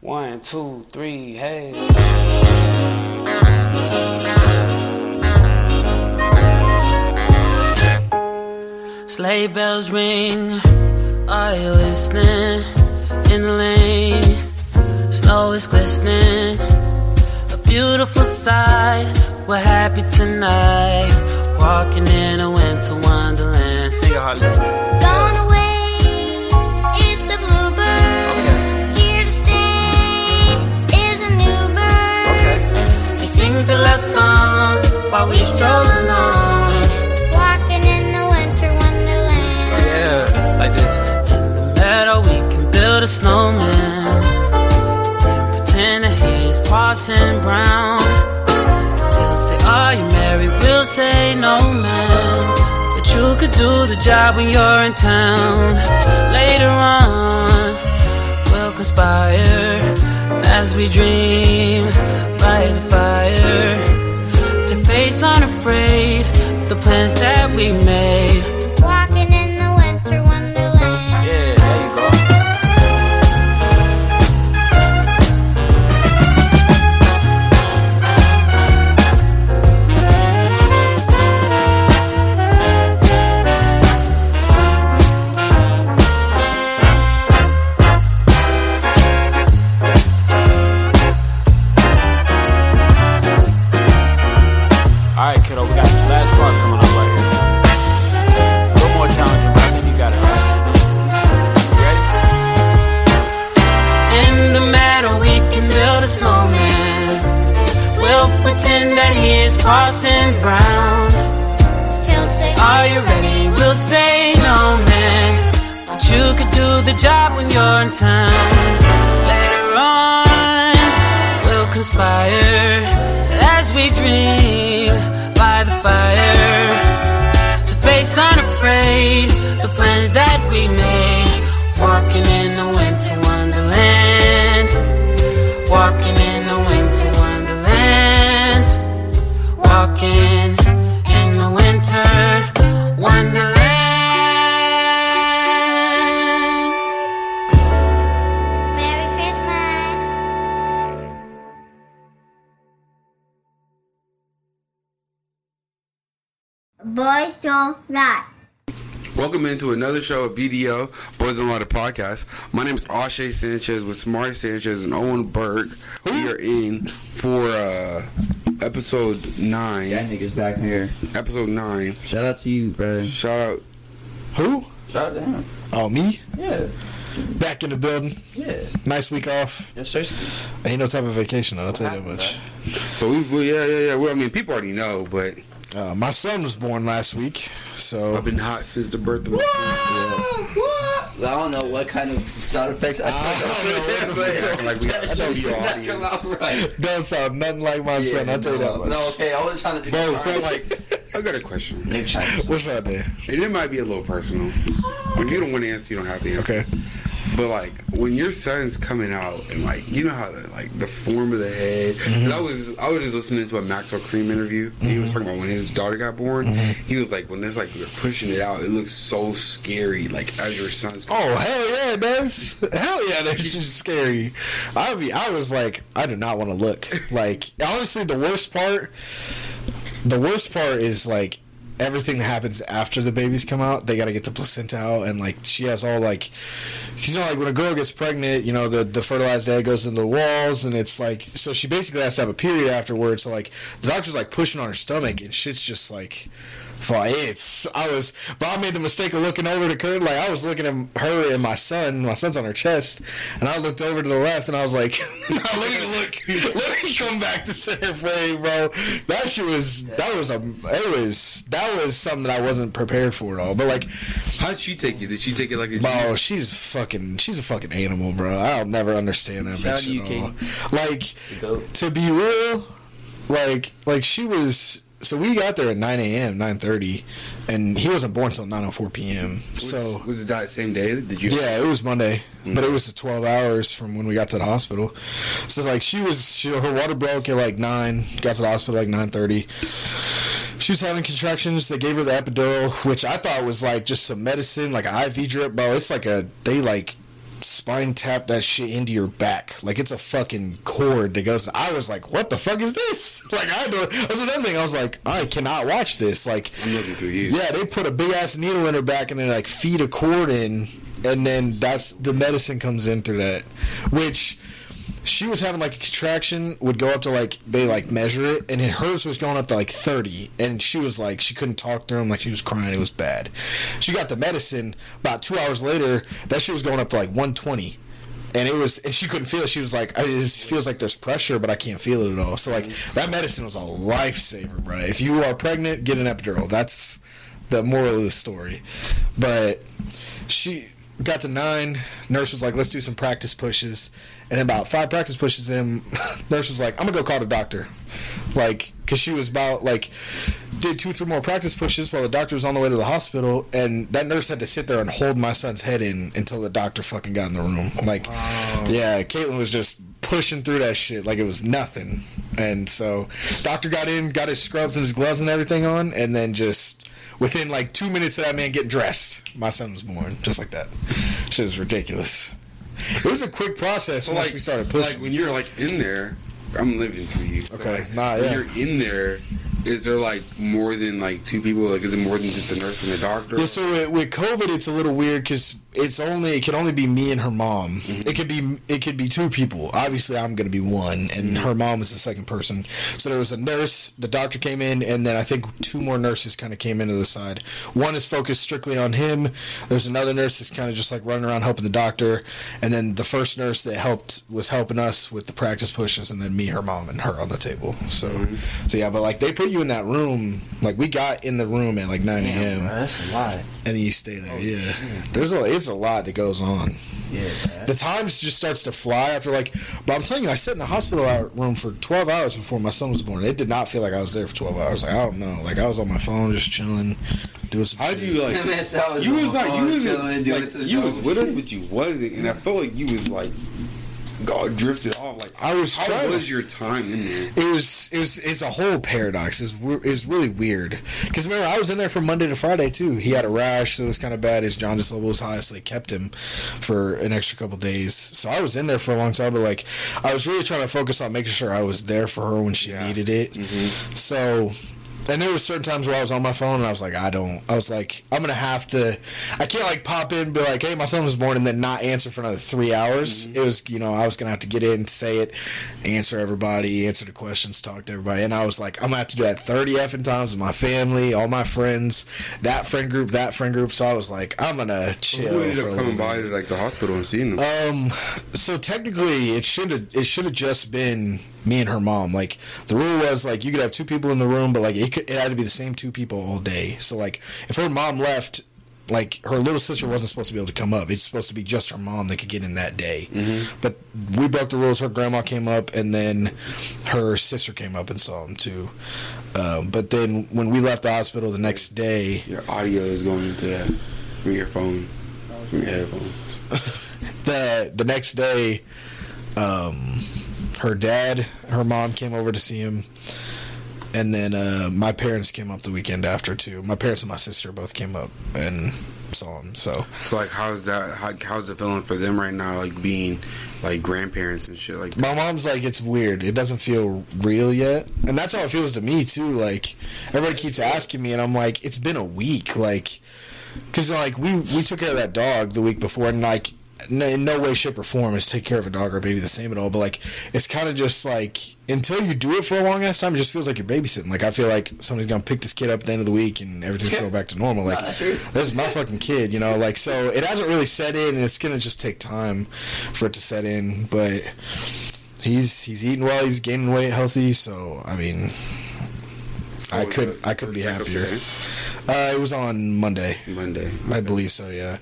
One, two, three, hey. Sleigh bells ring. Are you listening? In the lane, snow is glistening. A beautiful sight. We're happy tonight. Walking in a winter wonderland. Sing it, Harley. Sings a love song while we stroll along, walking in the winter wonderland. Oh, Yeah, like this. In the meadow, we can build a snowman. And pretend that he's Parson Brown. He'll say, Are you married? We'll say, No, man. But you could do the job when you're in town. Later on, we'll conspire as we dream by the fire to face unafraid the plans that we made. Boys don't. Welcome into another show of BDO, Boys and Water Podcast. My name is Ashay Sanchez with Samari Sanchez and Owen Burke. We are in for uh, episode That nine. nigga's back here. Episode nine. Shout out to you, bro. Shout out. Who? Shout out to him. Oh, me? Yeah. Back in the building. Yeah. Nice week off. Yes, sir. Ain't no type of vacation, though, I'll tell you that much. So we, we yeah, yeah, yeah. Well, I mean, people already know, but Uh, my son was born last week, so. I've been hot since the birth of my son. I don't know what kind of sound effects I Yeah, like we got to show you audience. right. Don't sound nothing like my son, I'll tell you that no, much. no, okay, I was trying to do Bro, so like, I got a question. What's up there? And it might be a little personal. If you don't want to answer, you don't have to answer. Okay. But like when your son's coming out and like you know how the, like the form of the head. Mm-hmm. 'cause I was I was just listening to a Maxwell Cream interview. and He was mm-hmm. talking about when his daughter got born. Mm-hmm. He was like when it's like they're pushing it out, it looks so scary. Like as your son's. Oh hell yeah, does. Hell yeah, that's just scary. I be, I was like, I do not want to look. Like honestly, the worst part, the worst part is like everything that happens after the babies come out. They got to get the placenta out, and like she has all like, you know, like when a girl gets pregnant, you know, the the fertilized egg goes into the walls, and it's like, so she basically has to have a period afterwards. So like the doctor's like pushing on her stomach, and shit's just like. Fuck, it's I was, but I made the mistake of looking over to Kurt. Like I was looking at her and my son. My son's on her chest, and I looked over to the left, and I was like, "Let me look, let me come back to center frame, bro." That shit was that was a it was that was something that I wasn't prepared for at all. But like, How'd she take it? Did she take it like a? bro, she's fucking, she's a fucking animal, bro. I'll never understand that Shout out bitch to you, at all. Katie. Like, to be real, like like she was. So we got there at nine a.m., nine thirty, and he wasn't born o oh four p.m. So was it that same day? Did you? yeah, it was Monday, but it mm-hmm. was the twelve hours from when we got to the hospital. So like she was, she, her water broke at like nine. Got to the hospital like nine thirty. She was having contractions. They gave her the epidural, which I thought was like just some medicine, like an IV drip, bro. It's like a they like spine tap that shit into your back. Like it's a fucking cord that goes. I was like, what the fuck is this? Like I don't. That was another thing. I was like, I cannot watch this. Like, I'm looking through you. yeah, they put a big ass needle in her back and they like feed a cord in, and then that's the medicine comes in through that, which. She was having like a contraction, would go up to like they like measure it, and hers was going up to like thirty, and she was like she couldn't talk to him, like she was crying, it was bad. She got the medicine. About two hours later, that shit was going up to like one twenty, and it was and she couldn't feel it. She was like, "It just feels like there's pressure, but I can't feel it at all." So like mm-hmm. that medicine was a lifesaver, bro. If you are pregnant, get an epidural. That's the moral of the story. But she got to nine. Nurse was like, "Let's do some practice pushes." And about five practice pushes in, nurse was like, "I'm gonna go call the doctor," like because she was about like did two three more practice pushes while the doctor was on the way to the hospital, and that nurse had to sit there and hold my son's head in until the doctor fucking got in the room. Like, yeah, Caitlin was just pushing through that shit like it was nothing. And so, doctor got in, got his scrubs and his gloves and everything on, and then just within like two minutes of that man getting dressed, my son was born just like that. Shit was ridiculous. It was a quick process So once like, we started pushing. like when you're like in there, I'm living through you. So Okay, like, nah, when yeah. you're in there, is there like more than like two people? Like, is it more than just a nurse and a doctor? Yeah, so with, with COVID, it's a little weird because it's only it can only be me and her mom. Mm-hmm. It could be it could be two people. Obviously, I'm going to be one, and mm-hmm. her mom is the second person. So there was a nurse, the doctor came in, and then I think two more nurses kind of came into the side. One is focused strictly on him. There's another nurse that's kind of just like running around helping the doctor, and then the first nurse that helped was helping us with the practice pushes, and then me, her mom, and her on the table. So, mm-hmm. so yeah, but like they put you in that room. Like we got in the room at like 9 a.m. That's a lot. and then you stay there. Oh, yeah, there's a it's a lot that goes on. Yeah, The time just starts to fly after like. But I'm telling you, I sat in the hospital room for 12 hours before my son was born. It did not feel like I was there for 12 hours. Like I don't know. Like I was on my phone just chilling, doing some. How shit. do you like? That man said I was you was like you was chilling, doing like some you was with us, shit. but you wasn't, and I felt like you was like God drifted off. Like I was How trying to- was your time in there? It was it was it's a whole paradox. It was, it was really weird because remember I was in there from Monday to Friday too. He had a rash, so it was kind of bad. His jaundice level was high, so they kept him for an extra couple days. So I was in there for a long time, but like I was really trying to focus on making sure I was there for her when she Yeah. needed it. Mm-hmm. So. And there were certain times where I was on my phone and I was like, I don't. I was like, I'm gonna have to. I can't like pop in, and be like, hey, my son was born, and then not answer for another three hours. It was, you know, I was gonna have to get in, say it, answer everybody, answer the questions, talk to everybody, and I was like, I'm gonna have to do that 30 effing times with my family, all my friends, that friend group, that friend group. So I was like, I'm gonna chill. Who ended up coming by to like the hospital and seeing them? Um, so technically, it should have it should have just been me and her mom. Like the rule was like you could have two people in the room, but like it, could, it had to be the same two people all day. So like if her mom left. Like her little sister wasn't supposed to be able to come up. It's supposed to be just her mom that could get in that day. But we broke the rules. Her grandma came up, and then her sister came up and saw him too. Um, but then when we left the hospital the next day, your audio is going into that from your phone, from your headphones. the the next day, um, her dad, her mom came over to see him, and then uh, my parents came up the weekend after too. My parents and my sister both came up and saw him. So So like, how's that? How, how's it feeling for them right now? Like being like grandparents and shit. Like my mom's like, it's weird. It doesn't feel real yet, and that's how it feels to me too. Like everybody keeps asking me, and I'm like, it's been a week, like. Because like we we took care of that dog the week before, and like n- in no way, shape, or form is take care of a dog or baby the same at all. But like it's kind of just like until you do it for a long ass time, it just feels like you're babysitting. Like I feel like somebody's gonna pick this kid up at the end of the week and everything's going back to normal. Like Nah, this is my fucking kid, you know. Like so, it hasn't really set in, and it's gonna just take time for it to set in. But he's he's eating well, he's gaining weight, healthy. So I mean. I couldn't. I couldn't be first checkup happier. Uh, it was on Monday. Monday. I believe so, yeah.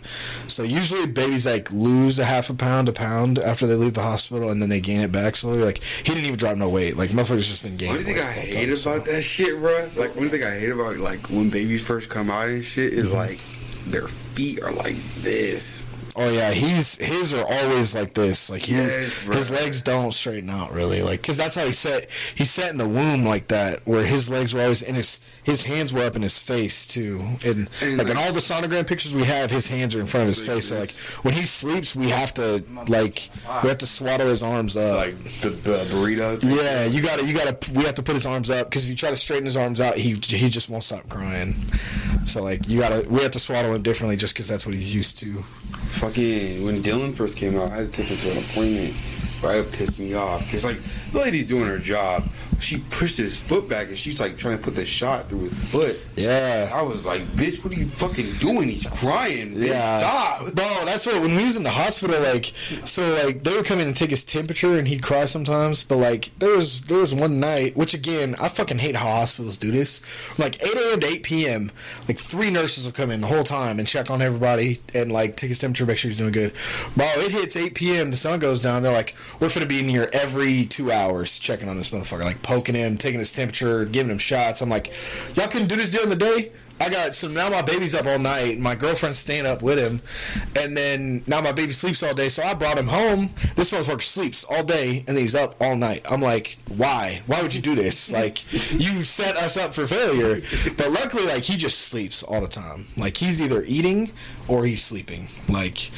So usually babies like lose a half a pound, a pound after they leave the hospital, and then they gain it back slowly. Like he didn't even drop no weight. Like motherfucker's just been gaining. One thing weight I the whole hate time, so- about that shit, bro. Like one thing I hate about like when babies first come out and shit Mm-hmm. is like their feet are like this. Oh yeah, he's his are always like this. Like he, Yes, his legs don't straighten out really. Like because that's how he set. He set in the womb like that, where his legs were always and his his hands were up in his face too. And, And, like in all the sonogram pictures we have, his hands are in front of his face. So like when he sleeps, we have to like we have to swaddle his arms up. Like the, the burrito. thing. yeah, you gotta, you gotta. We have to put his arms up because if you try to straighten his arms out, he he just won't stop crying. So like, you gotta, we have to swaddle him differently just because that's what he's used to. Fucking when Dylan first came out, I had to take him to an appointment. Right, pissed me off because like the lady's doing her job. She pushed his foot back and she's like trying to put the shot through his foot. Yeah, I was like, bitch, what are you fucking doing? He's crying. Bitch, Yeah, stop. bro. That's what when he was in the hospital, like, so like they would come in and take his temperature, and he'd cry sometimes. But like there was there was one night, which again I fucking hate how hospitals do this. Like eight a.m. to eight p.m., like three nurses will come in the whole time and check on everybody and like take his temperature, make sure he's doing good. Bro, it hits eight p.m. The sun goes down. They're like, we're gonna be in here every two hours checking on this motherfucker, like poking him, taking his temperature, giving him shots. I'm like, y'all couldn't do this during the day. I got so now my baby's up all night. My girlfriend's staying up with him, and then now my baby sleeps all day. So I brought him home. This motherfucker sleeps all day, and he's up all night. I'm like, why? Why would you do this? Like, you set us up for failure. But luckily, like he just sleeps all the time. Like he's either eating or he's sleeping. Like,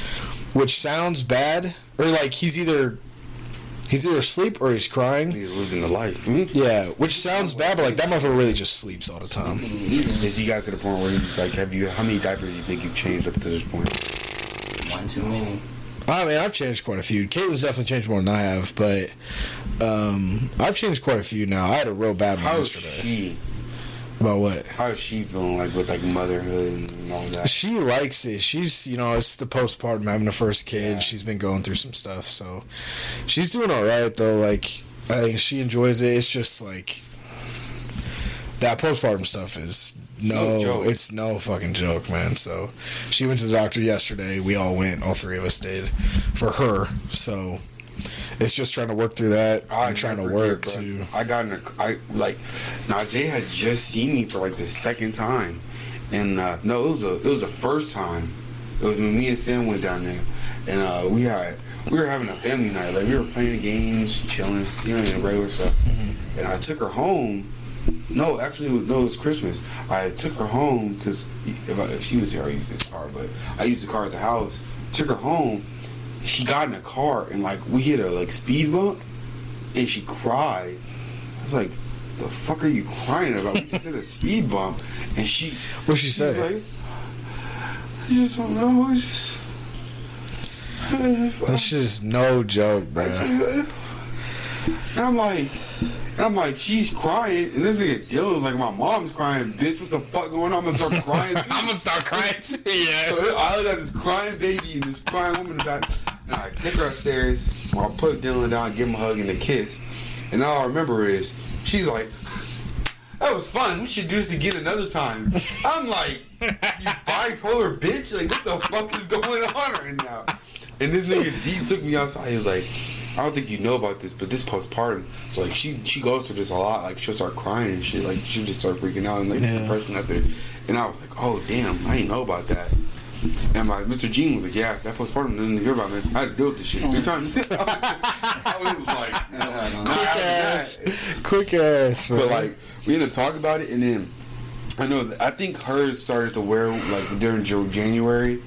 which sounds bad, or like he's either he's either asleep or he's crying. He's living the life. Hmm? Yeah, which sounds bad, but like that motherfucker really just sleeps all the time. Is he got to the point where he's like, have you? How many diapers do you think you've changed up to this point? One too many. I mean, I've changed quite a few. Caitlin's definitely changed more than I have, but um, I've changed quite a few now. I had a real bad one How's yesterday. she? About what? How is she feeling like with like motherhood and all that? She likes it. She's, you know, it's the postpartum having a first kid. Yeah. She's been going through some stuff, so she's doing all right though. Like, I think she enjoys it. It's just like that postpartum stuff is no, no joke. it's no fucking joke, man. So she went to the doctor yesterday. We all went. All three of us did for her. So it's just trying to work through that. I I'm trying to work forget, to. I got in a, I like, now Jay had just seen me for like the second time, and uh, no, it was a, it was the first time. It was when me and Sam went down there, and uh, we had, we were having a family night. Like we were playing games, chilling, you know, regular stuff. Mm-hmm. And I took her home. No, actually, it was, no, it was Christmas. I took her home because if, if she was there, I used this car, but I used the car at the house. Took her home. She got in a car and like we hit a like speed bump, and she cried. I was like, "The fuck are you crying about?" We just hit a speed bump, and she. What'd she say? Like, I just don't know. I just. That's just no joke, bro. And I'm like, and I'm like, she's crying, and this nigga Dylan was like, my mom's crying, bitch. What the fuck going on? I'm gonna start crying. I'm gonna start crying too. Yeah. So I got this crying baby and this crying woman in the back. I take her upstairs. I'll put Dylan down, give him a hug and a kiss. And all I remember is she's like, "That was fun. We should do this again another time." I'm like, "You bipolar bitch! Like, what the fuck is going on right now?" And this nigga D took me outside. He was like, "I don't think you know about this, but this postpartum. So like, she she goes through this a lot. Like, she'll start crying and shit. Like, she'll just start freaking out and like Yeah. depression out there." And I was like, "Oh damn, I didn't know about that." And my Mr. Gene was like, "Yeah, that postpartum didn't hear about man. I had to deal with this shit three oh. times." I was like. "Quick ass, quick ass. But like, we ended up talking about it, and then I know that I think hers started to wear like during January,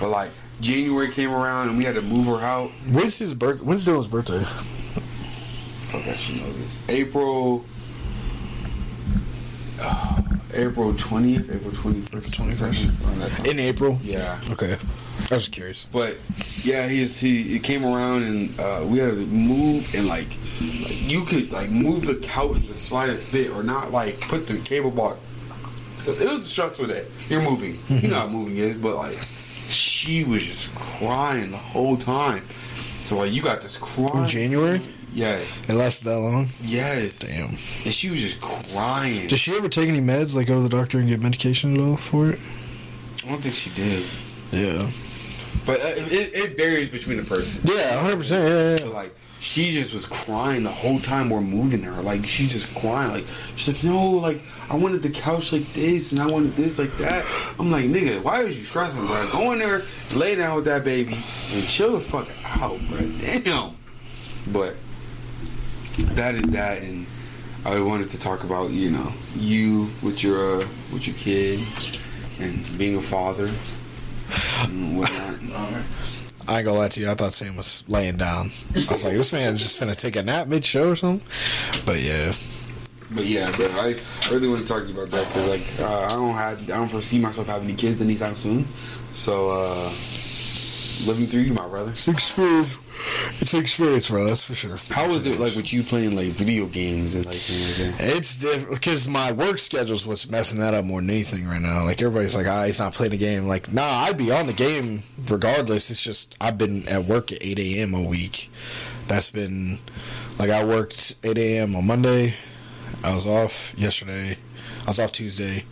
but like January came around and we had to move her out. when's his birth? When's Dylan's birthday? Fuck, I should know this. April. April twentieth, April twenty first, April 21st. In April. Yeah. Okay. I was curious. But yeah, he's he, he came around and uh, we had to move and like, like you could like move the couch the slightest bit or not like put the cable box. So it was a stressful day. You're moving, you know how moving is, but like she was just crying the whole time. So like you got this crying. In January? Yes, It lasted that long? yes. Damn. And she was just crying. Does she ever take any meds? Like go to the doctor and get medication at all for it? I don't think she did. Yeah. but uh, it, it varies between the person. Yeah, hundred percent. Yeah, yeah. like she just was crying the whole time we're moving her. Like she just crying. Like she's like, no, like I wanted the couch like this and I wanted this like that. I'm like, nigga, why is you stressing, bro? Go in there, lay down with that baby, and chill the fuck out, bro. Damn. But that is that, and I wanted to talk about you know you with your uh, with your kid and being a father and whatnot. I ain't gonna lie to you. I thought Sam was laying down. I was like, this man's just finna take a nap mid show or something. But yeah, But yeah, but I, I really want to talk to you about that because like uh, I don't have I don't foresee myself having any kids anytime soon. So uh, living through you, my brother. it's experience. It's an experience, bro. That's for sure. How was it like with you playing like video games and like things like that? It's different because my work schedule's what's messing that up more than anything right now. Like everybody's like, ah, he's not playing the game. Like, nah, I'd be on the game regardless. It's just I've been at work at eight a.m. a week. That's been like I worked eight a.m. on Monday. I was off yesterday. I was off Tuesday.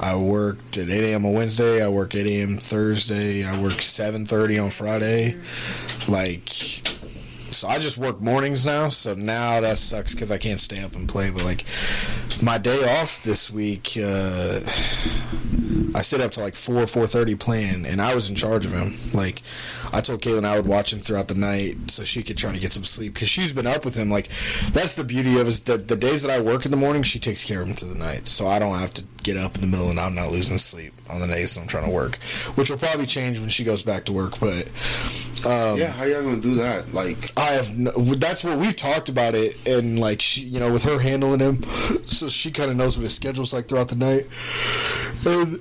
I worked at 8 a.m. on Wednesday. I work 8 a.m. Thursday. I work 7:30 on Friday. Like, so I just work mornings now. So now that sucks because I can't stay up and play. But like, my day off this week, uh, I stayed up to like four, four thirty playing, and I was in charge of him. Like, I told Kaylin I would watch him throughout the night so she could try to get some sleep because she's been up with him. Like, that's the beauty of it. Is the the days that I work in the morning, she takes care of him through the night, so I don't have to get up in the middle night. I'm not losing sleep on the days that I'm trying to work, which will probably change when she goes back to work. But um, Yeah, how y'all gonna do that? Like, I have. No, that's what we've talked about it, and like she, you know, with her handling him, so she kind of knows what his schedule's like throughout the night. And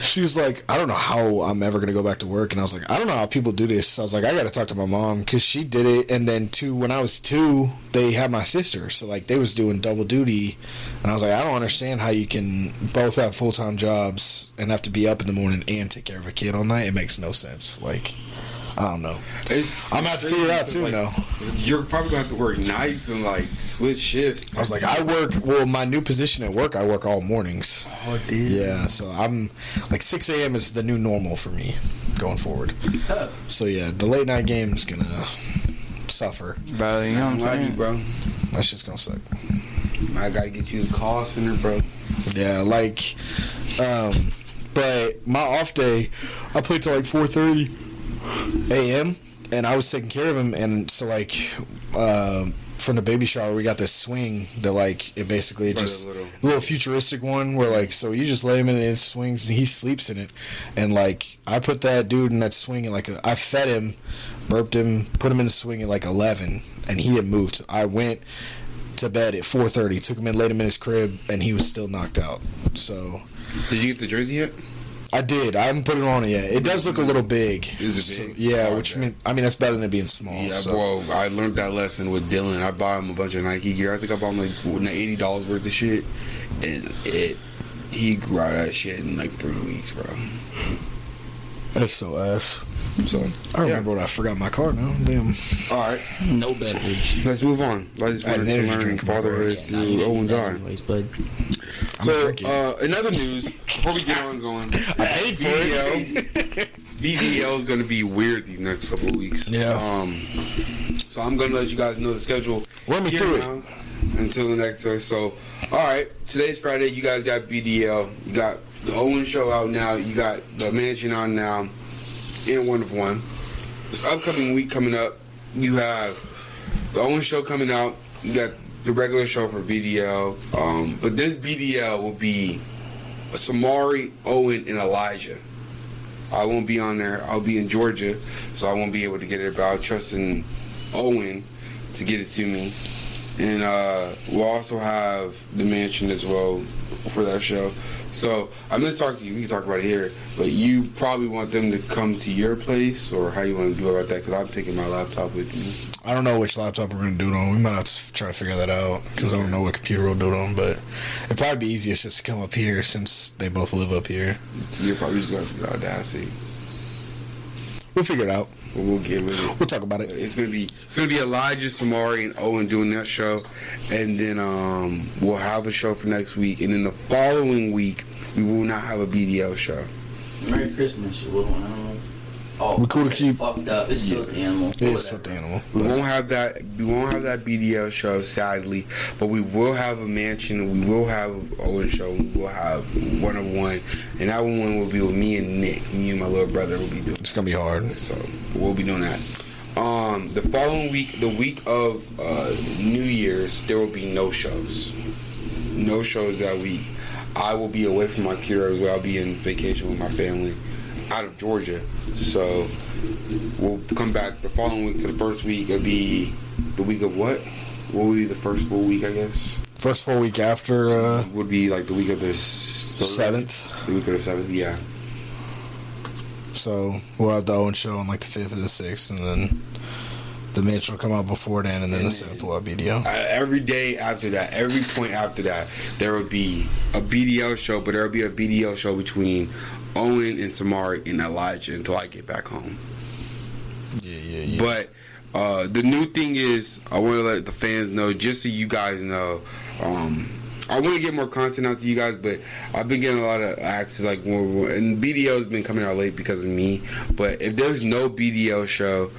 she's like, I don't know how I'm ever gonna go back to work, and I was like, I don't know how people do this. I was like, I got to talk to my mom because she did it, and then two, when I was two, they had my sister, so like they was doing double duty, and I was like, I don't understand how you can both have full time jobs and have to be up in the morning and take care of a kid all night. It makes no sense. Like, I don't know. it's, I'm gonna to figure it out soon, though. You're probably gonna have to work nights and like switch shifts. I was like, I work. Well, my new position at work, I work all mornings. oh, dude. Yeah, so I'm like 6 a.m. is the new normal for me going forward. Tough. So yeah, the late night game is gonna suffer. Bro, you know I'm what I'm glad you, bro. That's just gonna suck. I gotta get you a call center, bro. Yeah, like, um, but my off day, I play till like 4:30 a.m. and I was taking care of him, and so like, uh, from the baby shower, we got this swing that like it basically just a little- little futuristic one where like so you just lay him in it, it swings and he sleeps in it, and like I put that dude in that swing at like I fed him, burped him, put him in the swing at like 11, and he had moved. I went to bed at 4:30, took him in, laid him in his crib, and he was still knocked out. So Did you get the jersey yet? I did. I haven't put it on it yet. It does look a little big. Is it So- big? yeah, Oh, which okay. mean I mean that's better than it being small. Yeah, so. bro. I learned that lesson with Dylan. I bought him a bunch of Nike gear. I think I bought him like eighty dollars worth of shit, and it he grew out of that shit in like three weeks, bro. That's so ass. So I remember when I forgot my car now. Damn. All right, No beverage. let's move on. I just I had wanted an to learn drink in my fatherhood Yeah, through Owen's that eye. anyways, bud. So, uh, in other news, before we get on going, I paid for it. BDL, BDL is going to be weird these next couple of weeks. Yeah. Um. So I'm going to let you guys know the schedule. Run me through it. Until the next one. So, all right. Today's Friday. You guys got BDL. You got the Owen show out now. You got the Mansion on now. And one of one. This upcoming week coming up, you have the Owen show coming out. You got the regular show for BDL. Um, but this BDL will be Samari, Owen, and Elijah. I won't be on there. I'll be in Georgia, so I won't be able to get it. But I'll trust in Owen to get it to me. And uh, we'll also have the mansion as well for that show. So I'm gonna talk to you. We can talk about it here, but you probably want them to come to your place, or how you want to do about that? Because I'm taking my laptop with me. I don't know which laptop we're gonna do it on. We might have to try to figure that out because I don't know what computer we'll do it on. But it'd probably be easiest just to come up here since they both live up here. You're probably just gonna have to get Audacity, We'll figure it out. we'll get with it. We'll talk about it. It's gonna be it's gonna be Elijah, Samari, and Owen doing that show, and then um, we'll have a show for next week, and then the following week we will not have a BDL show. Merry Christmas, you little. I don't. Oh, We cool to keep- fucked up. It's filthy animal. It is Whatever. with animal. We won't have that. We won't have that BDL show, sadly, but we will have a mansion. We will have Owen show. We will have one of one, and that one will be with me and Nick. Me and my little brother will be doing. It's gonna be hard. So we'll be doing that. Um, the following week, the week of uh, New Year's, there will be no shows. No shows that week. I will be away from my computer as well. I'll be in vacation with my family out of Georgia. So we'll come back the following week to the first week. It'll be the week of what? What would be the first full week, I guess? First full week after uh, Would be like the week of the third? seventh, The week of the seventh, yeah. so we'll have the Owen show on like the fifth or the sixth, and then the Mitch will come out before then, and then the seventh will have. Uh, every day after that, every point after that, there will be a BDL show, but there will be a BDL show between Owen and Samari and Elijah until I get back home. Yeah, yeah, yeah. But uh, the new thing is, I want to let the fans know, just so you guys know. Um, I want to get more content out to you guys, but I've been getting a lot of access. Like, and BDO has been coming out late because of me. But if there's no BDO show,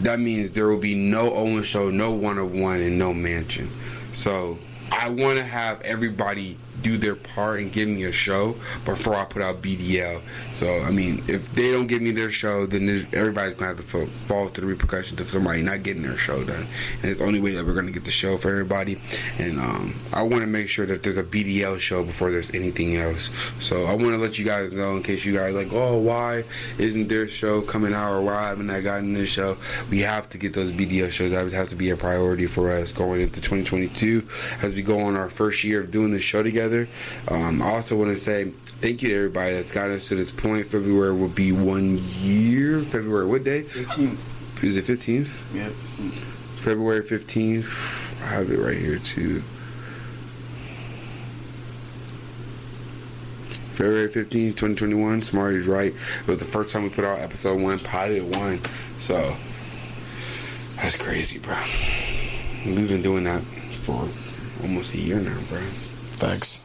that means there will be no Owen show, no one of one, and no mansion. So I want to have everybody do their part and give me a show before I put out BDL. So I mean, if they don't give me their show, then everybody's gonna have to fall, fall to the repercussions of somebody not getting their show done. And it's the only way that we're gonna get the show for everybody. And um, I want to make sure that there's a BDL show before there's anything else. So I want to let you guys know in case you guys like, oh, why isn't their show coming out or why haven't I gotten this show? We have to get those BDL shows. That has to be a priority for us going into 2022 as we go on our first year of doing this show together. Um, I also want to say thank you to everybody that's got us to this point. February will be one year. February, what day? 15. Is it 15th? Yep. February 15th. I have it right here too. February 15th, 2021. Smart is right. It was the first time we put out episode one, pilot one. So that's crazy, bro. We've been doing that for almost a year now, bro Facts.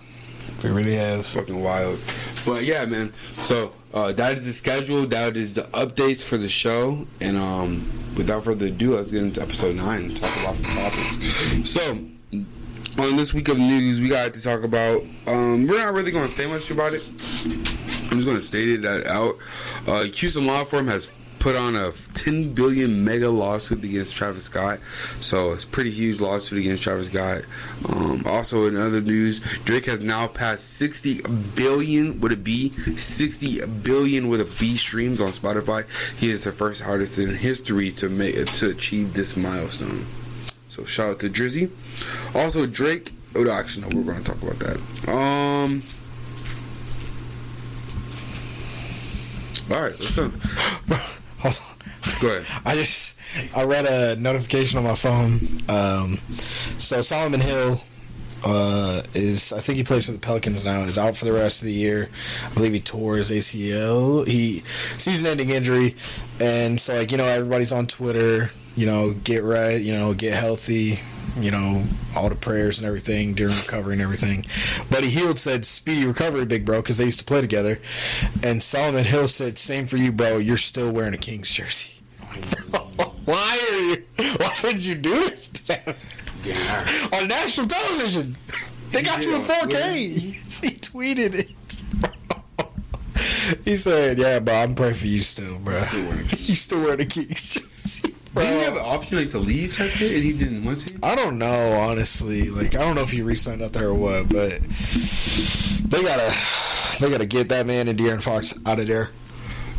We really have. fucking wild. But yeah, man. So uh, that is the schedule. That is the updates for the show. And um, without further ado, let's get into episode nine and talk about some topics. So on this week of news, we got to talk about. Um, we're not really going to say much about it. I'm just going to state it out. Uh, Houston law firm has put on a 10 billion mega lawsuit against Travis Scott. So it's pretty huge lawsuit against Travis Scott. Um, also in other news, Drake has now passed 60 billion with a B, 60 billion with a B streams on Spotify. He is the first artist in history to make to achieve this milestone. So shout out to Drizzy. Also Drake. Oh, actually, no, we're going to talk about that. Um. All right, let's go. Go ahead. I just I read a notification on my phone. Um, so Solomon Hill uh, is I think he plays for the Pelicans now. Is out for the rest of the year. I believe he tore his ACL. He season-ending injury, and so like you know everybody's on Twitter. You know, get right. You know, get healthy. You know, all the prayers and everything during recovery and everything. Buddy Hield said, "Speedy recovery, big bro," because they used to play together. And Solomon Hill said, "Same for you, bro. You're still wearing a Kings jersey." Why are you? Why would you do this to them? Yeah. on national television? They got you in 4K. he tweeted it. he said, "Yeah, bro, I'm praying for you still, bro. Still wearing a Kings. you still wearing a Kings jersey, bro." Didn't he have an option like to leave type shit, and he didn't want to? I don't know, honestly. Like, I don't know if he re-signed out there or what, but they gotta, they gotta get that man and De'Aaron Fox out of there.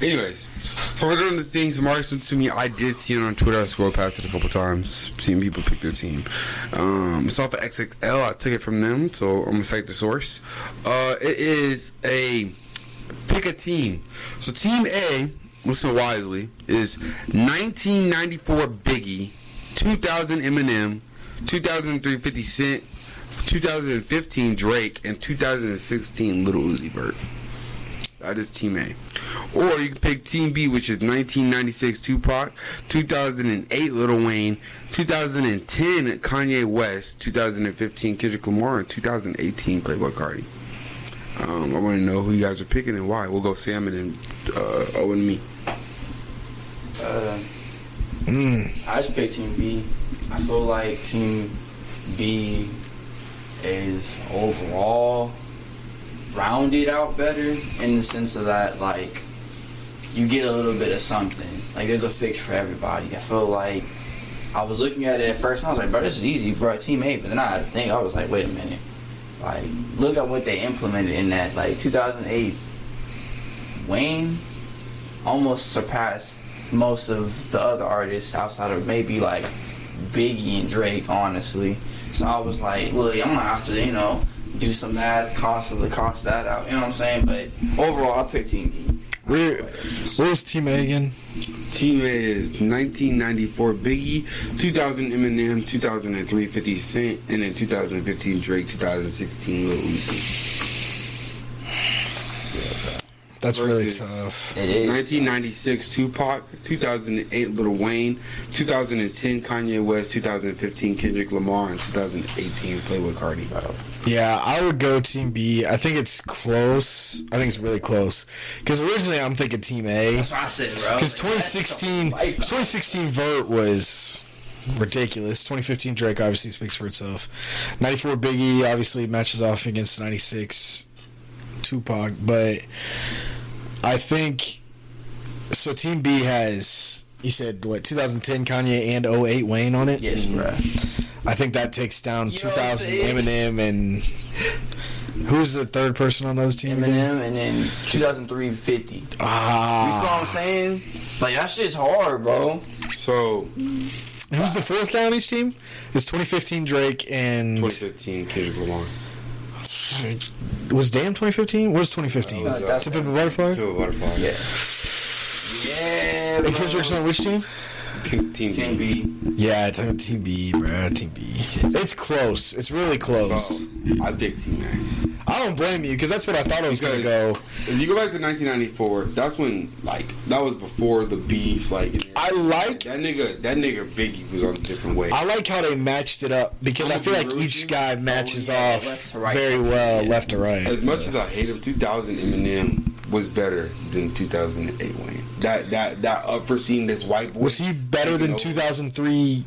Anyways, so we're doing this thing. Samari sent to me. I did see it on Twitter. I scrolled past it a couple times, seeing people pick their team. Um, it's off of XXL. I took it from them, so I'm gonna cite the source. Uh, it is a pick a team. So Team A, listen wisely, is 1994 Biggie, 2000 Eminem, 2003 50 Cent, 2015 Drake, and 2016 Little Uzi Vert. That is Team A. Or you can pick Team B, which is 1996 Tupac, 2008 Lil Wayne, 2010 Kanye West, 2015 Kendrick Lamar, and 2018 Playboi Carti. Um, I want to know who you guys are picking and why. We'll go Sam and then uh, Owen and me. Uh, Mm. I just picked Team B. I feel like Team B is overall rounded out better in the sense of that, like, you get a little bit of something. Like, there's a fix for everybody. I feel like I was looking at it at first and I was like, bro, this is easy, bro, Team A. But then I think I was like, wait a minute. Like, look at what they implemented in that. Like, 2008, Wayne almost surpassed most of the other artists outside of maybe like Biggie and Drake, honestly. So I was like, look, I'm gonna have to, you know, do some math, constantly cost that out. You know what I'm saying? But overall, I picked Team B. Where, where was Team A again? Team A is 1994 Biggie, 2000 Eminem, 2003 50 Cent, and then 2015 Drake, 2016 Lil Uzi. That's really tough. It is. 1996 Tupac, 2008 Little Wayne, 2010 Kanye West, 2015 Kendrick Lamar, and 2018 Playboi Carti. Yeah, I would go Team B. I think it's close. I think it's really close. Because originally I'm thinking Team A. That's what I said, bro. Because 2016, 2016 vote was ridiculous. 2015 Drake obviously speaks for itself. 94 Biggie obviously matches off against 96 Tupac, but I think so. Team B has you said what 2010 Kanye and 08 Wayne on it. Yes, bro. I think that takes down You know what I'm 2000? Eminem and who's the third person on those teams? again? Eminem and then 2003 50. You feel what Ah, I'm saying? Like, that shit's hard, bro. So, who's the fourth guy on each team? It's 2015 Drake and 2015 Kendrick Lamar. Was Damn 2015? What was 2015? That was, uh, a Butterfly. A Butterfly. Yeah. Yeah, And. Kendrick's on which team? Team, team, Team B. B. Yeah, it's on Team B, bro. Team B. It's close. It's really close. So, I picked Team A. I don't blame you because that's what I thought it was gonna go. As you go back to 1994, that's when like that was before the beef. Like I like- that nigga. That nigga Biggie was on a different way. I like how they matched it up because I'm I feel like each guy matches Oh, off right. very well, Yeah. left to right. as much as I hate him, 2000 Eminem was better than 2008 Wayne. That that that up for seeing this white boy. Was he better than 2003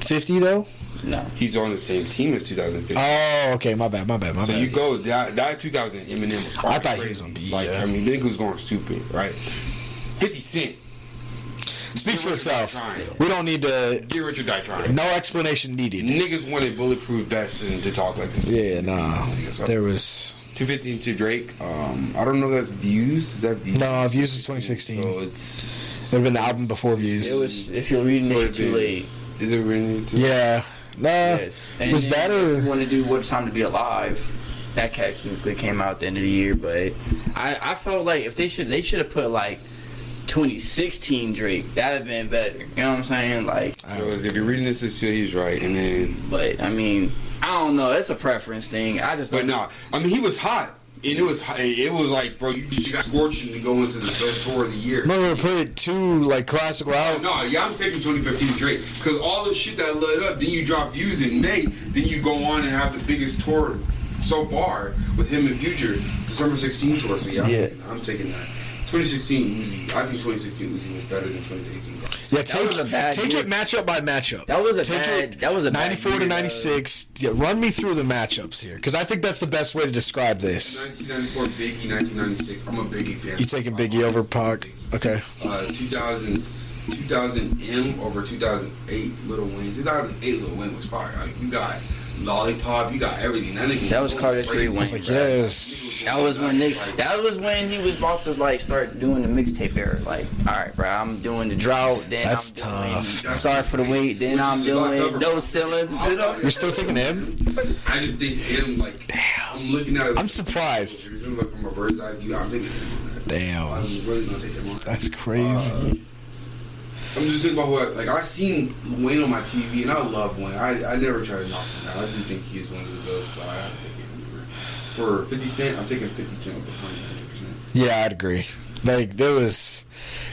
50 though? No. He's on the same team as 2015. Oh, okay. My bad. My bad. My So bad. you go that that 2000 Eminem was I thought he was on B, Like yeah. I mean, nigga was going stupid, right? 50 Cent, Speaks for Get itself. We don't need to. get rich or die trying. No explanation needed. Niggas wanted bulletproof vests and to talk like this. Yeah, nah. There was 215 to Drake. Um, I don't know if that's views. Is that views? no Views was 2016. So it's. It would have been the album before Views. It was, if you're reading So this, it'd too late. Is it really? Too? late? Yeah. Nah. Yes. And was then that If you want to do What Time to Be Alive, that technically came out at the end of the year, but I, I felt like if they should, they should have put like 2016 Drake. That'd have been better. You know what I'm saying? Like, I was, if you're reading this, it's he's right, and then. but I mean, I don't know. It's a preference thing. I just But don't- nah, I mean he was hot, and it was it was like, bro, you, you got scorching to go into the best tour of the year. No, we're gonna put two like classical out. No, yeah, I'm taking 2015 straight because all the shit that led up. Then you drop views in May. Then you go on and have the biggest tour so far with him and Future, December 16 tour. So yeah, Yeah. I'm, taking that. 2016 Uzi. I think 2016 Uzi was better than 2018. bro. Yeah, take, was a bad take it matchup by matchup. That was a take bad- that was a 94 to year, though. 96. Yeah, run me through the matchups here because I think that's the best way to describe this. 1994 Biggie, 1996. I'm a Biggie fan. You taking Biggie over Pac? Okay. Uh, 2000, 2000 M over 2008 Little Wayne. 2008 Little Wayne was fire. Like, you got Lollipop, you got everything. That nigga That was Carter crazy. three Wayne. Like yes. That was when they, that was when he was about to like start doing the mixtape era. Like, all right, bro, I'm doing the drought. Then That's I'm doing tough. Sorry for the wait. Then Which I'm is doing tougher. no ceilings. Then I'm, You're still taking him? I just think him like. Damn. I'm looking at it. I'm surprised. If from a bird's eye view, I'm taking him. Damn. I'm really gonna take him on. That's uh, crazy. I'm just thinking about what, like, I seen Wayne on my TV, and I love Wayne. I, I never try to knock him out. I do think he is one of the goats, but I have to take it For 50 Cent, I'm taking 50 Cent over Kanye 100%. yeah, I'd agree. Like there was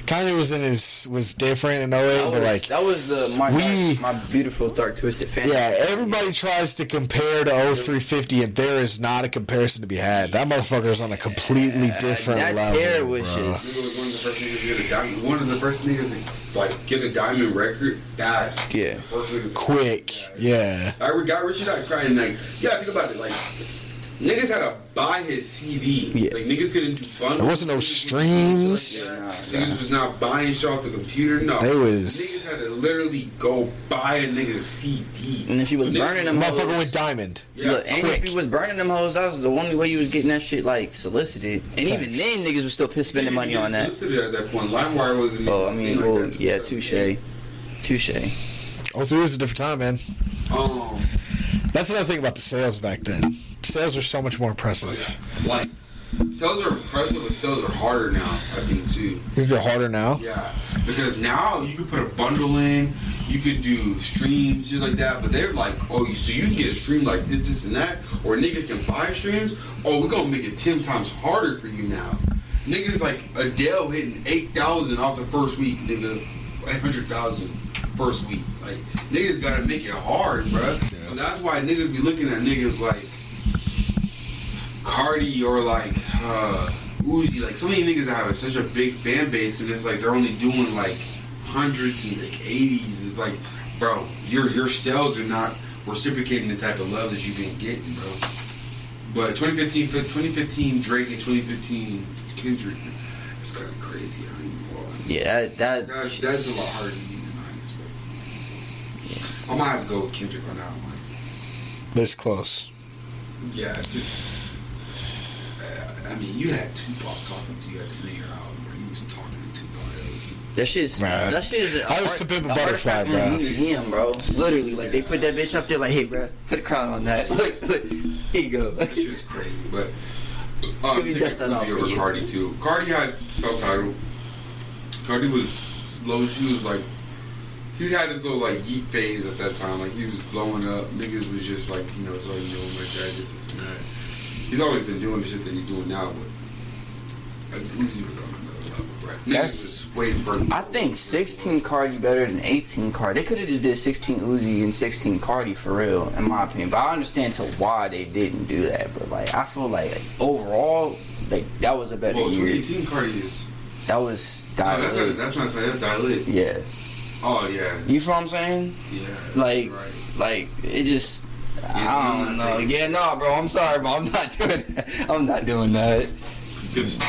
Kanye was in his was different in 08, That but was, like that was the my we- my beautiful dark twisted fan. yeah, everybody tries to compare to 0350 and there is not a comparison to be had. That motherfucker's on a completely different that level. tear was just- one of the first niggas to diamond. One of the first niggas to like get a diamond record. That's Yeah. First niggas quick. Yeah. I got Richie Dot crying like, yeah, think about it. Like, niggas had to buy his CD. Yeah. Like, niggas couldn't do bundles. There wasn't no streams. Yeah. Niggas was not buying shit off the computer. No. They was- Niggas had to literally go buy a nigga's CD. And if he was Niggas- burning them Motherfucker hoes, went diamond. Yeah. Look, and if quick. he was burning them hoes, that was the only way you was getting that shit like solicited. And even then, niggas was still piss spending money on that. solicited at that point. LimeWire wasn't. Oh, I mean, well, like that. yeah, touche, touche. 03 was a different time, man. Um, That's another thing about the sales back then. Sales are so much more impressive. like sales are impressive, but sales are harder now. I think too. These are harder now. Yeah, because now you can put a bundle in, you can do streams, just like that. But they're like, oh, so you can get a stream like this, this, and that, or niggas can buy streams. Oh, we're gonna make it ten times harder for you now. Niggas like Adele hitting eight thousand off the first week, nigga, eight hundred thousand first week. Like niggas gotta make it hard, bruh. So that's why niggas be looking at niggas like Carti or like uh, Uzi, like so many niggas that have such a big fan base, and it's like they're only doing like hundreds and like eighties. It's like, bro, your your sales are not reciprocating the type of love that you've been getting, bro. But 2015, 2015 Drake and 2015 Kendrick, it's kind of crazy. I ain't even gonna. Yeah, that, that That's that's a lot harder to beat than I expected. I might have to go with Kendrick on that one. But it's close. Yeah, just. I mean, you had Tupac talking to you at the end of your album, where he was talking to Tupac. That shit's Bruh. that shit is. a I was to Pimp a a Butterfly, artifact in bruh. a museum, bro. Literally, like they put that bitch up there, like, hey, bro, put a crown on that. Look, look, here you go. that shit was crazy, but. Um, Let me dust that off over you. Carti too. Carti had self-titled. Carti was low. She was like, he had his little like yeet phase at that time. Like he was blowing up. Niggas was just like, you know, so you know, my dad this, this and that. He's always been doing the shit that he's doing now, but like, Uzi was on another level, right? That's- was waiting for. I think 16 Carti better than 18 Carti. They could have just did 16 Uzi and 16 Carti for real, in my opinion. But I understand to why they didn't do that. But like, I feel like overall, like that was a better Well, year. 2018 Carti is. That was No, that's, that's not saying that's. Yeah, Oh yeah, you feel what I'm saying? yeah. Like, right. like it just. I don't know. Yeah, no, bro. I'm sorry, bro. I'm not doing that. I'm not doing that, Because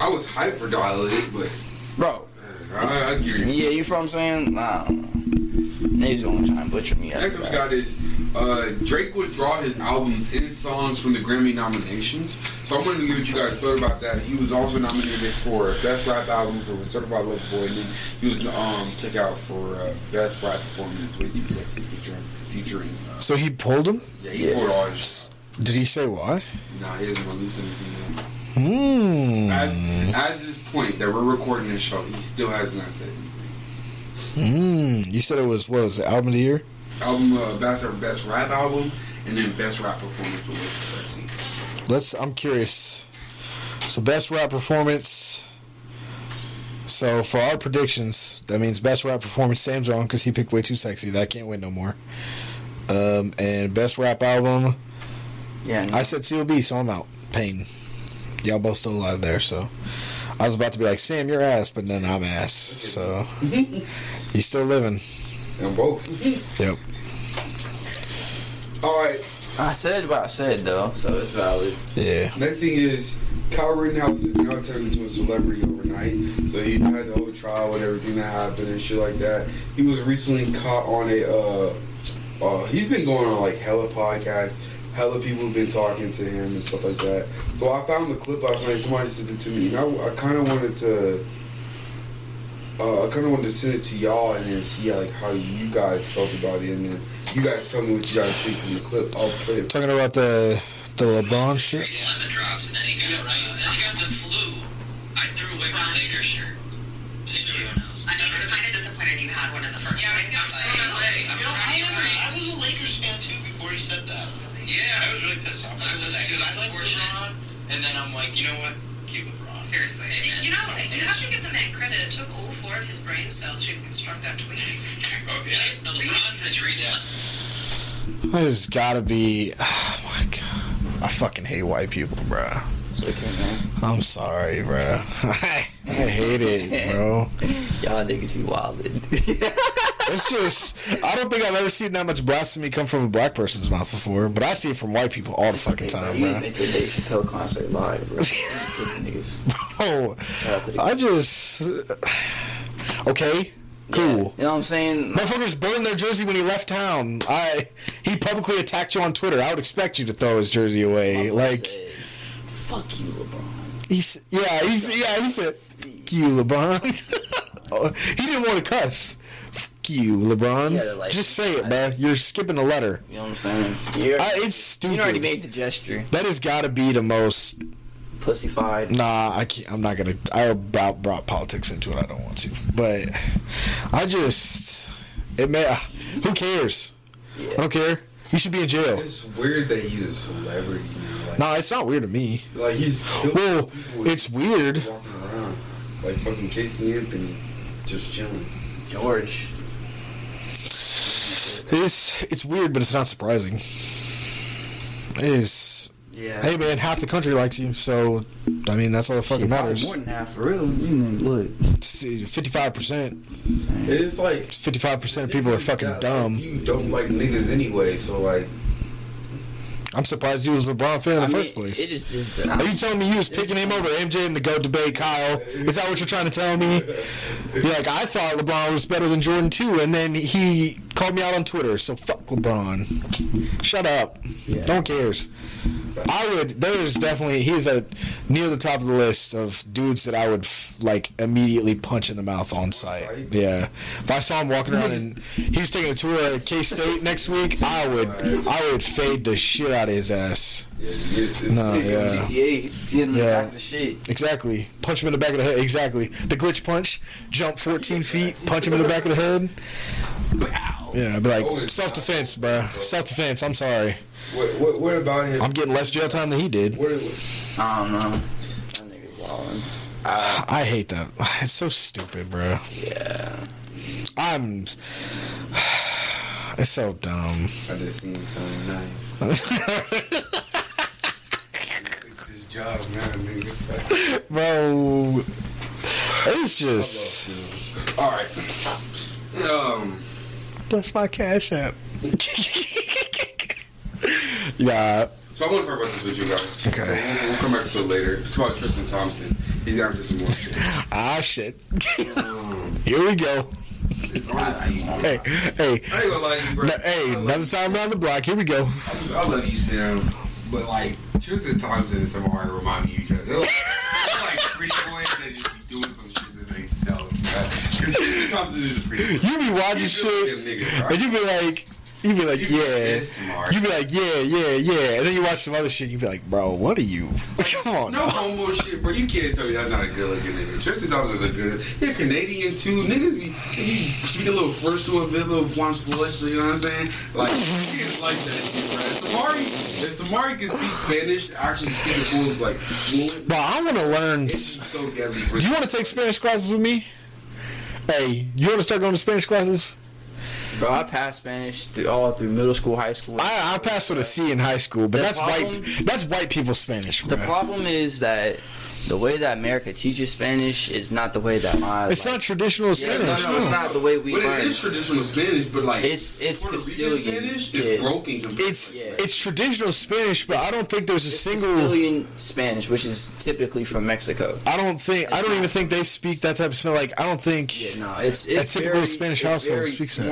I was hyped for Die Lit, but bro. uh, I, I give you. Yeah, you feel what I'm saying? Nah, niggas gonna try and butcher me. Next we got is uh, Drake withdraw his albums and songs from the Grammy nominations. So I'm gonna hear what you guys thought about that. He was also nominated for Best Rap Album for Certified Lover Boy, and then he was um took out for uh, Best Rap Performance, Way Too Sexy, featuring featuring. Uh, So he pulled him? yeah, he Yeah. pulled all his. Did he say why? Nah, he hasn't released anything yet. Hmm. As as this point that we're recording this show, he still has not said anything. Hmm. You said it was, what was the album of the year? Album uh, best best rap album, and then best rap performance for Too Sexy. Let's, I'm curious. So best rap performance. So for our predictions, that means best rap performance, Sam's wrong because he picked way too sexy. That can't win no more. Um, and best rap album, Yeah, no. I said COB, so I'm out. Pain. Y'all both still alive there, so I was about to be like, Sam, you're ass, but then I'm ass. So you still living. And both. Yep. All right. I said what I said though, so it's valid. Yeah. Next thing is Kyle Rittenhouse is now turned into a celebrity overnight. So he's had the whole trial and everything that happened and shit like that. He was recently caught on a. Uh, uh, he's been going on like hella podcasts. Hella people have been talking to him and stuff like that. So I found the clip last night. Somebody sent it to me, and I, I kind of wanted to. Uh, I kind of wanted to send it to y'all and then see like how you guys felt about it, and then you guys tell me what you guys think from the clip. I'll play it. Talking about the the LeBron shit. lemon drops, and then he got right, and then he got the flu. I threw away my Lakers shirt. Just so everyone knows. I mean, I'm kind of disappointed you had one in the first Yeah, I was gonna say LA. I'm You know, I, never, I was a Lakers fan too before he said that. Yeah. I was really pissed off when I he said was that because I like. LeBron, and then I'm like, you know what? Keep LeBron. Seriously. You know, you have to give the man credit. It took all four of his brain cells to construct that tweet. Oh, yeah. No, LeBron said you read that. There's gotta be. Oh my god. I fucking hate white people, bro. Okay. I'm sorry, bro. I, I hate it, bro. Y'all niggas be wildin'. It's just. I don't think I've ever seen that much blasphemy come from a black person's mouth before, but I see it from white people all the fucking time, bro. You bro. went to Dave Chappelle concert live, bro. niggas. Shout out to the I just. Okay, cool. You know what I'm saying? Motherfuckers burned their jersey when he left town. I he publicly attacked you on Twitter. I would expect you to throw his jersey away. Like Fuck you, LeBron. he's yeah he's yeah he said Fuck you LeBron. Oh, he didn't want to cuss. Fuck you LeBron. Yeah, like- Just say it, man. You're skipping a letter. You know what I'm saying? I, it's stupid. you already made the gesture. that has got to be the most. Pussyfied. Nah, I can't. I'm not gonna. I brought, brought politics into it. I don't want to. But I just. It may. Who cares? I don't care. You should be in jail. It's weird that he's a celebrity. now, Like, No, it's not weird to me. like he's killing Well, people with it's weird. walking around like fucking Casey Anthony, just chilling. George. It's it's weird, but it's not surprising. It is. Yeah. Hey man, half the country likes you, so I mean that's all that fucking matters. More than half for real. You know, look. Fifty-five percent. It's like Fifty-five percent of people are fucking Yeah, like, dumb. you don't like niggas anyway, so like I'm surprised you was a LeBron fan in the I mean, first place. it is just. Are you telling me you was picking him over MJ in the GOAT debate, Kyle? Is that what you're trying to tell me? You're like, I thought LeBron was better than Jordan too, and then he called me out on Twitter. So fuck LeBron. Shut up. Yeah. No one cares. I would. There is definitely he's a near the top of the list of dudes that I would f- like immediately punch in the mouth on site. Yeah. If I saw him walking around and he was taking a tour at K State next week, I would. I would fade the shit out of his ass. yeah, it's, it's No, yeah. GTA. Get in the Yeah. back of the shit. Exactly. Punch him in the back of the head. Exactly. The glitch punch. Jump 14 feet. Punch him in the back of the head. Yeah, I'd be like, self defense, bro. Self defense. I'm sorry. What, what, what about him? I'm getting less jail time than he did. what, I don't know. That nigga wildin'. Uh, I hate that. It's so stupid, bro. yeah. I'm. It's so dumb. I just seen something nice. It's his job now, nigga. Bro. It's just. All right. Um. That's my cash app. yeah. So I want to talk about this with you guys. Okay. We'll, we'll come back to it later. It's about Tristan Thompson. He's got into some more shit. Ah, shit. Um, Here we go. it's honestly. Hey, hey. I ain't gonna lie to you, bro. No, hey, I love another time around the block. Here we go. I love you, Sam. But like Tristan Thompson and Samari remind me of each other. They're like, they're like pretty boys that just sell. Because Tristan Thompson is a pretty boy. You be watching shit, a nigga, right? and you be like, you be like, You yeah. You be like, yeah, yeah, yeah, and then you watch some other shit. You be like, bro, what are you? Come on, No homo shit, bro. You can't tell me that's not a good looking nigga. Tristan Thompson look good. He Canadian too. Niggas be you speak a little French to a bit, a little French English, you know what I'm saying? Like niggas like that shit. If Samari, if Samari can speak Spanish, actually speak it full like fluent, Bro, I want to learn. so deadly Do you want to take Spanish classes with me? Hey, you want to start going to Spanish classes? Bro, I passed Spanish through, all through middle school, high school. I, I passed with a C in high school, but The that's problem- white. That's white people Spanish, the problem is that the way that America teaches Spanish is not the way that my. It's like, not traditional Yeah, Spanish. no, no, it's not the way we But learn. it is traditional Spanish, but like It's- it's Puerto Rican Castilian. Spanish Yeah. is broken. compared It's Yeah. it's traditional Spanish, but I don't think there's a It's single. Castilian Spanish, which is typically from Mexico. I don't think. I don't even think they speak that type of Spanish. Like I don't think. Yeah, no, it's it's typical very, Spanish household very speaks that.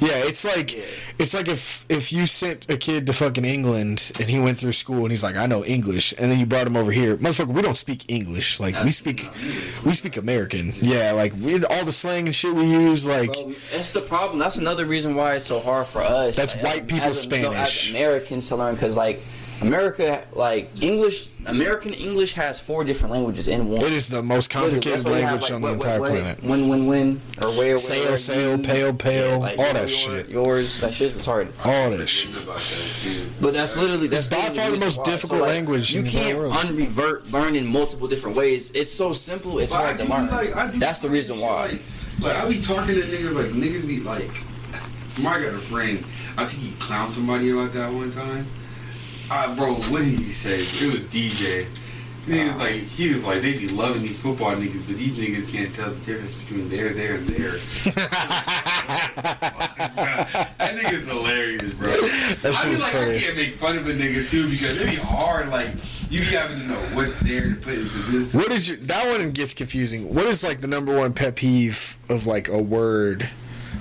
Yeah, it's like Yeah. it's like if if you sent a kid to fucking England and he went through school and he's like, I know English, and then you brought him over here, motherfucker. We don't speak English. Like we speak, we speak American. Yeah, like we all the slang and shit we use. Like Bro, that's the problem. That's another reason why it's so hard for us. That's like, white people as, no, as Spanish. Americans to learn, because like America, like English, American English has four different languages in one. It is the most complicated that's why you have, language like, on the what- entire what- what- planet. When, when, when, or where, where, Sail, where, sail, you- pale, pale, all your- that your- shit. Yours, that shit's retarded. All this shit. About that too. But that's literally that's by far the reason most why. difficult language You in can't world. unrevert learn in multiple different ways. It's so simple. It's But I hard to learn. like- that's the reason why. Like, like I be talking to niggas like niggas be like. Somebody got a friend. I think he clowned somebody about that one time. Bro, what did he say? It was DJ. He was like, he was like, they be loving these football niggas, but these niggas can't tell the difference between there, there, and there. that nigga's hilarious, bro. That I is like, funny. I can't make fun of a nigga too because it'd be hard. Like you be having to know what's there to put into this. What is your that one gets confusing. What is like the number one pet peeve of like a word?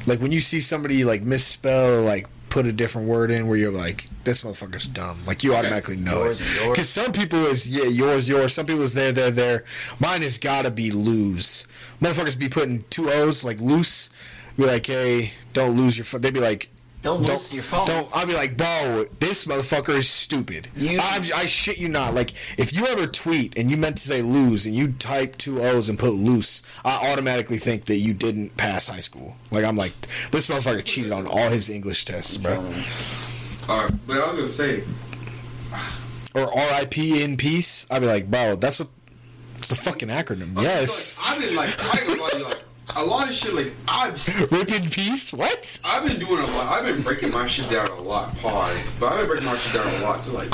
Like when you see somebody like misspell like put a different word in where you're like, this motherfucker's dumb. Like you automatically know Yours it. Because some people is yeah, yours, yours. Some people is there, there, there. Mine has gotta be lose. Motherfuckers be putting two O's like loose. Be like, hey, don't lose your phone. They'd be like, Don't lose your phone. Don't. I'll be like, bro, this motherfucker is stupid. You- I'm, I shit you not. Like, if you ever tweet and you meant to say lose and you type two O's and put loose, I automatically think that you didn't pass high school. Like, I'm like, this motherfucker cheated on all his English tests, bro. Uh, but I was gonna say, Or RIP in peace. I'd be like, bro, that's what. It's the fucking acronym. I Yes. feel like, I've been like, I ain't gonna you, like a lot of shit. Like I've Rip in peace. What? I've been doing a lot. I've been breaking my shit down a lot. Pause. But I've been breaking my shit down a lot to like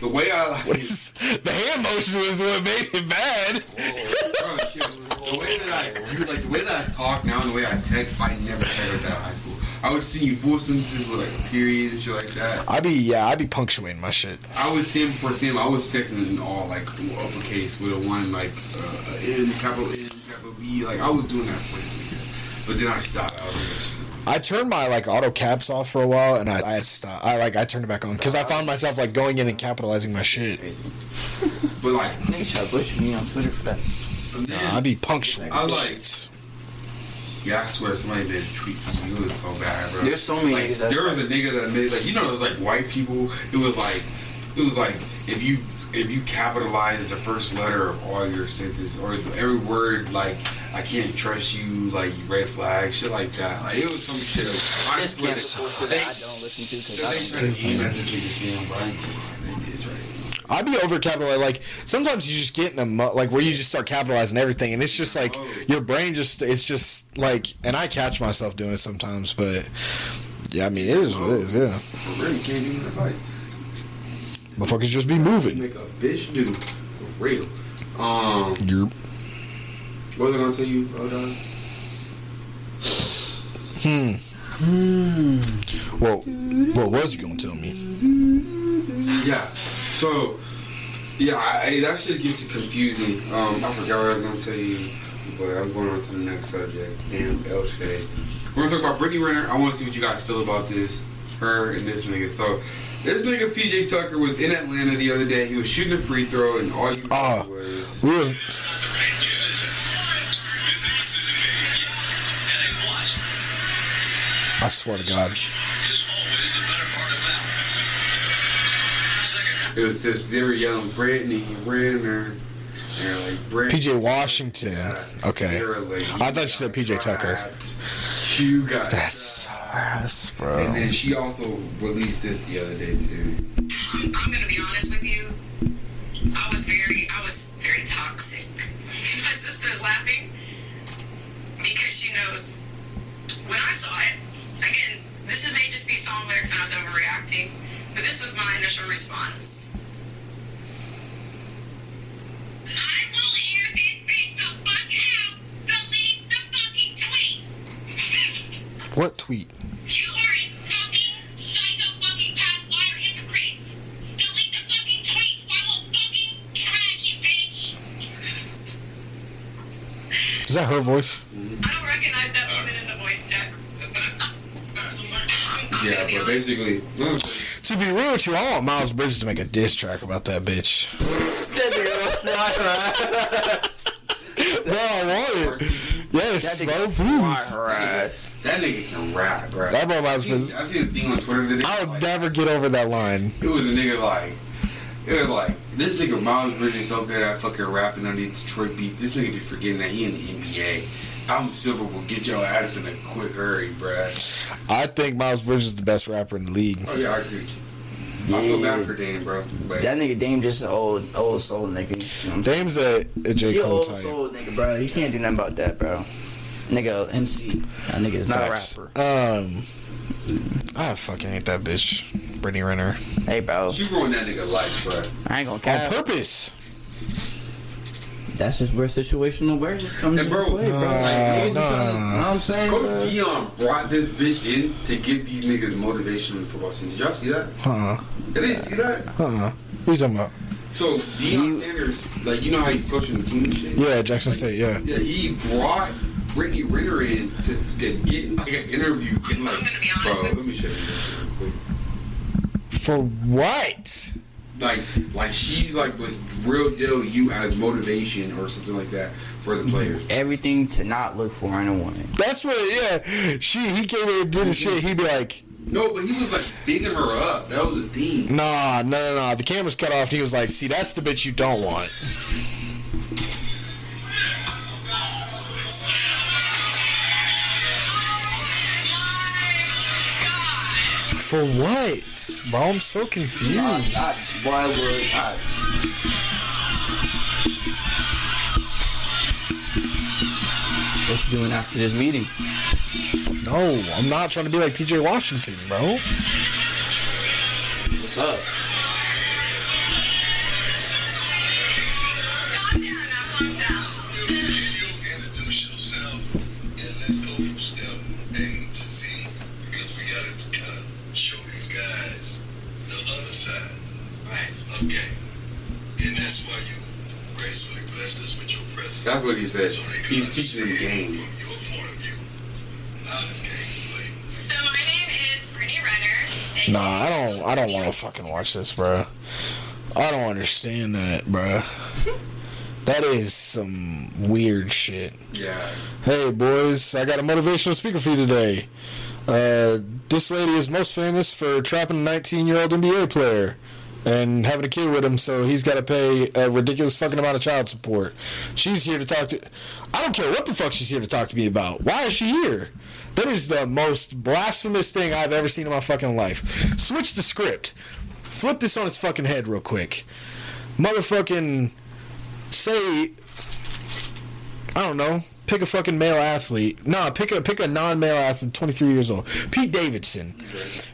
the way I like. What is the hand motion was what made it bad. Bro, shit, the way that I like the way that I talk now and the way I text, I never it that high school. I would send you full sentences with like a period and shit like that. I'd be yeah, I'd be punctuating my shit. I was saying before Sam, I was texting in all like uppercase with a one like uh, a N, capital N, capital B. Like I was doing that for you. But then I stopped. I was like, I turned my like auto caps off for a while, and I I stopped. I like I turned it back on because I found myself like going in and capitalizing my shit. but like, Niggas try to bush me on Twitter for that. Nah, I be punctual. I like. Yeah, I swear somebody made a tweet for you. It was so bad, bro. There's so many Like, there was a nigga that made like you know it was like white people. It was like it was like if you if you capitalize the first letter of all your sentences or every word like I can't trust you like red flag shit like that. Like it was some shit. I This swear can't they- bullshit that I don't listen to because I They don't. tried to aim at this but I ain't gonna lie, they did try. I be over capitalizing. Like sometimes you just get in a mu- like where you just start capitalizing everything, and it's just like oh. your brain just it's just like, and I catch myself doing it sometimes, but yeah, I mean it is what it is. Yeah, For real, you can't even fight. Motherfuckers just be moving. Make a bitch do for real. Um, Yerp. what was I gonna tell you, oh Hmm. Well, what was you gonna tell me? Yeah. So, yeah, I, that shit gets confusing. Um, I forgot what I was gonna tell you, but I'm going on to the next subject. Damn, L Shay. We're gonna talk about Brittany Renner. I want to see what you guys feel about this, her and this nigga. So, this nigga PJ Tucker was in Atlanta the other day. He was shooting a free throw, and all you ah, heard was. We were, This is a decision made, yes. And a what? I swear to God, Is always the better part of that. Second, It was just they were yelling Brittany Renner. They're like Brittany. PJ Washington. Okay, were like, I thought you said PJ Tucker. Trapped. You got That's ass, And then she also released this the other day too. I'm, I'm gonna be honest with you. I was very, I was very toxic. My sister's laughing because she knows when I saw it. Again, this may just be song lyrics and I was overreacting, but this was my initial response. I will hear this bitch the fuck out. Delete the fucking tweet. What tweet? You are a fucking psycho fucking path liar hypocrite. Delete the fucking tweet I will fucking drag you, bitch. Is that her voice? I don't recognize that woman in the voice text. I'm, I'm Yeah, but basically, To be real with you, I want Miles Bridges to make a diss track about that bitch. Bro, I want it. Yes, That bro. Please. her ass. That nigga can rap, bro. That boy I Miles seen, I seen a thing on Twitter today. I would like, never get over that line. It was a nigga like, it was like, this nigga Miles Bridges is so good at fucking rapping on these Detroit beats. This nigga be forgetting that he in the NBA. Album Silver will get your ass in a quick hurry, bruh. I think Miles Bridges is the best rapper in the league. Oh yeah, I agree. With you. I feel bad for Dame, bro. But That nigga Dame just an old old soul nigga. You know what I'm? Dame's a, a J. He Cole old type. soul nigga, bro. You can't do nothing about that, bro. Nigga, MC. That nigga is not Facts. a rapper. Um, I fucking hate that bitch, Brittany Renner, Hey, bro. you ruined that nigga life, bro. I ain't gonna on purpose. That's just where situational awareness comes And into bro, play, bro. uh, Like, niggas nah. trying to, you know what I'm saying, Coach bro? Deion brought this bitch in to give these niggas motivation in the football team. Did y'all see that? Huh? I didn't see that. Huh? Who you talking about? So Deion Sanders, like you know how he's coaching the team and shit. Yeah, Jackson State. Yeah. Yeah, he brought Brittany Ritter in to, to get like an interview. And like, I'm gonna be honest bro, with- let me show you this real quick. For what? Like, like she like was real deal you as motivation or something like that for the players. Everything to not look for in a woman. That's what. Yeah. She. He came in and did the shit. He'd be like, No, but he was like bigging her up. That was a thing. Nah, no, no, no. The camera's cut off. He was like, "See, that's the bitch you don't want." For what, bro? I'm so confused. Nah, not why would I? What you doing after this meeting? No, I'm not trying to be like PJ Washington, bro. What's up? That's what he said. So they can He's teaching them game. From your point of view, how this game's played. So my name is Brittany Renner. Nah, I don't. I don't want to fucking watch this, bro. I don't understand that, bro. That is some weird shit. Yeah. Hey boys, I got a motivational speaker for you today. Uh, this lady is most famous for trapping a 19 year old NBA player and having a kid with him, so he's got to pay a ridiculous fucking amount of child support. She's here to talk to. I don't care what the fuck she's here to talk to me about. Why is she here? That is the most blasphemous thing I've ever seen in my fucking life. Switch the script. Flip this on its fucking head real quick. Motherfucking say I don't know. Pick a fucking male athlete. Nah, pick a pick a non-male athlete, 23 years old. Pete Davidson.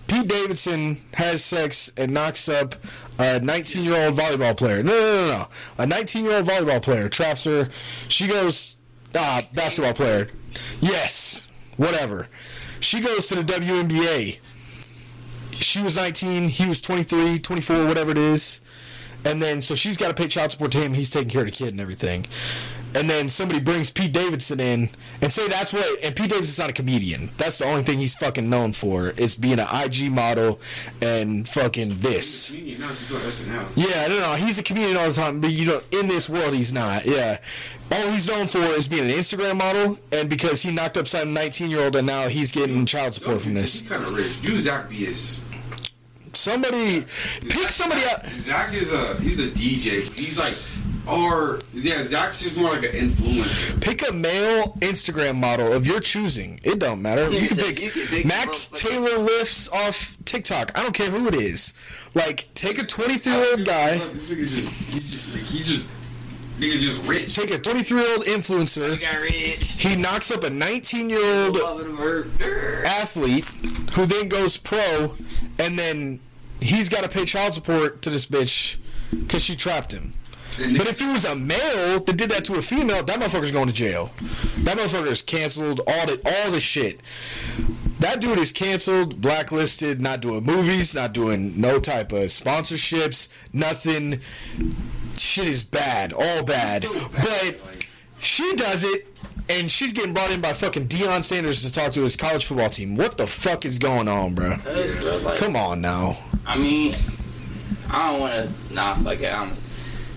Pete Davidson has sex and knocks up a 19-year-old volleyball player. No, no, no, no. A 19-year-old volleyball player traps her. She goes, ah, basketball player. Yes, whatever. She goes to the WNBA. She was 19, he was 23, 24, whatever it is. And then, so she's got to pay child support to him. He's taking care of the kid and everything. And then somebody brings Pete Davidson in and say that's what. And Pete Davidson's not a comedian. That's the only thing he's fucking known for is being an IG model and fucking this. He's on SNL. Yeah, no, no, he's a comedian all the time, but you know, in this world, he's not. Yeah, all he's known for is being an Instagram model, and because he knocked up some 19 year old, and now he's getting child support from this. He's kind of rich. Do Zach Bias. Somebody pick somebody up. Zach is a he's a DJ. He's like, or yeah, Zach's just more like an influencer. Pick a male Instagram model of your choosing. It don't matter. You You can said pick you can pick Max. Taylor lifts off TikTok. I don't care who it is. Like, take a 23 year old guy. This nigga just he just like, he just nigga just rich. Take a 23 year old influencer. got rich. He knocks up a 19 year old athlete who then goes pro, and then he's got to pay child support to this bitch because she trapped him. But if it was a male that did that to a female, that motherfucker's going to jail. That motherfucker's canceled. All the all the shit. That dude is canceled, blacklisted, not doing movies, not doing no type of sponsorships, nothing. Shit is bad, all bad. bad, But like- she does it, and she's getting brought in by fucking Deion Sanders to talk to his college football team. What the fuck is going on, bro? Like, Come on now. I mean, I don't want to. Nah, fuck it. I'm,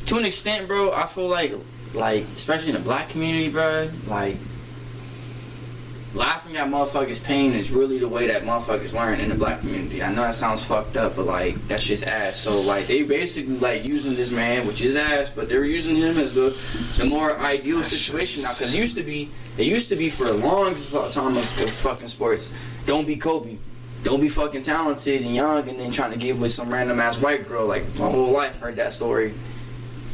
to an extent, bro. I feel like, like, especially in the black community, bro. Like, laughing at motherfuckers' pain is really the way that motherfuckers learn in the black community. I know that sounds fucked up, but like that shit's ass. So like they basically like using this man, which is ass, but they're using him as the the more ideal situation now. Because it used to be, it used to be for a longest fu- time of, of fucking sports. Don't be Kobe. Don't be fucking talented and young, and then trying to get with some random ass white girl. Like my whole life heard that story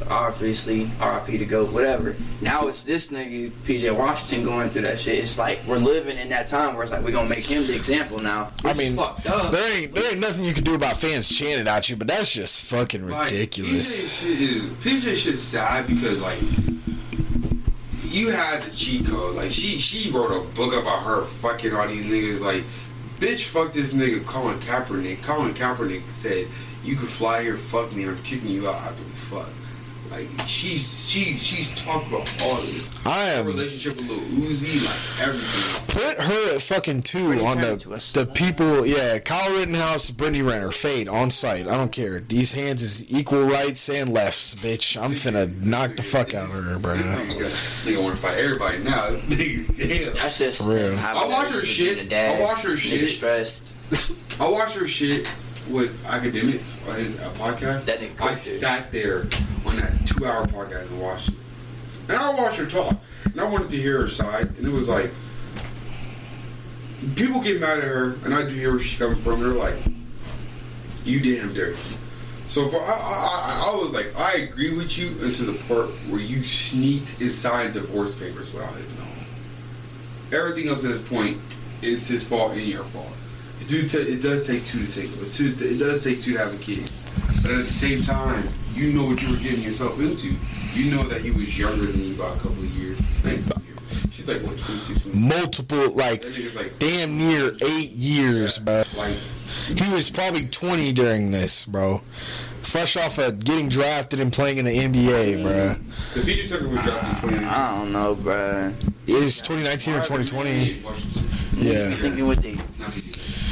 obviously RIP to go, whatever. Now it's this nigga PJ Washington going through that shit. It's like we're living in that time where it's like we're gonna make him the example now. Which I mean, is fucked up. there ain't there ain't nothing you can do about fans chanting at you, but that's just fucking Like, ridiculous. PJ shit is PJ shit sad because like you had the cheat code. Like she she wrote a book about her fucking all these niggas. Like bitch, fuck this nigga Colin Kaepernick. Colin Kaepernick said you could fly here, fuck me, and I'm kicking you out after we fuck. Like she's she she's talked about all this. I Her am- relationship with Lil Uzi, like everything. Put her at fucking two on the us. the people. Yeah, Kyle Rittenhouse, Brittany Renner, fade on site. I don't care. These hands is equal rights and lefts, bitch. I'm finna knock the fuck out of her, bro. Nigga, nigga want to fight everybody now. Nigga, damn. That's just For real. I watch her shit. being a dad. I watch her Nigga shit. stressed. I watch her shit with academics on his uh, podcast. That nigga I sat there on that two hour podcast and watched it. And I watched her talk. And I wanted to hear her side. And it was like, people get mad at her, and I do hear where she's coming from. They're like, you damn dirty. So for I, I, I, I was like, I agree with you until the part where you sneaked and signed divorce papers without his knowing. Everything up to this point is his fault and your fault. It, do ta- it does take two to take it. Two, it does take two to have a kid. But at the same time, you know what you were getting yourself into. You know that he was younger than you by a couple of years. Maybe. She's like what 26, 26. Multiple, like like damn near eight years, bro. like He was probably 20 during this, bro. Fresh off of getting drafted and playing in the NBA, bro. the PJ Tucker was drafted in 2019. I don't know, bruh. It was 2019 or 2020. Yeah. Thinking with they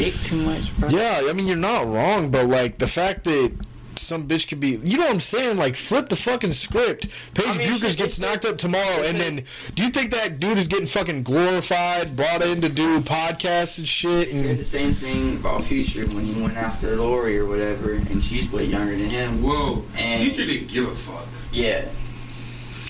dick too much, bro. Yeah, I mean you're not wrong, but like the fact that some bitch could be, you know what I'm saying? Like flip the fucking script. Paige I mean, Bueckers gets knocked up tomorrow, and then do you think that dude is getting fucking glorified, brought in to do podcasts and shit? They said the same thing about Future when he went after Lori or whatever, and she's way younger than him. Whoa, And- Future didn't give a fuck. Yeah,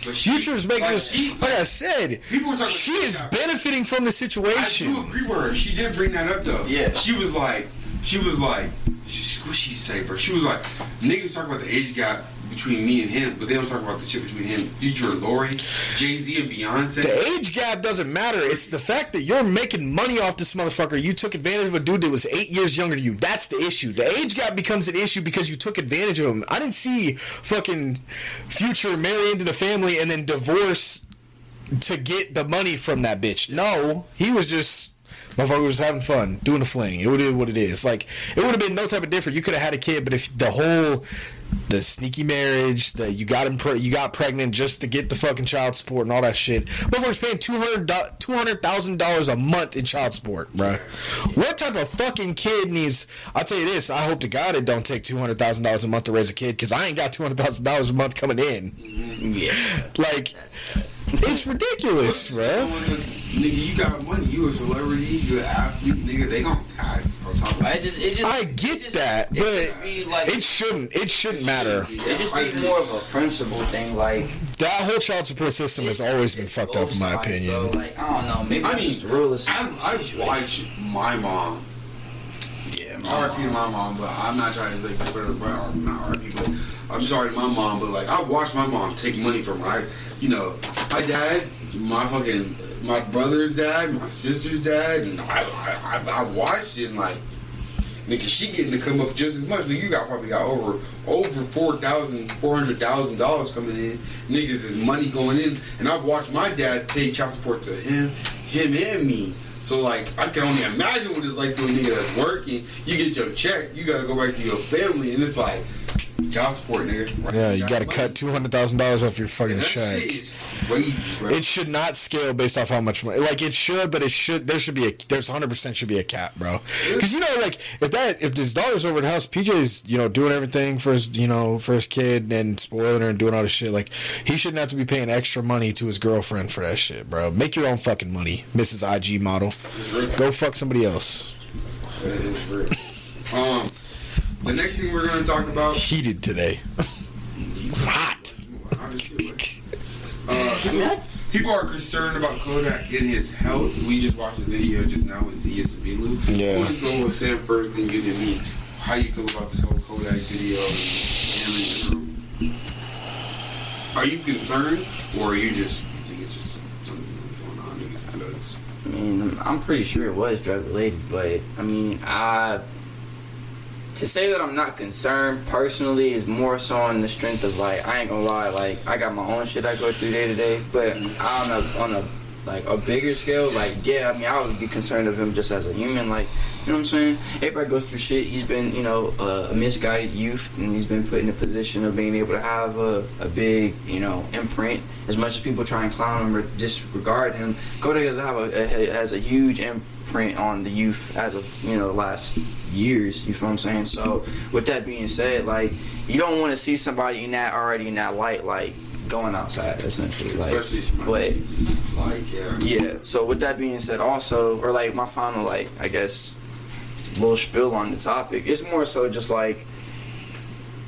But she- Future's making like, this. she- Like I said, People were talking she about- is benefiting from the situation. I situation. do agree with her. She did bring that up though. Yeah. She was like, she was like, she, what she say, bro? She was like, niggas talk about the age gap between me and him, but they don't talk about the shit between him, Future and Lori, Jay Z and Beyonce. The age gap doesn't matter. It's the fact that you're making money off this motherfucker. You took advantage of a dude that was eight years younger than you. That's the issue. The age gap becomes an issue because you took advantage of him. I didn't see fucking Future marry into the family and then divorce to get the money from that bitch. No, he was just. Motherfucker was having fun, doing a fling. It would be what it is. Like it would have been no type of different. You could have had a kid, but if the whole, the sneaky marriage, the you got him, pre- you got pregnant just to get the fucking child support and all that shit. Motherfucker's paying two hundred two hundred thousand dollars a month in child support, bruh. What type of fucking kid needs? I'll tell you this. I hope to God it don't take two hundred thousand dollars a month to raise a kid because I ain't got two hundred thousand dollars a month coming in. Mm-hmm. yeah. Like it's ridiculous, You bruh. know what, Nigga, you got money. You a celebrity. You an athlete. Nigga, they gon' tax on top of I just, it just, I it get just- that, it but just like, it shouldn't. It shouldn't matter. it just I be more of a principle thing. Like That whole child support system has always been fucked up, in my sides, opinion. bro. Like I don't know, maybe I I mean, mean, just realistic. I, I watched my mom. yeah, RP to my mom, but I'm not trying to like put her, not RP, but I'm sorry to my mom, but like I watched my mom take money from her. I, you know, my dad, my fucking, my brother's dad, my sister's dad, and I, I, I, I watched it and like, nigga, she getting to come up just as much. Nigga, you got probably got over over four thousand, four hundred thousand dollars coming in. Niggas is money going in, and I've watched my dad pay child support to him, him and me. So like, I can only imagine what it's like to a nigga that's working. You get your check, you gotta go back to your family, and it's like, Child support, nigga. Right? Yeah, you got to money. cut two hundred thousand dollars off your fucking That check. crazy. It should not scale based off how much money. Like it should, but it should. There should be a. There's 100 percent should be a cap, bro. Because you know, like if that if this daughter's over at the house, PJ's you know doing everything for his you know for his kid and spoiling her and doing all this shit. Like he shouldn't have to be paying extra money to his girlfriend for that shit, bro. Make your own fucking money, Mrs. IG model. Go fuck somebody else. That is real. Um, the next thing we're gonna talk about. Heated today. Hot. Uh, people, people are concerned about Kodak and his health. We just watched the video just now with Zias B.Lou. Yeah. I want to go with Sam first, then you, then me. How you feel about this whole Kodak video and him in general? Are you concerned, or are you just think it's just something going on? Niggas drugs. I mean, I'm pretty sure it was drug related, but I mean, I to say that I'm not concerned personally is more so on the strength of like I ain't gonna lie, like I got my own shit I go through day to day, but I on a on a like a bigger scale, like yeah, I mean I would be concerned of him just as a human, like you know what I'm saying. Everybody goes through shit. He's been you know uh, a misguided youth, and he's been put in a position of being able to have a, a big you know imprint. As much as people try and clown him or disregard him, Kodak does have a, a has a huge imprint on the youth as of you know the last years. You feel what I'm saying? So with that being said, like you don't want to see somebody in that already in that light, like going outside essentially, like. But like yeah. yeah. So with that being said, also, or like my final, like I guess, little spill on the topic. It's more so just like.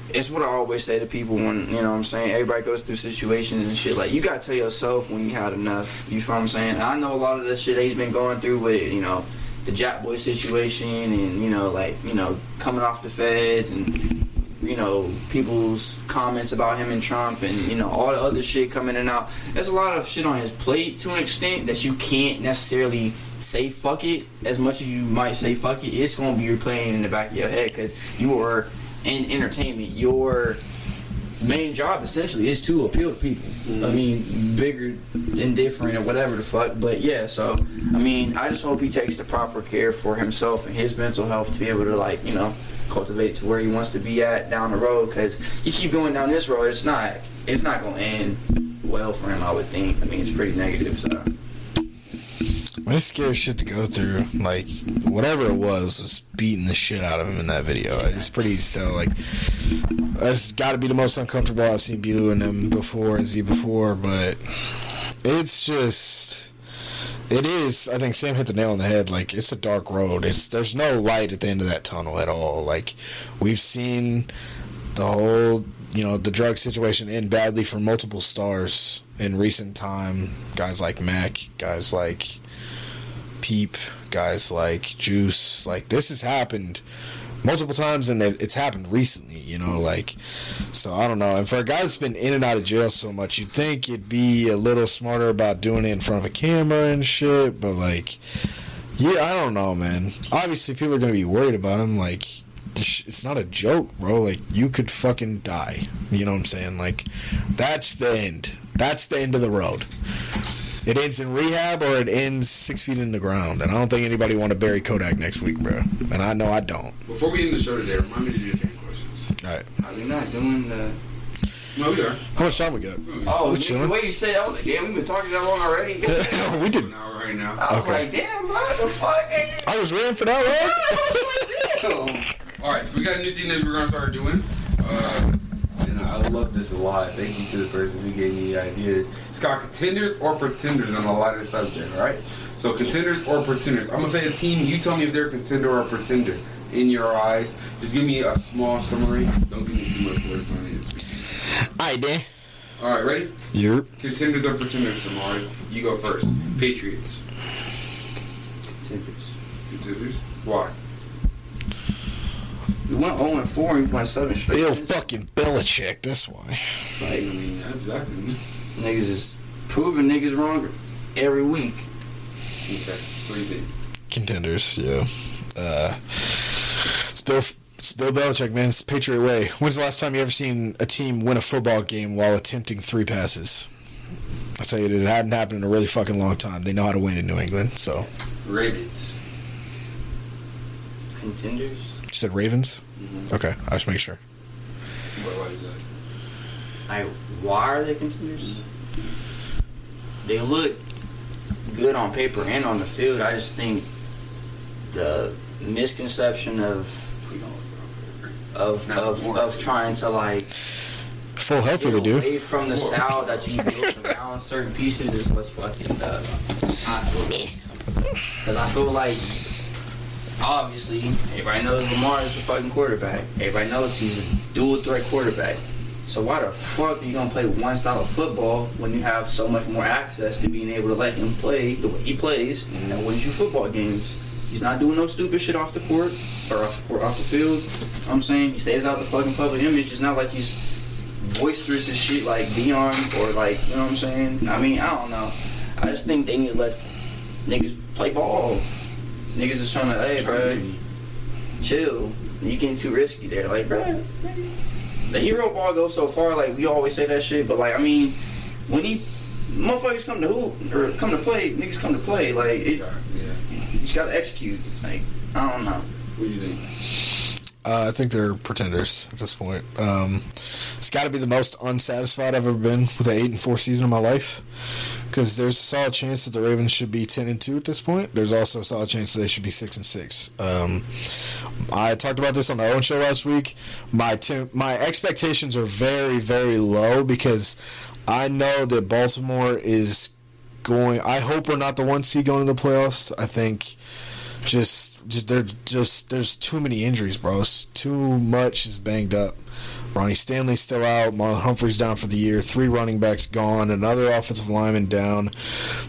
It's what I always say to people when you know what I'm saying everybody goes through situations and shit like you gotta tell yourself when you had enough. You feel what I'm saying? And I know a lot of the shit he's been going through with you know the Jack Boy situation and you know like you know coming off the feds and you know people's comments about him and Trump and you know all the other shit coming in and out. There's a lot of shit on his plate to an extent that you can't necessarily say fuck it as much as you might say fuck it. It's gonna be replaying in the back of your head because you are in entertainment. Your main job essentially is to appeal to people. I mm-hmm. mean, bigger and different or whatever the fuck. But yeah, so I mean, I just hope he takes the proper care for himself and his mental health to be able to like you know cultivate to where he wants to be at down the road. Because you keep going down this road, it's not it's not gonna end well for him. I would think. I mean, it's pretty negative. So It's scary shit to go through. Like whatever it was was beating the shit out of him in that video. It's pretty so like that's got to be the most uncomfortable I've seen B.Lou and them before and Z before, but it's just it is. I think Sam hit the nail on the head. Like it's a dark road. It's there's no light at the end of that tunnel at all. Like we've seen the whole you know the drug situation end badly for multiple stars in recent time. Guys like Mac, guys like Peep, guys like Juice. Like this has happened multiple times, and it's happened recently. You know, like so I don't know. And for a guy that's been in and out of jail so much, you'd think you'd be a little smarter about doing it in front of a camera and shit. But like, yeah, I don't know, man. Obviously, people are gonna be worried about him. Like, it's not a joke, bro. Like, you could fucking die. You know what I'm saying? Like, that's the end. That's the end of the road. It ends in rehab or it ends six feet in the ground. And I don't think anybody want to bury Kodak next week, bro. And I know I don't. Before we end the show today, remind me to do the fan questions. All right. are we not doing the? No, we are. How much time we got? Oh, We nigga, chilling. the way you said, that, I was like, damn, we've been talking that long already. we did. An did. hour right now. I was Okay. like, damn, what the fuck? nigga? I was waiting for that, right? All right, so we got a new thing that we're gonna start doing. Uh, and I love this a lot. Thank you to the person who gave me the ideas. It's called contenders or pretenders on a lighter subject. right? So contenders or pretenders. I'm gonna say a team. You tell me if they're a contender or a pretender in your eyes. Just give me a small summary. Don't give me too much words on it. this week. I. All right, ready? Yep. Contenders or pretenders, Samari? You go first. Patriots. Contenders. Contenders. Why? We went 0 and 4 and we went 7 straight. Bill wins. fucking Belichick. That's why. I Like, mean, exactly. niggas is proving niggas wrong every week. Okay. What do you think? Contenders, yeah. Uh, it's Bill, it's Bill Belichick, man. It's the Patriot way. When's the last time you ever seen a team win a football game while attempting three passes? I tell you, it hadn't happened in a really fucking long time. They know how to win in New England. So, Ravens. Contenders? You said Ravens? Mm-hmm. Okay, I just make sure. What, what is that? Like, why are they contenders? They look good on paper and on the field. I just think the misconception of We don't look of of, of trying to like Full healthy get they do. away from the style that you built around certain pieces is what's fucking uh, up. I feel because I feel like obviously everybody knows Lamar is the fucking quarterback. Everybody knows he's a dual threat quarterback. So why the fuck are you gonna play one style of football when you have so much more access to being able to let him play the way he plays and wins you football games? He's not doing no stupid shit off the court or off the court, off the field. I'm saying he stays out the fucking public image. It's not like he's boisterous and shit like Deion or like you know what I'm saying. I mean I don't know. I just think they need to let niggas play ball. Niggas is trying to, hey, bro, chill. You getting too risky there, like, bro. The hero ball goes so far, like we always say that shit, but like, I mean, when he motherfuckers come to hoop or come to play, niggas come to play. Like, it, Yeah. yeah. you just gotta execute. Like, I don't know. What do you think? Uh, I think they're pretenders at this point. Um, it's got to be the most unsatisfied I've ever been with an eight and four season of my life. Because there's a solid chance that the Ravens should be ten and two at this point. There's also a solid chance that they should be six and six. Um, I talked about this on my own show last week. My my expectations are very very low because I know that Baltimore is going. I hope we're not the one seed going to the playoffs. I think just just there just there's too many injuries, bro. It's too much is banged up. Ronnie Stanley's still out. Marlon Humphrey's down for the year. Three running backs gone. Another offensive lineman down.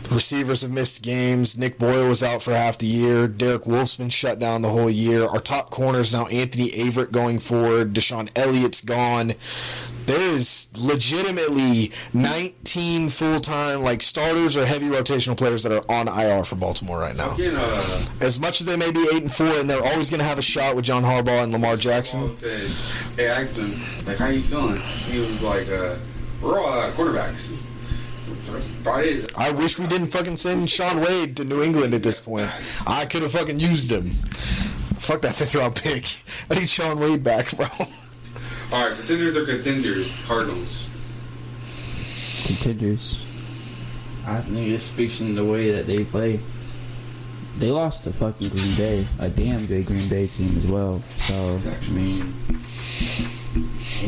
The receivers have missed games. Nick Boyle was out for half the year. Derek Wolfe's been shut down the whole year. Our top corner is now Anthony Averett going forward. DeShon Elliott's gone. There is legitimately 19 full time like starters or heavy rotational players that are on IR for Baltimore right now. Uh, As much as they may be eight and four, and they're always going to have a shot with John Harbaugh and Lamar Jackson. Hey, him, like, how you feeling? He was like, uh, we're all uh, quarterbacks. That's about it. I wish we didn't fucking send Shaun Wade to New England at this point. I could have fucking used him. Fuck that fifth round pick. I need Shaun Wade back, bro. All right, contenders are contenders. Cardinals. Contenders. I think it speaks in the way that they play. They lost to fucking Green Bay, a damn good Green Bay team as well. So I mean,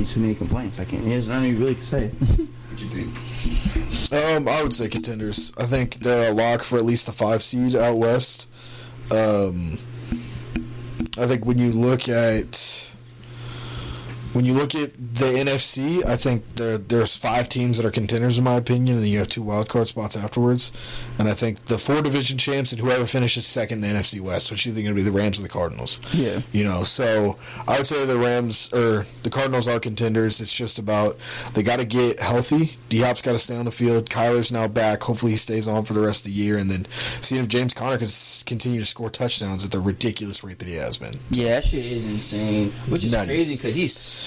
too many complaints. I can't. There's nothing you really can say. What you think? Um, I would say contenders. I think they're a lock for at least the five seed out west. Um, I think when you look at when you look at the NFC, I think there there's five teams that are contenders in my opinion, and then you have two wild card spots afterwards. And I think the four division champs and whoever finishes second in the NFC West, which is think going to be the Rams or the Cardinals. Yeah. You know, so I would say the Rams or the Cardinals are contenders. It's just about they got to get healthy. D Hop's got to stay on the field. Kyler's now back. Hopefully, he stays on for the rest of the year, and then seeing if James Conner can continue to score touchdowns at the ridiculous rate that he has been. Yeah, that shit is insane. Which is Nutty. crazy because he's so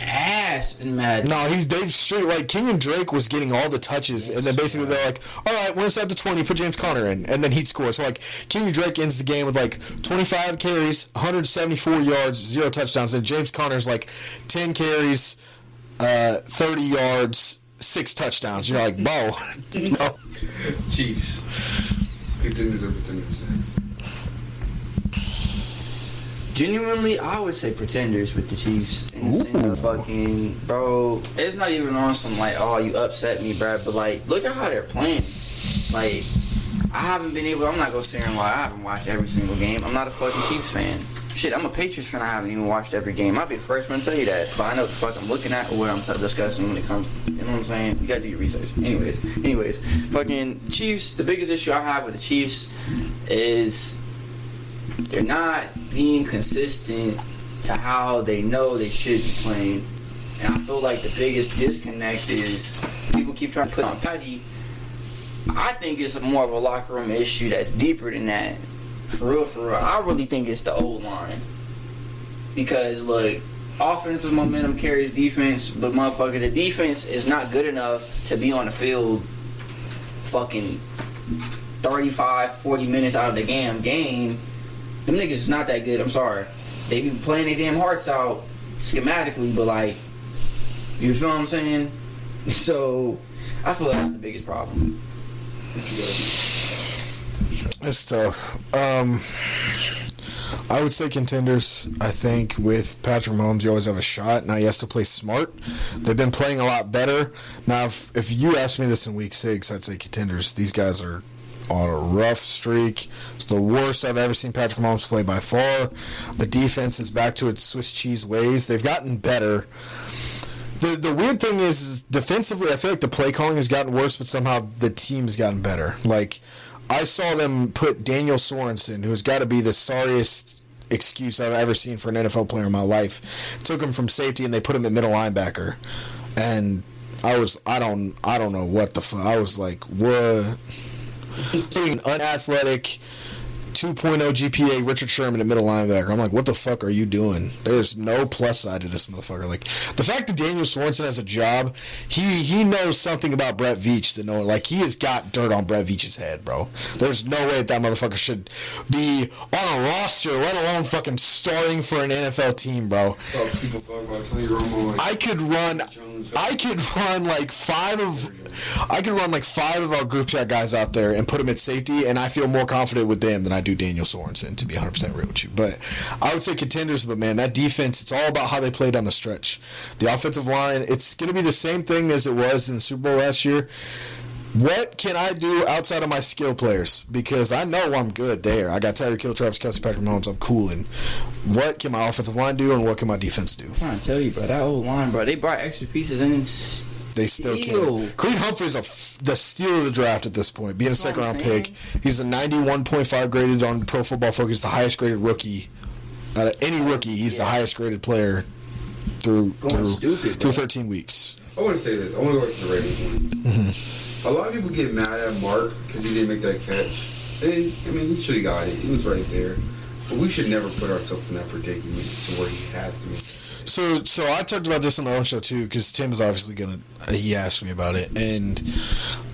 ass in Madden. No, he's Dave Street. like Kenyan Drake was getting all the touches, and then basically they're like, "All right, we're inside the twenty, put James Conner in," and then he'd score. So like Kenyan Drake ends the game with like twenty five carries, one hundred seventy four yards, zero touchdowns, and James Conner's like ten carries, uh, thirty yards, six touchdowns. You're like, "Bo, no." Chiefs. Contenders are contenders. Genuinely, I would say pretenders with the Chiefs. In the sense of fucking, bro, it's not even on some like, oh, you upset me, bro. But like, look at how they're playing. Like, I haven't been able. I'm not gonna sit here and lie. I haven't watched every single game. I'm not a fucking Chiefs fan. Shit, I'm a Patriots fan. I haven't even watched every game. I'll be the first one to tell you that. But I know what the fuck I'm looking at or what I'm t- discussing when it comes. You know what I'm saying? You gotta do your research. Anyways, anyways, fucking Chiefs. The biggest issue I have with the Chiefs is they're not being consistent to how they know they should be playing. And I feel like the biggest disconnect is people keep trying to put on Patty. I think it's more of a locker room issue that's deeper than that. For real, for real. I really think it's the old line. Because, look, offensive momentum carries defense, but motherfucker, the defense is not good enough to be on the field fucking 35, 40 minutes out of the damn game them niggas is not that good. I'm sorry. They be playing their damn hearts out, schematically, but like, you feel what I'm saying? So, I feel like that's the biggest problem. It's tough. Um, I would say contenders. I think with Patrick Mahomes, you always have a shot. Now he has to play smart. They've been playing a lot better. Now, if, if you asked me this in week six, I'd say contenders. These guys are on a rough streak. It's the worst I've ever seen Patrick Mahomes play by far. The defense is back to its Swiss cheese ways. They've gotten better. The, the weird thing is, is defensively, I feel like the play calling has gotten worse, but somehow the team's gotten better. Like, I saw them put Daniel Sorensen, who's got to be the sorriest excuse I've ever seen for an NFL player in my life. Took him from safety and they put him at middle linebacker, and I was I don't I don't know what the fuck I was like what. An unathletic 2.0 GPA Richard Sherman at middle linebacker. I'm like, what the fuck are you doing? There's no plus side to this motherfucker. Like the fact that Daniel Swanson has a job, he he knows something about Brett Veach to know. Like he has got dirt on Brett Veach's head, bro. There's no way that, that motherfucker should be on a roster, let alone fucking starting for an NFL team, bro. People talk about Tony Romo. Like, I could run. I could run like five of. I could run like five of our group chat guys out there and put them at safety, and I feel more confident with them than I do Daniel Sorensen. To be 100 percent real with you, but I would say contenders. But man, that defense, it's all about how they play down the stretch. The offensive line, it's going to be the same thing as it was in the Super Bowl last year. What can I do outside of my skill players? Because I know I'm good there. I got Tyreek Hill, Travis Kelce, Patrick Mahomes. I'm cooling. What can my offensive line do, and what can my defense do? I'm trying to tell you, bro. That old line, bro. They brought extra pieces in. And They still can't. Creed Humphrey's a f- the steal of the draft at this point, being a second round saying. pick. He's a 91.5 graded on Pro Football Focus, the highest graded rookie. Out of any rookie, he's the highest graded player through Going through, stupid, through 13 weeks. I want to say this. I want to go back to the Ravens. Mm-hmm. A lot of people get mad at Mark because he didn't make that catch. And, I mean, he should have got it. He was right there. But we should never put ourselves in that predicament to where he has to make it. So, so I talked about this on our own show too, because Tim is obviously gonna. He asked me about it, and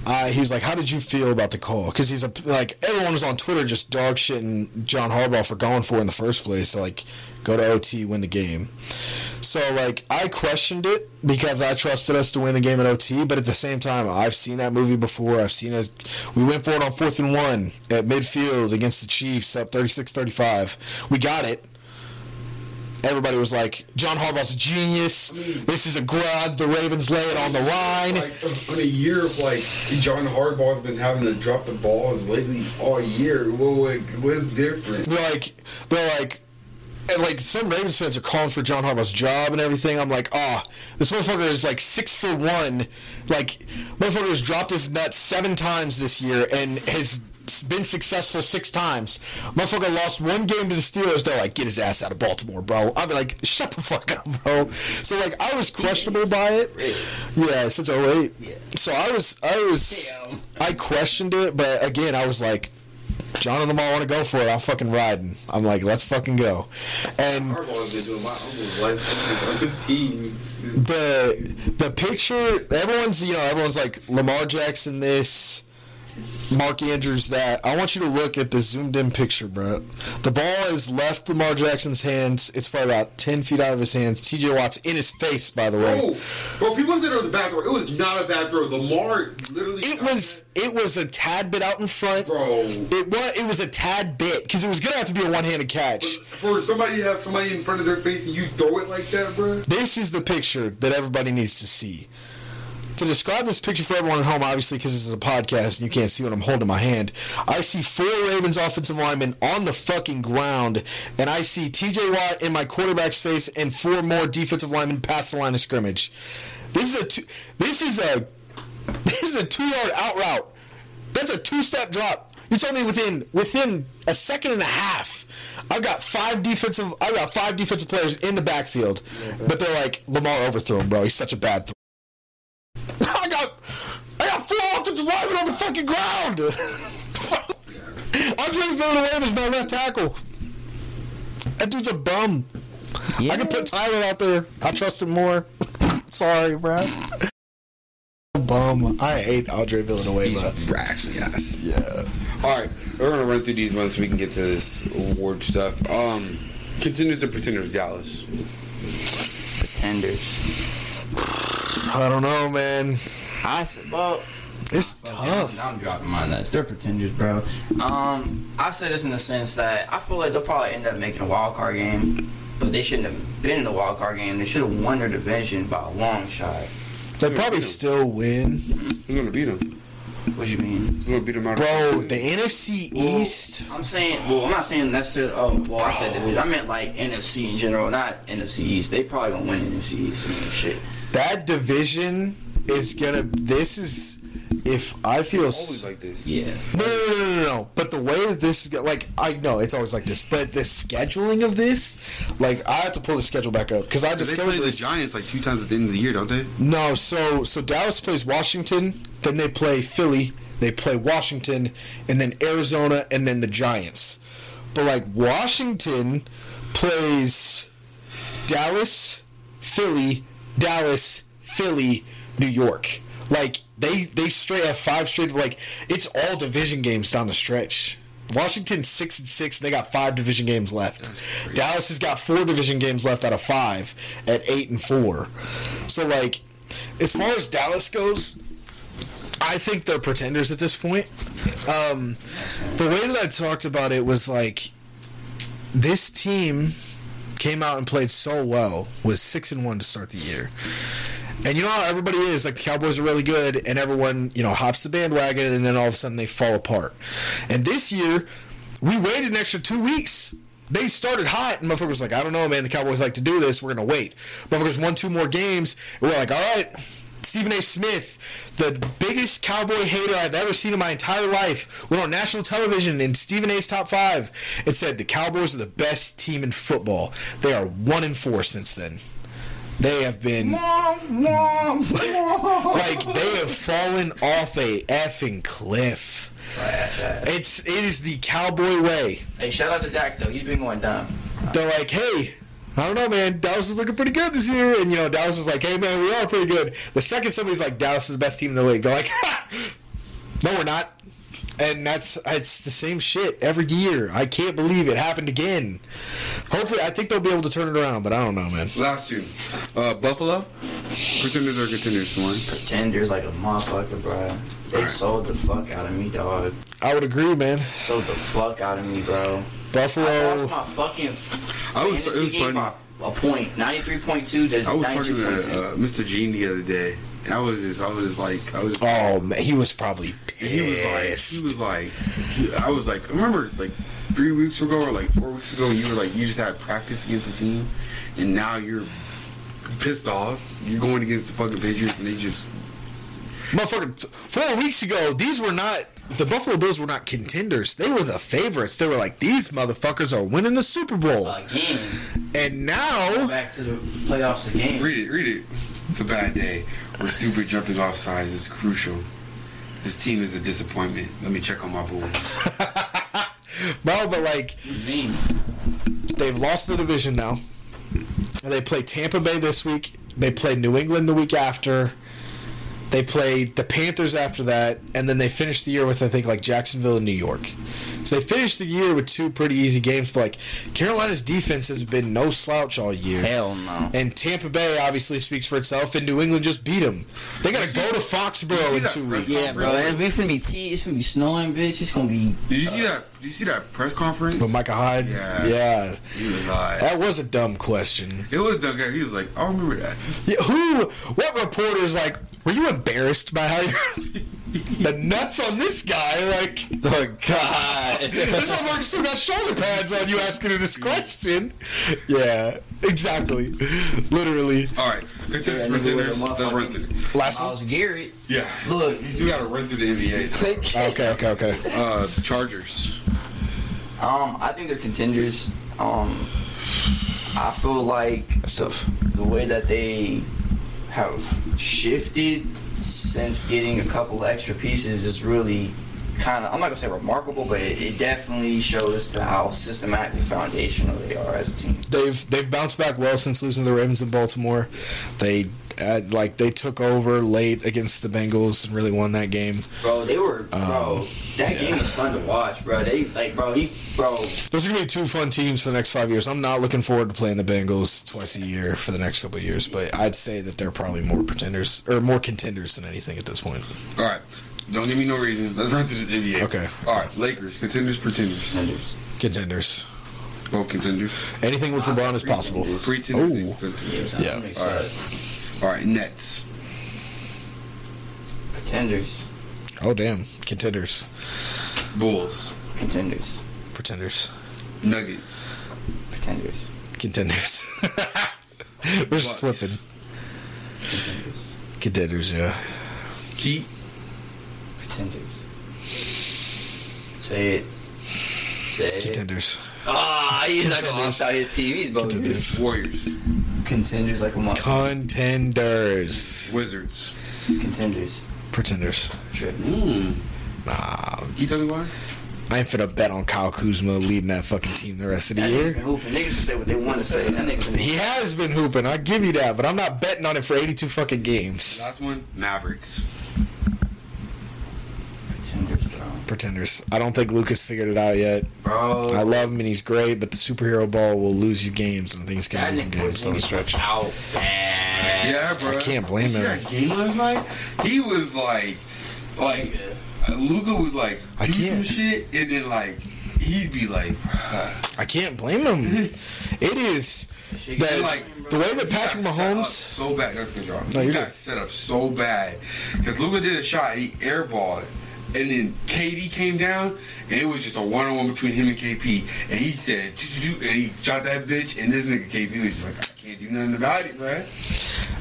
I, he was like, "How did you feel about the call?" Because he's a like everyone was on Twitter just dog shitting John Harbaugh for going for it in the first place to like go to OT, win the game. So like I questioned it because I trusted us to win the game at OT, but at the same time, I've seen that movie before. I've seen it. We went for it on fourth and one at midfield against the Chiefs, up 36-35. We got it everybody was like, John Harbaugh's a genius. This is a grab. The Ravens lay it on the line. Like, in a year of, like, John Harbaugh's been having to drop the balls lately all year. What, what, what's different? They're like, they're like, and like some Ravens fans are calling for John Harbaugh's job and everything. I'm like, ah, this motherfucker is like six for one. Like, motherfucker has dropped his nuts seven times this year and has been successful six times. Motherfucker lost one game to the Steelers. They're like, get his ass out of Baltimore, bro. I'd be like, shut the fuck up, bro. So like, I was questionable by it. Yeah, since 08. Yeah. So I was, I was, Damn. I questioned it, but again, I was like, John and them all want to go for it. I'm fucking riding. I'm like, let's fucking go. And Harbaugh's been doing my uncle's life on the teams. the the picture, everyone's you know, everyone's like Lamar Jackson this, Mark Andrews that. I want you to look at the zoomed in picture, bro. The ball has left Lamar Jackson's hands. It's probably about ten feet out of his hands. T.J. Watt's in his face, by the way. Oh, bro, people said it was a bad throw. It was not a bad throw. Lamar literally. It was it was a tad bit out in front. Bro. It was it was a tad bit because it was gonna have to be a one handed catch. For somebody to have somebody in front of their face and you throw it like that, bro. This is the picture that everybody needs to see. To describe this picture for everyone at home, obviously because this is a podcast and you can't see what I'm holding in my hand, I see four Ravens offensive linemen on the fucking ground, and I see TJ Watt in my quarterback's face and four more defensive linemen past the line of scrimmage. This is a two, this is a this is a two yard out route. That's a two step drop. You told me within within a second and a half, I've got five defensive I've got five defensive players in the backfield, but they're like Lamar overthrew him, bro. He's such a bad. Th- I got I got four offensive linemen on the fucking ground. Andre Villanueva is my left tackle. That dude's a bum. I can put Tyler out there. I trust him more. Sorry, bro. Bum. I hate Andre Villanueva. He's brash, yes. Yeah. All right, we're gonna run through these ones so we can get to this award stuff. Um, contenders to pretenders, Dallas. Pretenders. I don't know, man. I said, well, It's I'm, tough. I'm dropping my nuts. They're pretenders, bro. Um, I say this in the sense that I feel like they'll probably end up making a wild card game, but they shouldn't have been in the wild card game. They should have won their division by a long shot. They probably still win, Who's gonna beat them? What do you mean? Who's gonna beat them out? bro. The NFC East. I'm saying, well, I'm not saying necessarily. Oh, well, I said division. I meant like NFC in general, not NFC East. They probably gonna win NFC East. I mean, shit. That division is gonna. This is. If I feel always like this. Yeah. No, no, no, no, no, no. But the way that this is like, I know it's always like this, but the scheduling of this, like, I have to pull the schedule back up because I They discovered play the. Giants like two times at the end of the year, don't they? No, so so Dallas plays Washington, then they play Philly, they play Washington, and then Arizona, and then the Giants. But like Washington plays Dallas, Philly, Dallas, Philly, New York. Like they they straight have five straight like it's all division games down the stretch. Washington six and six. They got five division games left. Dallas has got four division games left out of five at eight and four. So like, as far as Dallas goes, I think they're pretenders at this point. Um, the way that I talked about it was like, this team came out and played so well, was six and one to start the year. And you know how everybody is like the Cowboys are really good, and everyone you know hops the bandwagon, and then all of a sudden they fall apart. And this year, we waited an extra two weeks. They started hot, and motherfuckers was like, I don't know, man. The Cowboys like to do this. We're gonna wait. Motherfuckers won two more games. And we're like, all right. Stephen A. Smith, the biggest cowboy hater I've ever seen in my entire life, went on national television in Stephen A.'s top five and said the Cowboys are the best team in football. They are one and four since then. They have been like they have fallen off a effing cliff. It's it is the cowboy way. Hey, shout out to Dak though. He's been going dumb. They're like, hey, I don't know, man. Dallas is looking pretty good this year, and you know, Dallas is like, hey, man, we are pretty good. The second somebody's like, Dallas is the best team in the league, they're like, ha! no, we're not. And that's it's the same shit every year. I can't believe it happened again. Hopefully, I think they'll be able to turn it around, but I don't know, man. Last two. Uh, Buffalo. Pretenders or contenders? One. Pretenders like a motherfucker, bro. They sold the fuck out of me, dog. I would agree, man. Sold the fuck out of me, bro. Buffalo. I lost Buffalo. my fucking I was- it was game funny. by a point, ninety three point two to I was ninety talking to point uh, Mr. Gene the other day, and I was just, I was just like, I was. Oh man, he was probably pissed. He was like, he was like, he- I was like, I remember like three weeks ago or like four weeks ago, you were like, you just had practice against the team, and now you're pissed off. You're going against the fucking Patriots, and they just Motherfucker, four weeks ago, these were not the Buffalo Bills were not contenders. They were the favorites. They were like these motherfuckers are winning the Super Bowl, Again, and now back to the playoffs again. read it, read it. It's a bad day. We're stupid jumping off sides is crucial. This team is a disappointment. Let me check on my boys. bro, but like What do you mean? they've lost the division now. They play Tampa Bay this week. They play New England the week after. They play the Panthers after that, and then they finish the year with I think like Jacksonville and New York. So they finished the year with two pretty easy games. But like Carolina's defense has been no slouch all year. Hell no. And Tampa Bay obviously speaks for itself, and New England just beat them. They got to go to Foxborough in two weeks. Yeah, bro. It's gonna be tea. It's gonna be snowing, bitch. It's gonna be. Did you see that? Did you see that press conference? With Micah Hyde, Yeah. yeah, He was like, that was a dumb question. it was dumb. guy. He was like, I remember that. Yeah, who? What reporter's like? Were you embarrassed by how you the nuts on this guy? Like Oh God. this motherfucker still got shoulder pads on you asking him this question. Yeah, exactly. Literally. All right, contenders, Yeah, nigga with a pretenders. Let's motherfucking- run through. Last one. Myles Garrett. Yeah, Look. we gotta run through the NBA. Okay, okay, okay. Uh, Chargers. Um, I think they're contenders. Um, I feel like That's tough. the way that they have shifted since getting a couple extra pieces is really kind of I'm not gonna say remarkable, but it, it definitely shows to how systematically foundational they are as a team. They've they've bounced back well since losing the Ravens in Baltimore. They Uh, like they took over late against the Bengals and really won that game. Bro, they were bro. that game was fun to watch, bro. They like, bro, he, bro. Those are gonna be two fun teams for the next five years. I'm not looking forward to playing the Bengals twice a year for the next couple of years, but I'd say that they're probably more pretenders or more contenders than anything at this point. All right. Don't give me no reason. Let's run through this NBA. Okay. All right. Lakers, contenders, pretenders. Contenders. Contenders. Both contenders. Anything with I said LeBron is possible. Pretenders and Ooh. contenders. Yeah. All right. Sense. All right. Nets. Contenders. Oh damn, contenders, Bulls. Contenders. pretenders, Nuggets. Pretenders. contenders. We're just flipping Contenders. contenders. Yeah. Heat. Pretenders. Say it. Say it. Contenders. Ah, he's not gonna Contenders. opt out his team. He's bogus. Contenders. Warriors. Contenders like a month. Contenders. Wizards. Contenders. Pretenders. Tripping. Mm. Nah, Can you tell me why? I ain't finna bet on Kyle Kuzma leading that fucking team the rest of the That year. been hooping. Niggas just say what they want to say. That nigga He has been hooping. I give you that, but I'm not betting on it for 82 fucking games. Last one. Mavericks. Pretenders, I don't think Luka's figured it out yet. Bro. I love him and he's great, but the superhero ball will lose you games and things that can lose you nigga games was the stretch. out bad. Yeah, bro. I can't blame You see him. That game last night. He was like, like, Luka was like I do some can't. shit, and then like he'd be like, I can't blame him. it is Shit, that, like like the way that Patrick got set up Mahomes. so bad. That's good, y'all. No, he you're got good. set up so bad because Luka did a shot, he airballed. And then KD came down, and it was just a one-on-one between him and KP. And he said, and he shot that bitch. And this nigga KP was just like, "I can't do nothing about it, man."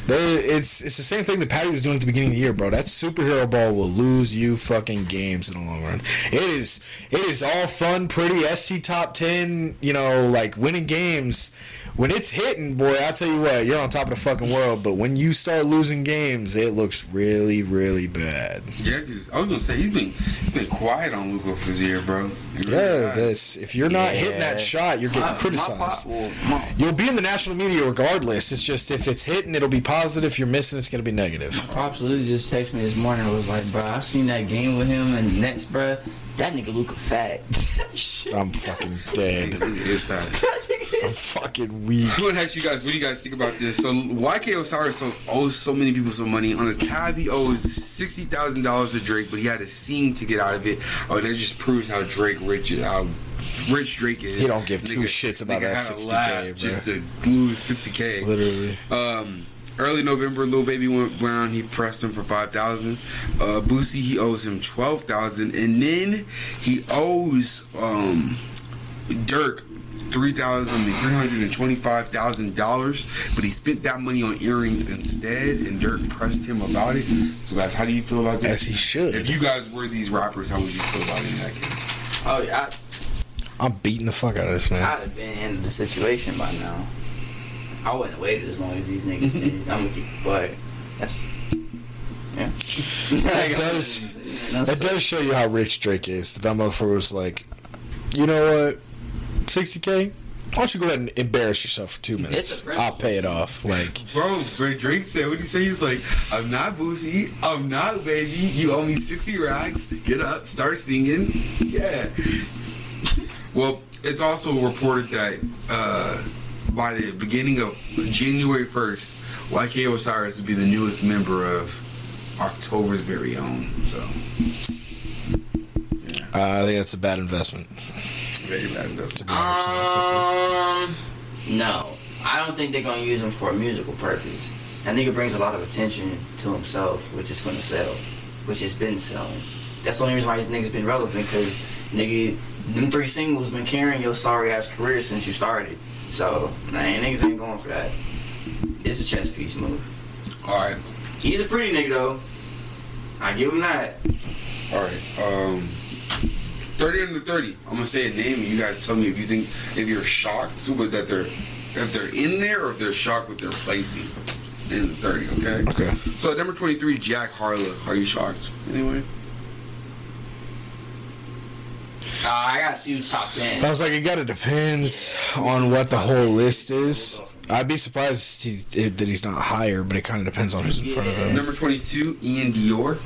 They, it's it's the same thing that Patty was doing at the beginning of the year, bro. That superhero ball will lose you fucking games in the long run. It is it is all fun, pretty SC top ten, you know, like winning games. When it's hitting, boy, I tell you what, you're on top of the fucking world. But when you start losing games, it looks really, really bad. Yeah, because I was gonna say he's been he's been quiet on Luka for this year, bro. Really Yeah, has. that's if you're not hitting that shot, you're getting My- my criticized. pop- well, my- You'll be in the national media regardless. It's just if it's hitting, it'll be positive. If you're missing, it's going to be negative. Pops literally just texted me this morning and was like, bro, I seen that game with him and the Nets, bro. That nigga Luka fat. I'm fucking dead. It's that. I'm fucking weak. I'm gonna ask you guys, what do you guys think about this? So YK Osiris owes- owes so many people some money. On the tab, he owes sixty thousand dollars to Drake, but he had to sing to get out of it. Oh, that just proves how Drake rich how rich Drake is. He don't give two shits about nigga that had a 60K, just to lose sixty k. Literally. Um, early November, Lil Baby went around. He pressed him for five thousand. Uh, Boosie, he owes him twelve thousand, and then he owes um, Durk three thousand, I mean three hundred and twenty-five thousand dollars. But he spent that money on earrings instead, and Durk pressed him about it. So, guys, how do you feel about that? As he should. If you guys were these rappers, how would you feel about it in that case? oh, yeah. I'm beating the fuck out of this man. I'd have been handled the situation by now. I wouldn't have waited as long as these niggas did. I'm going to keep it. That's. Yeah. That does- That does show you how rich Drake is. The dumb motherfucker was like, you know what, 60k. Why don't you go ahead and embarrass yourself for two minutes? I'll pay it off. Like, Bro, bro, Drake said what he said. He's like, I'm not Boosie. I'm not baby. You owe me 60 racks. Get up, start singing. Yeah. Well, it's also reported that uh, by the beginning of January 1st, YK Osiris would be the newest member of October's very own. So, uh, I think that's a bad investment. very bad. That's To be honest, Um, no. I don't think they're going to use him for a musical purpose. That nigga brings a lot of attention to himself, which is going to sell, which has been selling. That's the only reason why his nigga's been relevant, because nigga, them three singles been carrying your sorry ass career since you started. So, man, niggas ain't going for that. It's a chess piece move. All right. He's a pretty nigga, though. I give him that. All right. Um, 30 under 30. I'm going to say a name and you guys tell me if you think, if you're shocked super that they're, if they're in there or if they're shocked with their placing in the 30, okay? Okay. So at number 23, Jack Harlow. Are you shocked? Anyway? Uh, I gotta see who's top 10. I was like, it gotta depends on what the whole list is. I'd be surprised he, that he's not higher, but it kind of depends on who's in front of him. Number 22, Iann Dior.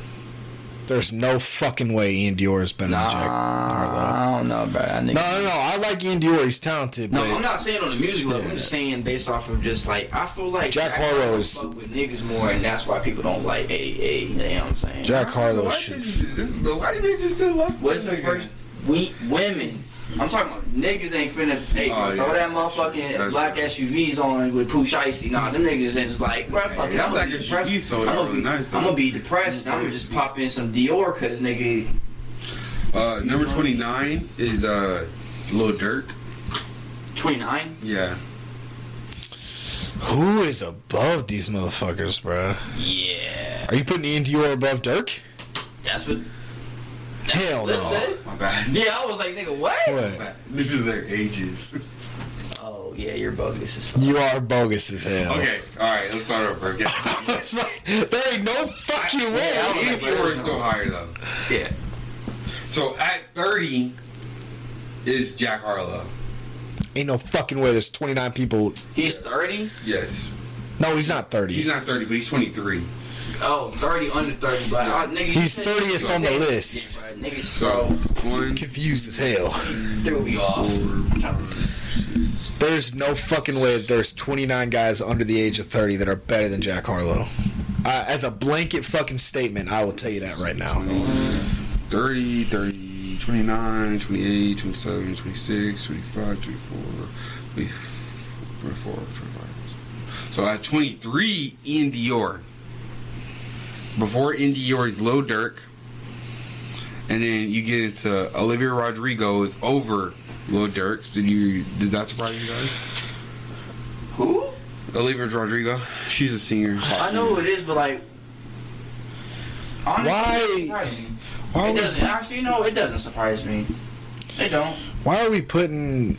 There's no fucking way Iann Dior is better than Jack Harlow. I don't know, bro. That nigga- No, no, no. I like Iann Dior. He's talented, No, but I'm not saying on the music level. I'm just saying based off of just like I feel like Jack Harlow is- fuck with niggas more, and that's why people don't like a a. You know what I'm saying? Jack Harlow Why should. bitches- The white bitches still love What's the this first? We women. I'm talking about niggas ain't finna hey, Oh, throw yeah. that motherfucking That's black true. SUVs on with Pooh Shiesty. Nah, them niggas is like, bro, fuck Hey, it. that I'm black gonna be SUV depressed. sold I'm gonna really be, nice, though. I'm gonna be depressed. I'm gonna just pop in some Dior because nigga. Uh, number 29 is uh, Lil Durk. 29. Yeah. Who is above these motherfuckers, bro? Yeah, Are you putting Iann Dior above Durk? that's what. Hell Let's no. say. My bad. Yeah, I was like, nigga, what? What? This is their ages. Oh yeah, you're bogus as fuck. You are bogus as hell. Okay, alright, let's start over again. it's like there ain't no fucking way. I was Ian like, still higher, though. Yeah. So at 30 is Jack Harlow. Ain't no fucking way. There's 29 people. He's 30. Yes. No, he's not 30. He's not 30, but he's 23. Oh, 30 under 30, but uh, nigga, He's 30th on the list. Yeah, bro, nigga, So, one, confused as hell. threw me off. There's no fucking way that there's 29 guys under the age of 30 that are better than Jack Harlow. Uh, as a blanket fucking statement, I will tell you that right now. 30, 30, 29, 28, 27, 26, 25, 24, 24, 25. So I at 23, Iann Dior. Before Dior is Lil Durk. And then you get into Olivia Rodrigo is over Low Durk. Did you Did that surprise you guys? Who? Olivia Rodrigo. She's a singer. I know who it is, but like, honestly, Why- it doesn't surprise me. Why It doesn't actually. No, it doesn't surprise me. It don't why are we putting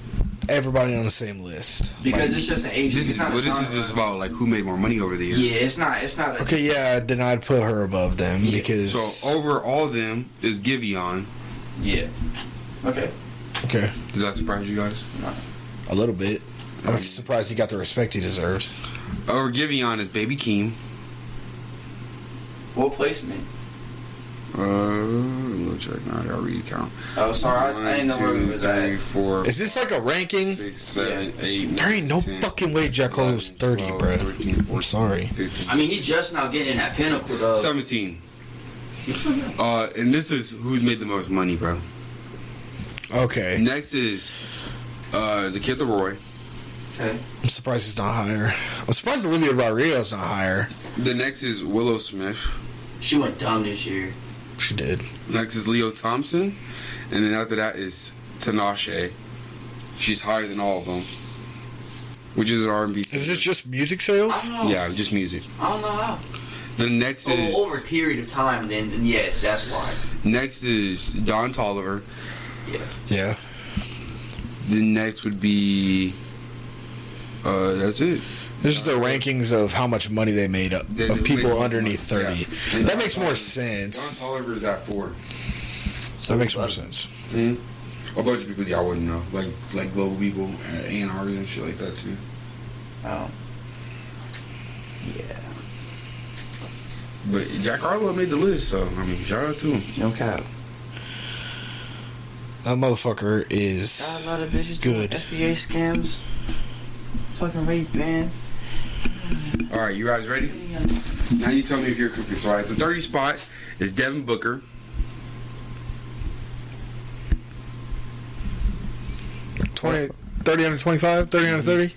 everybody on the same list? because Like- it's just an age. This is not a well, this is just about like who made more money over the years. Yeah, it's not. It's not. A, okay, yeah, then I'd put her above them Yeah. because. So over all of them is Giveon. Yeah. Okay. okay, Does that surprise you guys? a little bit. I'm surprised he got the respect he deserved. Over Giveon is Baby Keem. What placement? Uh, let check now. I gotta read count. Oh, sorry, I, I didn't know where we was three, at. four, Is this like a ranking? six, seven, eight, There ain't no 10, fucking way Jack Harlow's 30, 12, bruh. 13, 14, I'm sorry. 15, I mean, he just now getting in that pinnacle though. 17. Uh, and this is who's made the most money, bro. Okay. Next is uh the Kid LAROI. Okay. I'm surprised he's not higher. I'm surprised Olivia Rodrigo's not higher. The next is Willow Smith. She went dumb this year. She did. Next is Leo Thompson, and then after that is Tinashe. She's higher than all of them, which is an R&B. Is this just music I sales? don't know. Yeah, just music. I don't know how. The next is Oh, over a period of time, then, then yes, that's why. next is Don Toliver. Yeah. Yeah. The next would be. Uh, that's it. This is the rankings of how much money they made up They- of they people underneath money, 30. yeah. That makes more Don sense. Toliver is at four. That makes more sense. hmm A bunch of people y'all wouldn't know, like like global people, uh, A&Rs and shit like that too. Oh. Yeah. But Jack Harlow made the list, so I mean, shout out to him. No cap. That motherfucker is. Got a lot of bitches Good. SBA scams. Fucking rape bands. All right, you guys ready? Now you tell me if you're confused. So, all right, the 30 spot is Devin Booker. Twenty, 30 under 25? 30 under 30?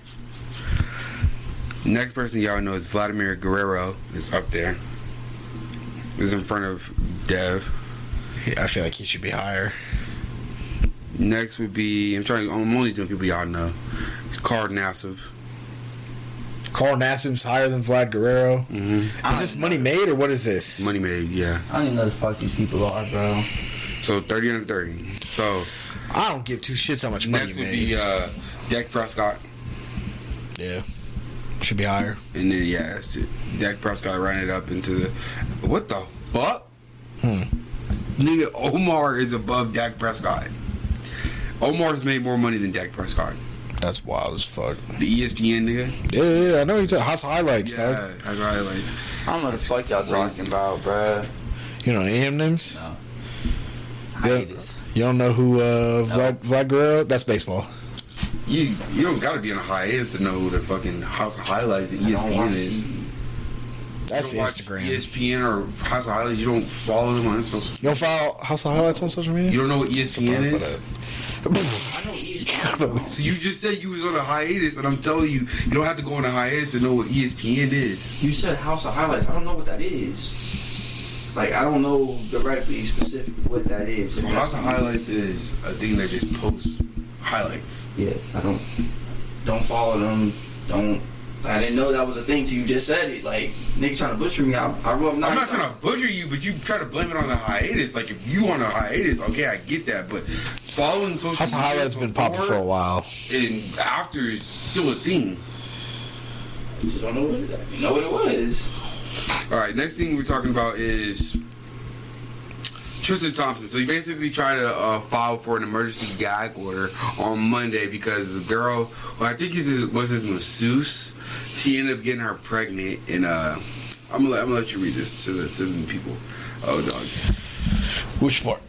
Next person y'all know is Vladimir Guerrero. Is up there. Is in front of Dev. Yeah, I feel like he should be higher. Next would be I'm trying. I'm only doing people y'all know. It's Carl Nassib. Carl Nassib's higher than Vlad Guerrero. Mm-hmm. Is this money made or what is this? Money made, yeah. I don't even know the fuck these people are, bro. So 30 under 30. So I don't give two shits how much money next would be uh, Dak Prescott, yeah. Should be higher. and then yeah, that's it. Dak Prescott ran it up into the. What the fuck? Hmm. Nigga, Omar is above Dak Prescott. Omar has made more money than Dak Prescott. That's wild as fuck. The ESPN nigga. Yeah, yeah, yeah, I know you talking House Highlights, dog. Yeah, that's what I. I don't know what the fuck y'all talking about, bruh. You know any of them names? No. Yeah. You don't know who uh, Vlad, Vlad Guerrero? That's baseball. You you don't gotta be on a hiatus to know who the fucking House of Highlights and I don't watch ESPN is. TV. That's you don't watch Instagram. ESPN or House of Highlights. You don't follow them on social. You don't follow House of Highlights on social media? You don't know what ESPN Surprised by is. I know ESPN. So you just said you was on a hiatus, and I'm telling you, you don't have to go on a hiatus to know what ESPN is. You said House of Highlights. I don't know what that is. Like I don't know directly specific what that is. So House of Highlights is a thing that just posts highlights. Yeah, I don't don't follow them. Don't. I didn't know that was a thing till you just said it. Like nigga trying to butcher me. I, I grew up. I'm not trying to butcher you, but you try to blame it on the hiatus. Like if you on a hiatus, okay, I get that. But following social House of media Highlights been popping for a while. and after is still a thing. You just don't know what it. You know what it was. All right, next thing we're talking about is Tristan Thompson. So he basically tried to uh, file for an emergency gag order on Monday because the girl, well, I think is his, was his masseuse. She ended up getting her pregnant, and uh, I'm gonna let, I'm gonna let you read this to the to the people. Oh, dog, Which part?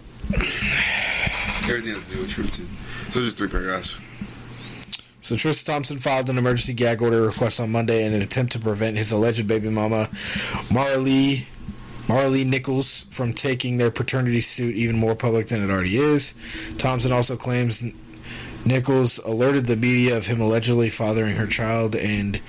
everything has to do with Tristan. So just three paragraphs. So Tristan Thompson filed an emergency gag order request on Monday in an attempt to prevent his alleged baby mama, Maralee Maralee Nichols, from taking their paternity suit even more public than it already is. Thompson also claims Nichols alerted the media of him allegedly fathering her child and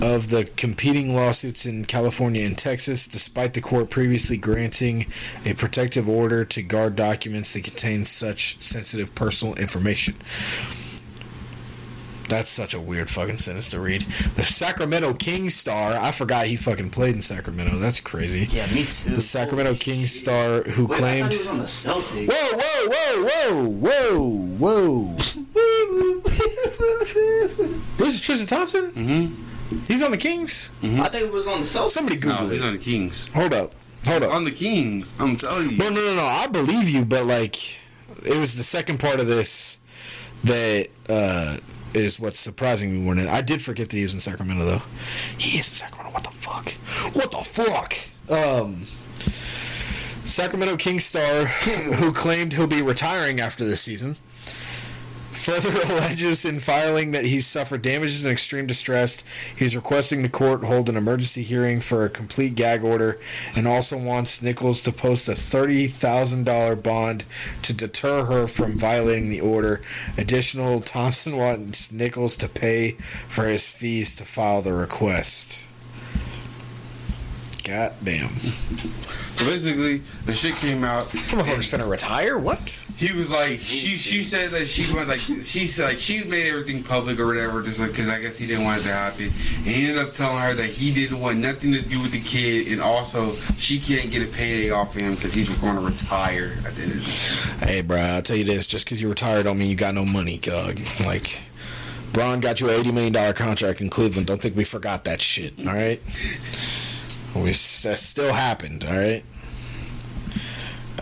of the competing lawsuits in California and Texas, despite the court previously granting a protective order to guard documents that contain such sensitive personal information. That's such a weird fucking sentence to read. The Sacramento King star, I forgot he fucking played in Sacramento. That's crazy. Yeah, me too. The Sacramento Holy King shit. star who Wait, claimed. thought he was on the Celtics. Whoa, whoa, whoa, whoa, whoa, whoa. This is Tristan Thompson? Mm-hmm. He's on the Kings? I think it was on the Celtics. Somebody No, Google he's it. on the Kings. Hold up. Hold up. On the Kings, I'm telling you. No, no, no, no. I believe you, but like, it was the second part of this that uh, is what's surprising me more than I did forget that he was in Sacramento, though. He is in Sacramento. What the fuck? What the fuck? Um, Sacramento King star, who claimed he'll be retiring after this season, further alleges in filing that he's suffered damages and extreme distress. He's requesting the court hold an emergency hearing for a complete gag order and also wants Nichols to post a $30,000 bond to deter her from violating the order. Additional, Thompson wants Nichols to pay for his fees to file the request. God damn. So basically, the shit came out. Motherfucker's finna retire? What? He was like, she she said that she went like she said like she made everything public or whatever, just like because I guess he didn't want it to happen. And he ended up telling her that he didn't want nothing to do with the kid, and also she can't get a payday off him because he's going to retire at the end of this. Hey, bro, I'll tell you this: just because you retired don't mean you got no money, dog. Like, Bron got you an eighty million dollar contract in Cleveland. Don't think we forgot that shit. All right, we that still happened. All right.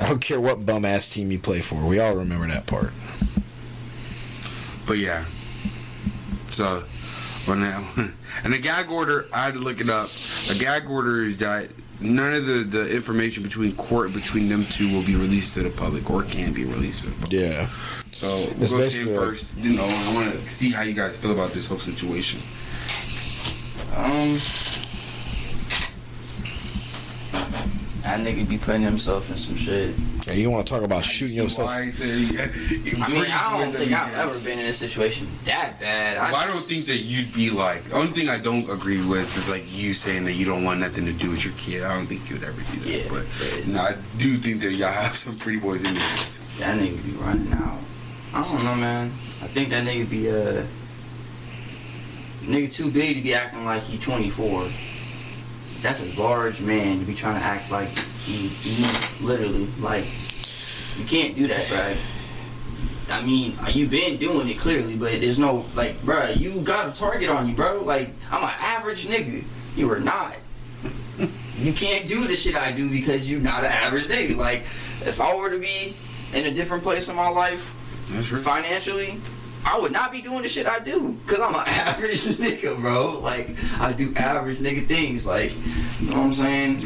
I don't care what bum ass team you play for. We all remember that part. But yeah, so when that, and the gag order, I had to look it up. A gag order is that none of the the information between court between them two will be released to the public or can be released to the public. Yeah. So we'll It's go to him basically like- first. You know, I want to see how you guys feel about this whole situation. Um, that nigga be putting himself in some shit. Yeah, you want to talk about shooting yourself? I said he- he I mean, I don't think I've has. ever been in a situation that bad. Well, I don't think that you'd be like. The only thing I don't agree with is like you saying that you don't want nothing to do with your kid. I don't think you'd ever do that. Yeah, but but- no, I do think that y'all have some pretty boys in this. that nigga be running out. I don't know, man. I think that nigga be uh nigga too big to be acting like he 24. That's a large man to be trying to act like he, literally like you can't do that, bro. I mean, you've been doing it clearly, but there's no like, bro. You got a target on you, bro. Like I'm an average nigga. You are not. you can't do the shit I do because you're not an average nigga. Like if I were to be in a different place in my life, That's right. financially, I would not be doing the shit I do because I'm an average nigga, bro. Like I do average nigga things. Like you know what I'm saying?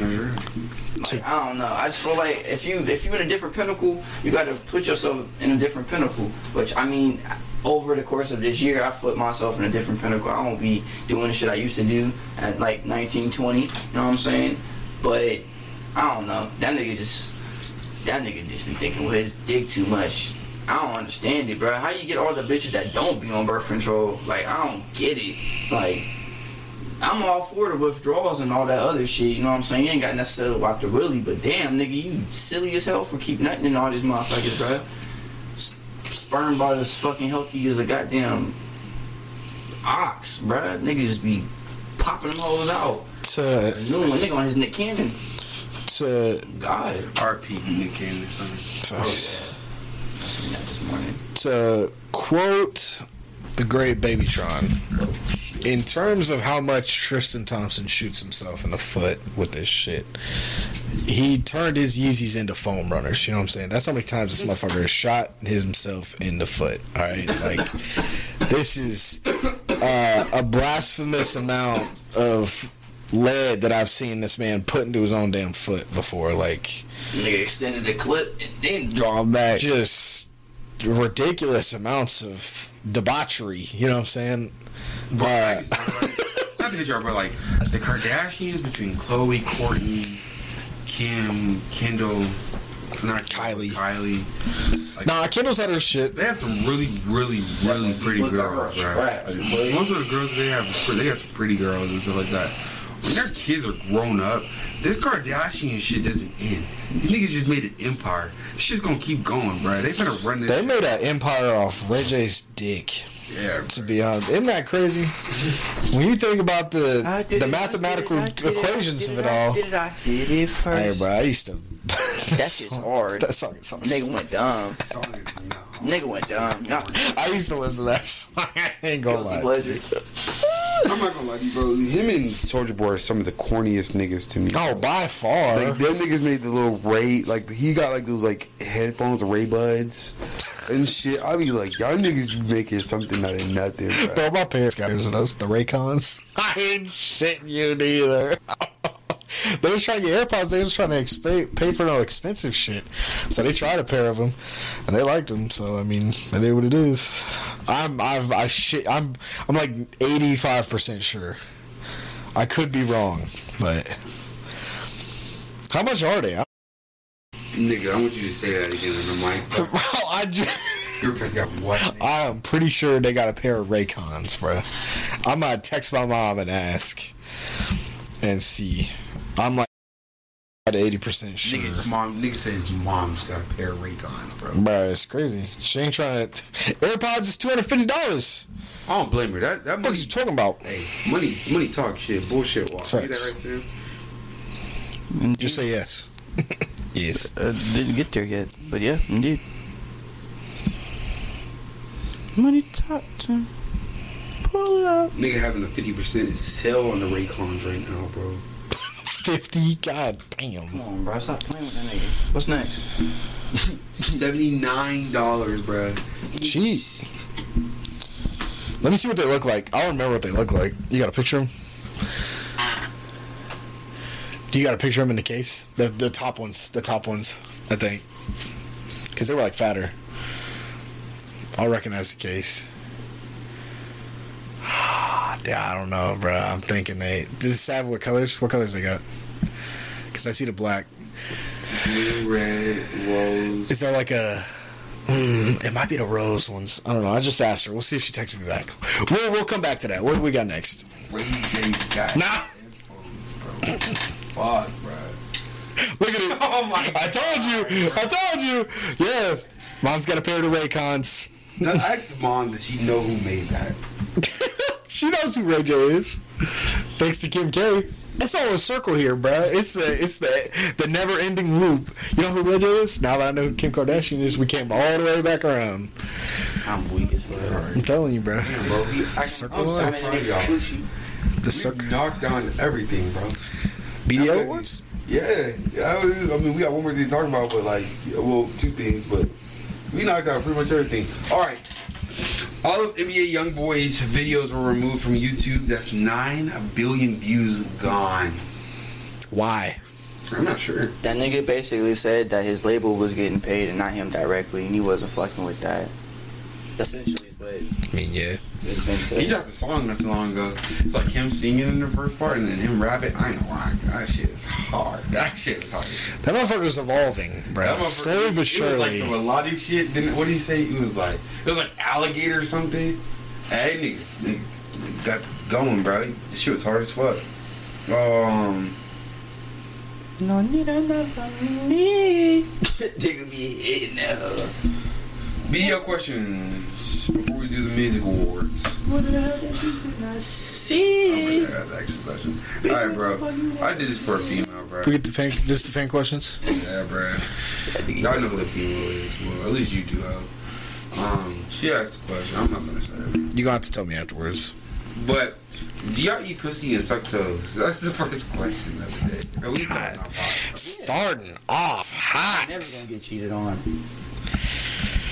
Like, I don't know. I just feel like if you if you're in a different pinnacle, you got to put yourself in a different pinnacle. Which I mean, over the course of this year, I put myself in a different pinnacle. I won't be doing the shit I used to do at like 19, 20. You know what I'm saying? But I don't know. That nigga just that nigga just be thinking with his dick too much. I don't understand it, bro. How you get all the bitches that don't be on birth control? Like I don't get it. Like I'm all for the withdrawals and all that other shit. You know what I'm saying? You ain't got necessarily watch the Willie, but damn, nigga, you silly as hell for keep nutting in all these motherfuckers, bro. S- sperm body is fucking healthy as a goddamn ox, bro. Nigga just be popping them hoes out. To A new one, nigga on his Nick Cannon. to God. RP Nick Cannon, son. Oh, yeah. That this morning. to quote the great Babytron, in terms of how much Tristan Thompson shoots himself in the foot with this shit, he turned his Yeezys into foam runners. You know what I'm saying? That's how many times this motherfucker has shot himself in the foot. All right, like this is uh, a blasphemous amount of lead that I've seen this man put into his own damn foot before. Like Nigga extended the clip and then draw back. just ridiculous amounts of debauchery. You know what I'm saying? Bro, Uh, I just- not to get you, but like the Kardashians between Khloé, Kourtney, Kim, Kendall, not Kylie. Kylie. Like, Nah, Kendall's had her shit. They have some really, really, really pretty Look at her girls, right? strap. Most of the girls they have, they have some pretty girls and stuff like that. When their kids are grown up, this Kardashian shit doesn't end. These niggas just made an empire. This shit's gonna keep going, bro. They better run this. They shit. made an empire off Ray J's dick. yeah, To be honest, isn't that crazy? When you think about the the it, mathematical it, I did it, equations of it I all, did it, I did it first. hey, bro, I used to. That shit's hard. That song is hard. Nigga went dumb. Song is no. Nigga went dumb. Nah, I used to listen to that song. I ain't gonna guilty lie. pleasure. I'm not gonna lie to you, bro. Him and Soldier Boy are some of the corniest niggas to me. Oh, by far. Like them niggas made the little Ray, like he got like those like headphones, Ray Buds, and shit. I be like, y'all niggas making something out of nothing, bro. Bro, my parents got those, those the Raycons. I ain't shitting you neither. They was trying to get AirPods. They was trying to exp- pay for no expensive shit. So they tried a pair of them, and they liked them. So I mean, that is what it is. I'm I've I shit. I'm I'm like eighty five percent sure. I could be wrong, but how much are they? I- Nigga, I want you to say that again in the mic. Bro, I just. Your parents got what? I am pretty sure they got a pair of Raycons, bro. I'm gonna text my mom and ask and see. I'm like at eighty percent sure. Nigga's mom, nigga said his mom's got a pair of Raycons, bro. Bro, it's crazy. She ain't trying to. AirPods is two hundred fifty dollars. I don't blame her. That that What are you talking about? hey, money, money talk shit, bullshit walk. You that Facts. right, Sam? Just say yes. yes. Uh, didn't get there yet, but yeah, indeed. Money talk to pull up. Nigga having a fifty percent sale on the Raycons right now, bro. Fifty. God damn. Come on, bro, stop playing with that nigga. What's next? Seventy nine dollars, bro. Cheap. Let me see what they look like. I don't remember what they look like. You got a picture of them? Do you got a picture of them in the case? The the top ones. The top ones. I think. Because they were like fatter. I'll recognize the case. Yeah, I don't know, bro. I'm thinking they. Does it have what colors? What colors they got? Because I see the black. Blue, red, rose. Is there like a? Mm, it might be the rose ones. I don't know. I just asked her. We'll see if she texts me back. We'll we'll come back to that. What do we got next? Ray J got Nah. bro. Fuck, bro. Look at it. Oh my I told you. I told you. Yeah. Mom's got a pair of the Raycons. Now, ask mom, does she know who made that? she knows who Ray J is. Thanks to Kim K. It's all a circle here, bro. It's the it's the the never ending loop. You know who Ray J is? Now that I know who Kim Kardashian is, we came all the way back around. I'm weak as fuck. I'm telling you, bro. Bro, we, I, Circle I'm so life. proud of y'all. The We circle. knocked down everything, bro. BDO ones. Yeah, yeah, I I mean, we got one more thing to talk about, but like, well, two things, but we knocked out pretty much everything. All right, All of NBA YoungBoy's videos were removed from YouTube. That's nine billion views gone. Why? I'm not sure. That nigga basically said that his label was getting paid and not him directly, and he wasn't fucking with that. Essentially, is what I mean, yeah. It's He dropped a song not too long ago. It's like him singing in the first part and then him rapping. I ain't gonna. That shit is hard. That shit is hard. That motherfucker's evolving, bro. That motherfucker- Slowly but It was like surely. some melodic shit. Then what did he say? It was like it was like alligator or something. Hey niggas, niggas, niggas got going, bro. This shit was hard as fuck. Um, No need enough from me. Nigga be hitting that. Hoe. be your questions before we do the music awards. What the hell did you not Oh, see? yeah, that's actually a question. All right, bro. I did this for a female, bro. we get the fan, just the fan questions. Yeah, bro. Y'all know who the female is. Well, at least you do, ho. Um, she asked a question. I'm not gonna say it. You gonna have to tell me afterwards. But do y'all eat pussy and suck toes? That's the first question of the day. Bro, we talking about podcast. Starting off hot. Never gonna get cheated on.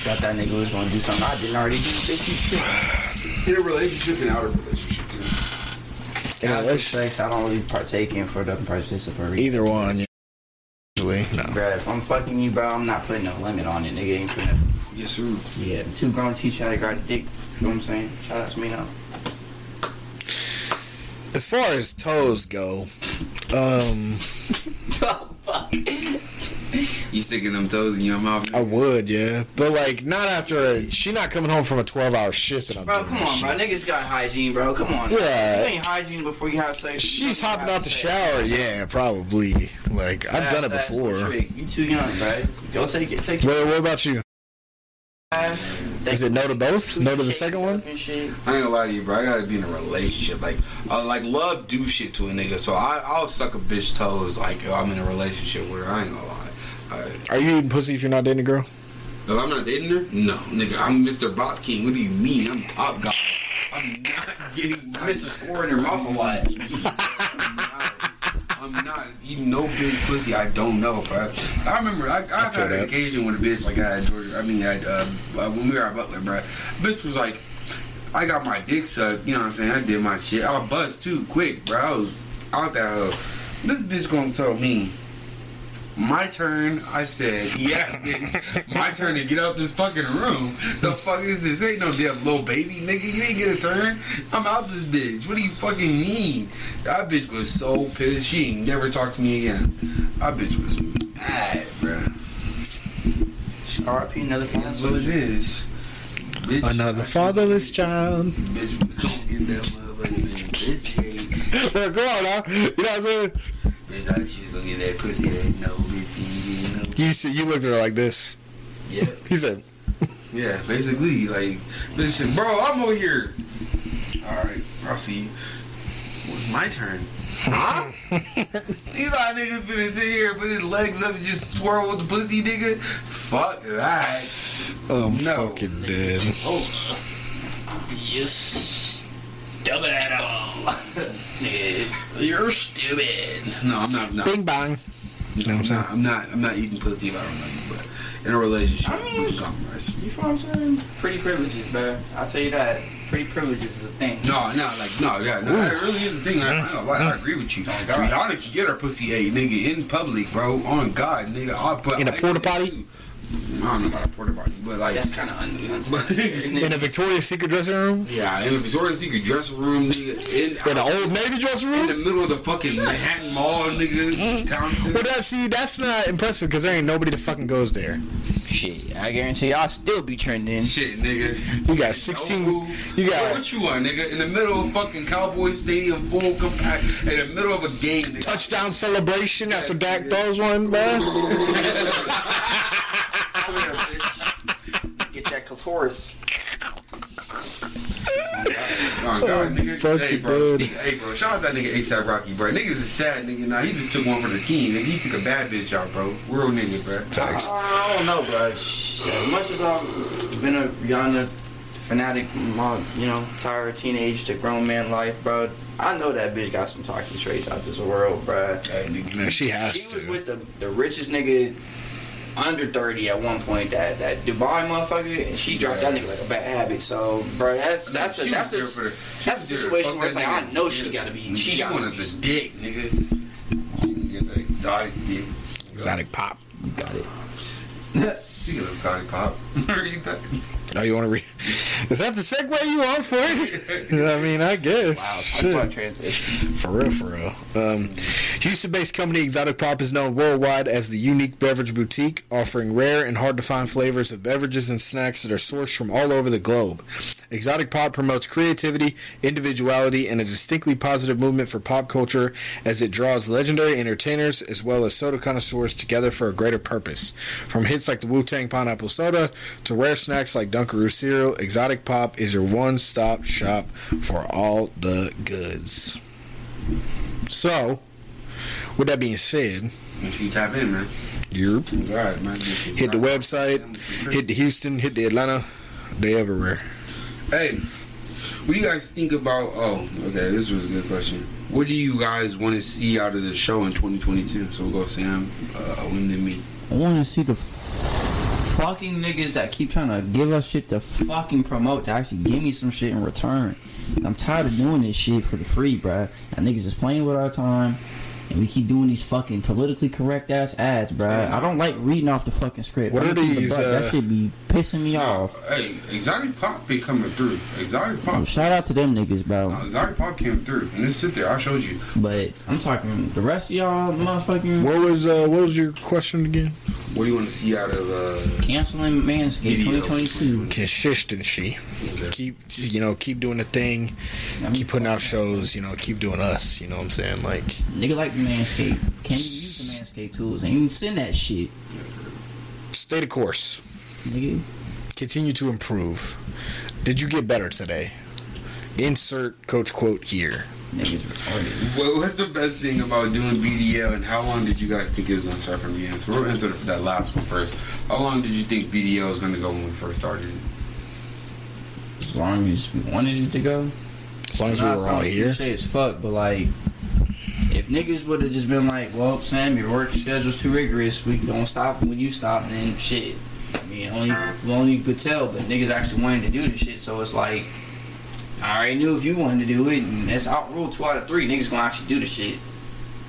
Thought that nigga was gonna do something I didn't already do. Bitch, you shit. In a relationship and out of relationship too. In a Casual relationship. sex, I don't really partake in for the participatory. Either one. Usually, no. Bruh, if I'm fucking you, bro, I'm not putting no limit on it. Nigga ain't finna. Yes, sir. Yeah, too grown to teach you how to grab a dick. You feel what I'm saying? Shout out to me now. As far as toes go, um, oh, fuck. You sticking them toes in your mouth? I would, yeah, but like not after a, she not coming home from a twelve hour shift and I'm Bro, doing come this on, bro. Niggas got hygiene, bro. Come on. Yeah. You ain't hygiene before you have sex. She's don't hopping out the sex. shower, yeah, probably. Like I've done it That's- that's the before. You too young, bro. Go take it. Take it. What, what about you? Is it no to both? No to the second one? I ain't gonna lie to you, bro. I gotta be in a relationship. Like, uh, like love do shit to a nigga. So I, I'll suck a bitch toes. Like, if I'm in a relationship with her. I ain't gonna lie. I, Are you eating pussy if you're not dating a girl? if I'm not dating her, no, nigga. I'm Mr. Bot King. What do you mean? I'm top guy. I'm not getting Mr. Score in her mouth a lot. I'm not, eating no big pussy. I don't know, bro. I remember I, I've feel had an that. occasion with a bitch like I had Georgia. I mean, at, uh, uh, when we were at Butler, bro. Bitch was like, I got my dick sucked. You know what I'm saying? I did my shit. I was buzzed too, quick, bro. I was out that hoe. This bitch gonna tell me. My turn, I said, yeah, bitch. My turn to get out this fucking room. The fuck is this? Ain't no damn little baby, nigga. You ain't get a turn. I'm out this bitch. What do you fucking mean? That bitch was so pissed. She ain't never talked to me again. That bitch was mad, bro. RP, another father That's what it is. Bitch, Another fatherless child. Bitch was gonna get that motherfucking pussy. Well, Go on now. You know what I'm saying? Bitch, thought she was gonna get that pussy. That no, bitch, you didn't know. You see, you looked at her like this. Yeah. He said, Yeah, basically, like, listen, bro, I'm over here. All right, I'll see you. Well, my turn. Huh? These lot niggas finna sit here, put his legs up and just twirl with the pussy, nigga. Fuck that. "Oh, I'm No. fucking dead." Oh. You stupid at all. You're stupid. No, I'm not. No, Bing bang. You know what I'm I'm saying? not. I'm not. I'm not eating pussy if I don't know you. But in a relationship, I mean- we compromise. You feel what I'm saying? Pretty privileges, bro. I'll tell you that. Pretty privileges is a thing. No, no, like no, yeah, no. That really is the thing. I, I, ain't gonna lie, I agree with you. Oh God. Rihanna can get her pussy ate, nigga, in public, bro. On God, nigga, I'll put In a porta potty? Too. I don't know about a porta potty, but like, That's kind of un- In a Victoria's Secret dressing room? yeah, in a Victoria's Secret dressing room, nigga, in, In an old Navy dressing room in the middle of the fucking Manhattan Mall, nigga, mm. town center. But that, see, that's not impressive because there ain't nobody that fucking goes there. Shit, I guarantee I'll still be trending. Shit, nigga. You got 16. No, You What, got what you want, nigga? In the middle of fucking Cowboy Stadium, full compact, in the middle of a game, nigga. touchdown celebration after Dak nigga. throws one, bro. Come here, bitch. Get that clitoris. Oh, God, nigga. fuck hey, bro. dude. Hey, bro. Shout out that nigga ASAP Rocky, bro. Niggas is sad, nigga. Now he just took one for the team. Nigga, he took a bad bitch out, bro. Real nigga, bro. Facts. I don't know, bro. Shit, As much as I've been a Rihanna fanatic, my, you know, entire teenage to grown man life, bro. I know that bitch got some toxic traits out this world, bro. Hey, nigga. Man, she has She was with the, the richest nigga under 30 at one point. That that Dubai motherfucker, and she dropped that nigga like a bad habit. So, bro, that's that's a that's a was for that's a situation where it's that like I nigga. know she gotta be she, She gotta wanted be. the dick, nigga. She get the exotic dick. Exotic pop. You got it. Speaking of exotic pop, read that. Oh, you want to read? Is that the segue you want for it? I mean, I guess. Wow, talk transition. For real, for real. Um, Houston-based company Exotic Pop is known worldwide as the unique beverage boutique, offering rare and hard-to-find flavors of beverages and snacks that are sourced from all over the globe. Exotic Pop promotes creativity, individuality, and a distinctly positive movement for pop culture as it draws legendary entertainers as well as soda connoisseurs together for a greater purpose. From hits like the Wu-Tang Pineapple Soda to rare snacks like Dunkaroo cereal, Exotic Pop is your one-stop shop for all the goods. So, with that being said, Make sure you tap in, man. you're All right, man. hit the website, hit the Houston, hit the Atlanta, they everywhere. Hey, what do you guys think about? Oh, okay, this was a good question. What do you guys want to see out of the show in 2022? So we'll go Sam, uh, Owen, and me. I want to see the fucking niggas that keep trying to give us shit to fucking promote to actually give me some shit in return. I'm tired of doing this shit for the free, bruh. And niggas is playing with our time. And we keep doing these fucking politically correct ass ads, bruh. I don't like reading off the fucking script. What I'm are gonna keep it a these, buck. uh, that should be pissing me off. Hey, Exotic Pop been coming through. Exotic Pop. Shout out to them niggas, bro. Uh, Exotic Pop came through. And just sit there. I showed you. But I'm talking the rest of y'all motherfucking What was uh, what was your question again? What do you want to see out of uh, canceling Manscaped 2022. Consistency. Okay. Keep you know, keep doing the thing. I mean, Keep putting out shows. You know, keep doing us. You know what I'm saying? Like, Nigga like the Manscaped. Can't even use the Manscaped tools. Ain't even send that shit. stay the course. Nigga. Continue to improve. Did you get better today? Insert coach quote here. Niggas retarded. What, what's the best thing about doing BDL, and how long did you guys think it was going to start from the end? So we'll answer that last one first. How long did you think BDL was going to go when we first started? As long as we wanted it to go. As long as we were all sounds here. cliche as fuck, but like, if niggas would have just been like, "Well, Sam, your work schedule's too rigorous. We don't stop when you stop." Then shit. I mean, only only you could tell, but niggas actually wanted to do the shit. So it's like, I already knew if you wanted to do it, and it's out rule two out of three. Niggas gonna actually do the shit.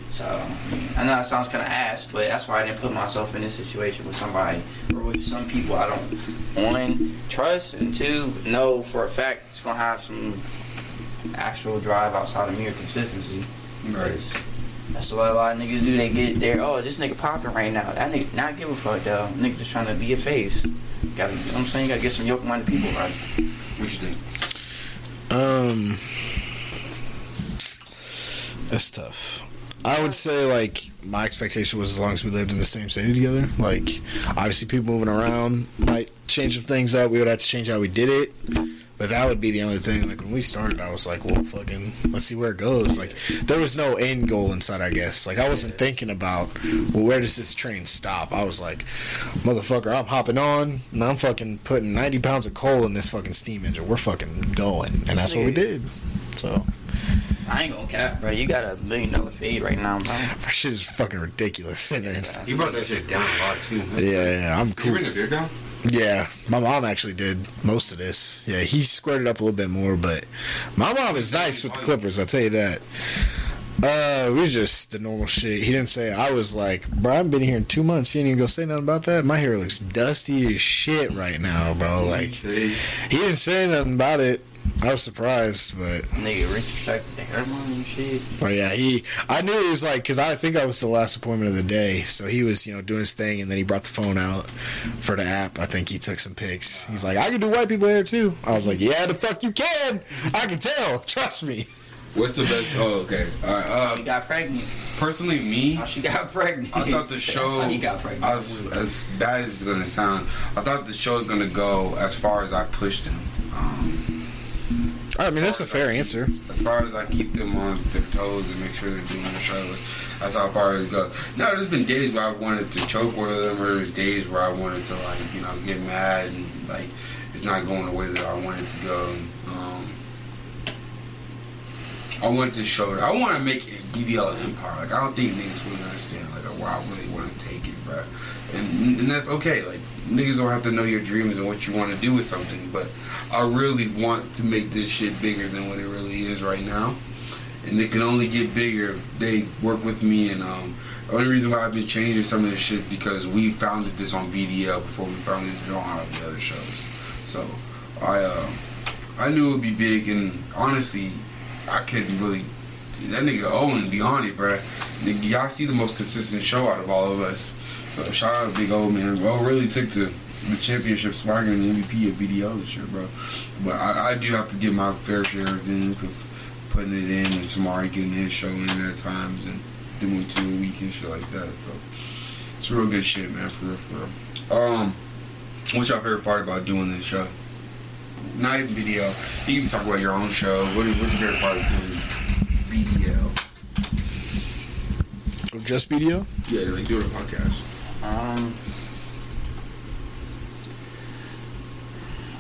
So I, mean, I know that sounds kind of ass, but that's why I didn't put myself in this situation with somebody or with some people I don't one trust and two know for a fact it's gonna have some actual drive outside of mere consistency. Because That's what a lot of niggas do. They get there. Oh, this nigga popping right now. That nigga not give a fuck though. Nigga just trying to be a face. Gotta, you know what I'm saying? You gotta get some yoke minded people right. What you think? Um, that's tough. I would say like my expectation was as long as we lived in the same city together. Like obviously people moving around might change some things up. We would have to change how we did it. But that would be the only thing. Like when we started, I was like, "Well, fucking, let's see where it goes." Like there was no end goal inside. I guess. Like I wasn't thinking about, well, where does this train stop? I was like, "Motherfucker, I'm hopping on, and I'm fucking putting 90 pounds of coal in this fucking steam engine. We're fucking going." And that's what we did. So I ain't gonna cap, bro. You got a million dollar feed right now, bro. that shit is fucking ridiculous. And then- He brought that shit down a lot too. yeah, yeah, I'm cool. You cool. bring the beer down? Yeah, my mom actually did most of this. Yeah, he squared it up a little bit more, but my mom is nice with the Clippers. I'll tell you that. Uh, it was just the normal shit. He didn't say. I was like, bro, I've been here in two months. You didn't even go say nothing about that. My hair looks dusty as shit right now, bro. Like, he didn't say nothing about it. I was surprised, but Nigga reconstructed the hairline and shit. But yeah, he. I knew he was like, because I think I was the last appointment of the day, so he was, you know, doing his thing, and then he brought the phone out for the app. I think he took some pics. He's like, I can do white people hair too. I was like, Yeah, the fuck you can. I can tell. Trust me. what's the best? Oh, okay. All right. He Uh, got pregnant. personally, me, How she got pregnant. I thought the That's show, how he got pregnant. as, as bad as it's gonna sound, I thought the show was gonna go as far as I pushed him. Um, I mean, that's a fair answer. as far as I keep them on their toes and make sure they're doing the show, that's how far it goes. Now, there's been days where I wanted to choke one of them, or there's days where I wanted to like, you know, get mad and like it's not going the way that I wanted to go. Um, I want to show it. I want to make it BDL an empire. Like I don't think niggas really understand like where I really want to take it, And and that's okay. Like niggas don't have to know your dreams and what you want to do with something, but I really want to make this shit bigger than what it really is right now. And it can only get bigger they work with me. And um, the only reason why I've been changing some of this shit is because we founded this on BDL before we founded it on all the other shows. So I uh, I knew it would be big, and honestly, I couldn't really. That nigga Owen, be on it, bruh. Y'all see the most consistent show out of all of us. So shout out Big Old man. Bro really took to the championship swagger and the MVP of BDL this year, bro. But I, I do have to get my fair share of things with putting it in and Samari getting his show in at times and doing two a week and shit like that. So it's real good shit, man, for real, for real. Um, what's your favorite part about doing this show? Not even BDL. You can talk about your own show. What is, what's your favorite part of doing BDL? Just BDO? Yeah, like doing a podcast. Um,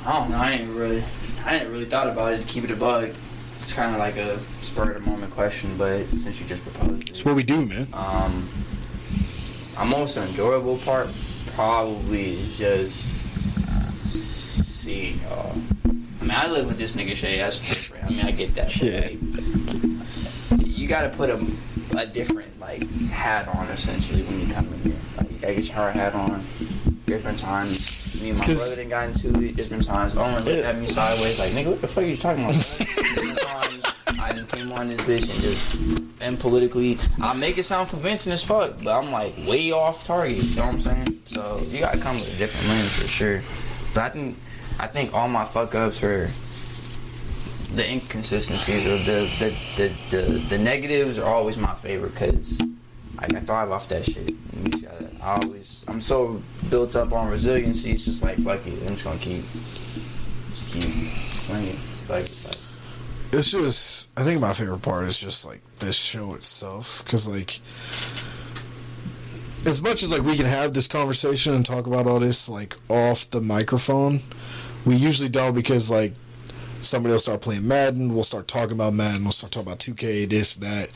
I don't know. I ain't really, I ain't really thought about it. To keep it a bug, it's kind of like a spur of the moment question. But since you just proposed It's it, what we do, man. um, a most enjoyable part probably is just seeing y'all. I mean, I live with this nigga Shay. That's different. I mean, I get that. Yeah. like, you got to put a, a different like hat on essentially when you come in here. Like, you gotta get your hard hat on. There's been times me and my brother done got into it. There's been times Owen looked at me sideways like, nigga, what the fuck are you talking about? I came on this bitch and just and politically, I make it sound convincing as fuck, but I'm like way off target. You know what I'm saying? So you gotta come with a different lens for sure. But I think I think all my fuck ups are the inconsistencies or the the, the, the, the negatives are always my favorite because like, I thrive off that shit. I always I'm so built up on resiliency. It's just like fuck it. I'm just gonna keep just keep swinging. Fuck it. Fuck. It's just, I think my favorite part is just like this show itself. Because, like, as much as like we can have this conversation and talk about all this like off the microphone, we usually don't because like somebody will start playing Madden, we'll start talking about Madden, we'll start talking about 2K, this, that.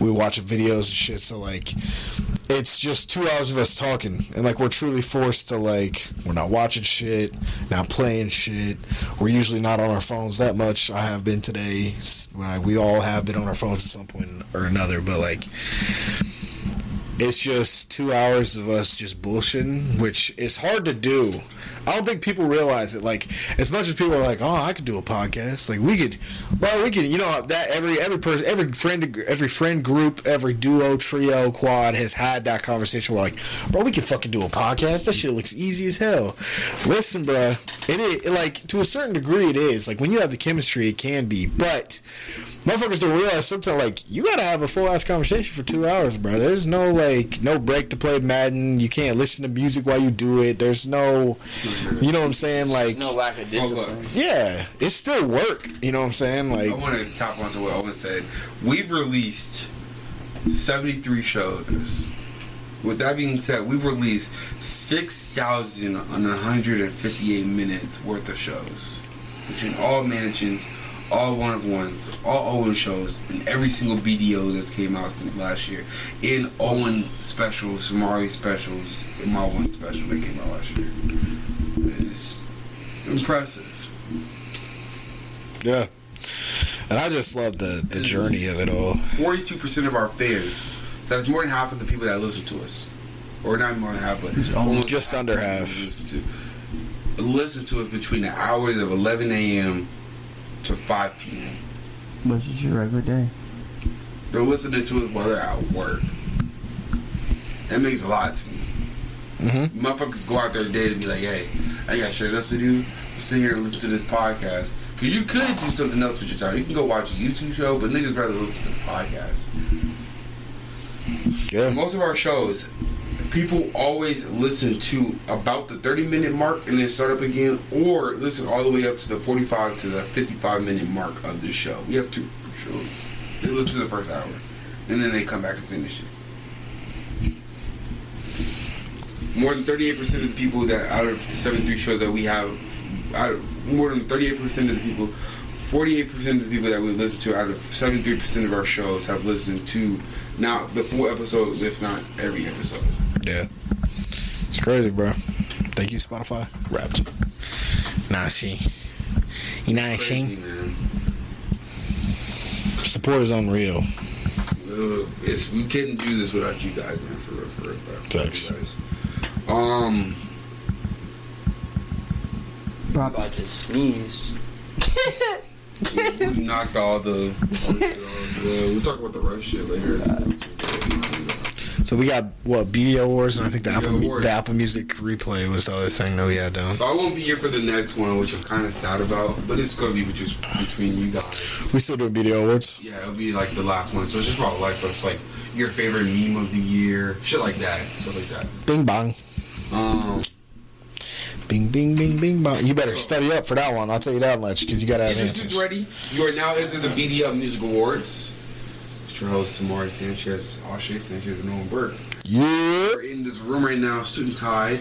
We watch videos and shit. So like, it's just two hours of us talking, and like we're truly forced to like we're not watching shit, not playing shit. We're usually not on our phones that much. I have been today. We all have been on our phones at some point or another, but like it's just two hours of us just bullshitting, which is hard to do. I don't think people realize it. Like, as much as people are like, "Oh, I could do a podcast," like we could, well, we could. You know that every every person, every friend, every friend group, every duo, trio, quad has had that conversation. Where like, bro, we can fucking do a podcast. That shit looks easy as hell. Listen, bro, it is like to a certain degree, it is. Like when you have the chemistry, it can be, but motherfuckers don't realize sometimes like you gotta have a full ass conversation for two hours, bro. There's no like no break to play Madden. You can't listen to music while you do it. There's no, you know what I'm saying? Like, There's no lack of discipline. yeah, it's still work. You know what I'm saying? Like I want to top onto what Owen said. We've released 73 shows. With that being said, we've released 6,158 minutes worth of shows. Between all mansions, all one of ones, all Owen shows, and every single BDO that's came out since last year. In Owen specials, Samari specials, and my one special that came out last year. It's impressive. yeah. And I just love the the journey of it all. Forty-two percent of our fans. So that's more than half of the people that listen to us, or not more than half, but almost Just under half. Listen to, listen to us between the hours of 11 a.m. to 5 p.m. What's is your regular day? They're listening to it while they're at work. That means a lot to me. Mm-hmm. Motherfuckers go out their day to be like, hey, I got shit else to do. Sit here and listen to this podcast. Because you could do something else with your time. You can go watch a YouTube show, but niggas rather listen to the podcast. Yeah. Most of our shows, people always listen to about the 30 minute mark and then start up again, or listen all the way up to the 45 to the 55 minute mark of the show. We have two shows. They listen to the first hour, and then they come back and finish it. More than 38% of the people that out of the 73 shows that we have, out of, more than 38% of the people Forty-eight percent of the people that we listen to, out of seventy-three percent of our shows, have listened to now the full episode, if not every episode. Yeah. It's crazy, bro. Thank you, Spotify. Wrapped. Nah, she. You know, Crazy, she. man. Support is unreal. Ugh, it's we couldn't do this without you guys, man. For real, for real, bro. Thanks. Guys. Um, Bro, I just sneezed. we, we knocked all the. All the uh, we'll talk about the rush shit later. So we got what BDO Awards, and I think the BDO Apple Awards. the Apple Music replay was the other thing that we had down. So I won't be here for the next one, which I'm kind of sad about. But it's gonna be just between you guys. We still doing BDO Awards. Yeah, it'll be like the last one. So it's just about life. It's like your favorite meme of the year, shit like that, stuff like that. Bing bong. Um, Bing bing bing bing bong. You better study up for that one. I'll tell you that much because you gotta have is this answers. ready? You are now into the BDL Music Awards. It's your host, Samari Sanchez, Ashe Sanchez, and Nolan Burke. Yeah. We're in this room right now, suit and tie.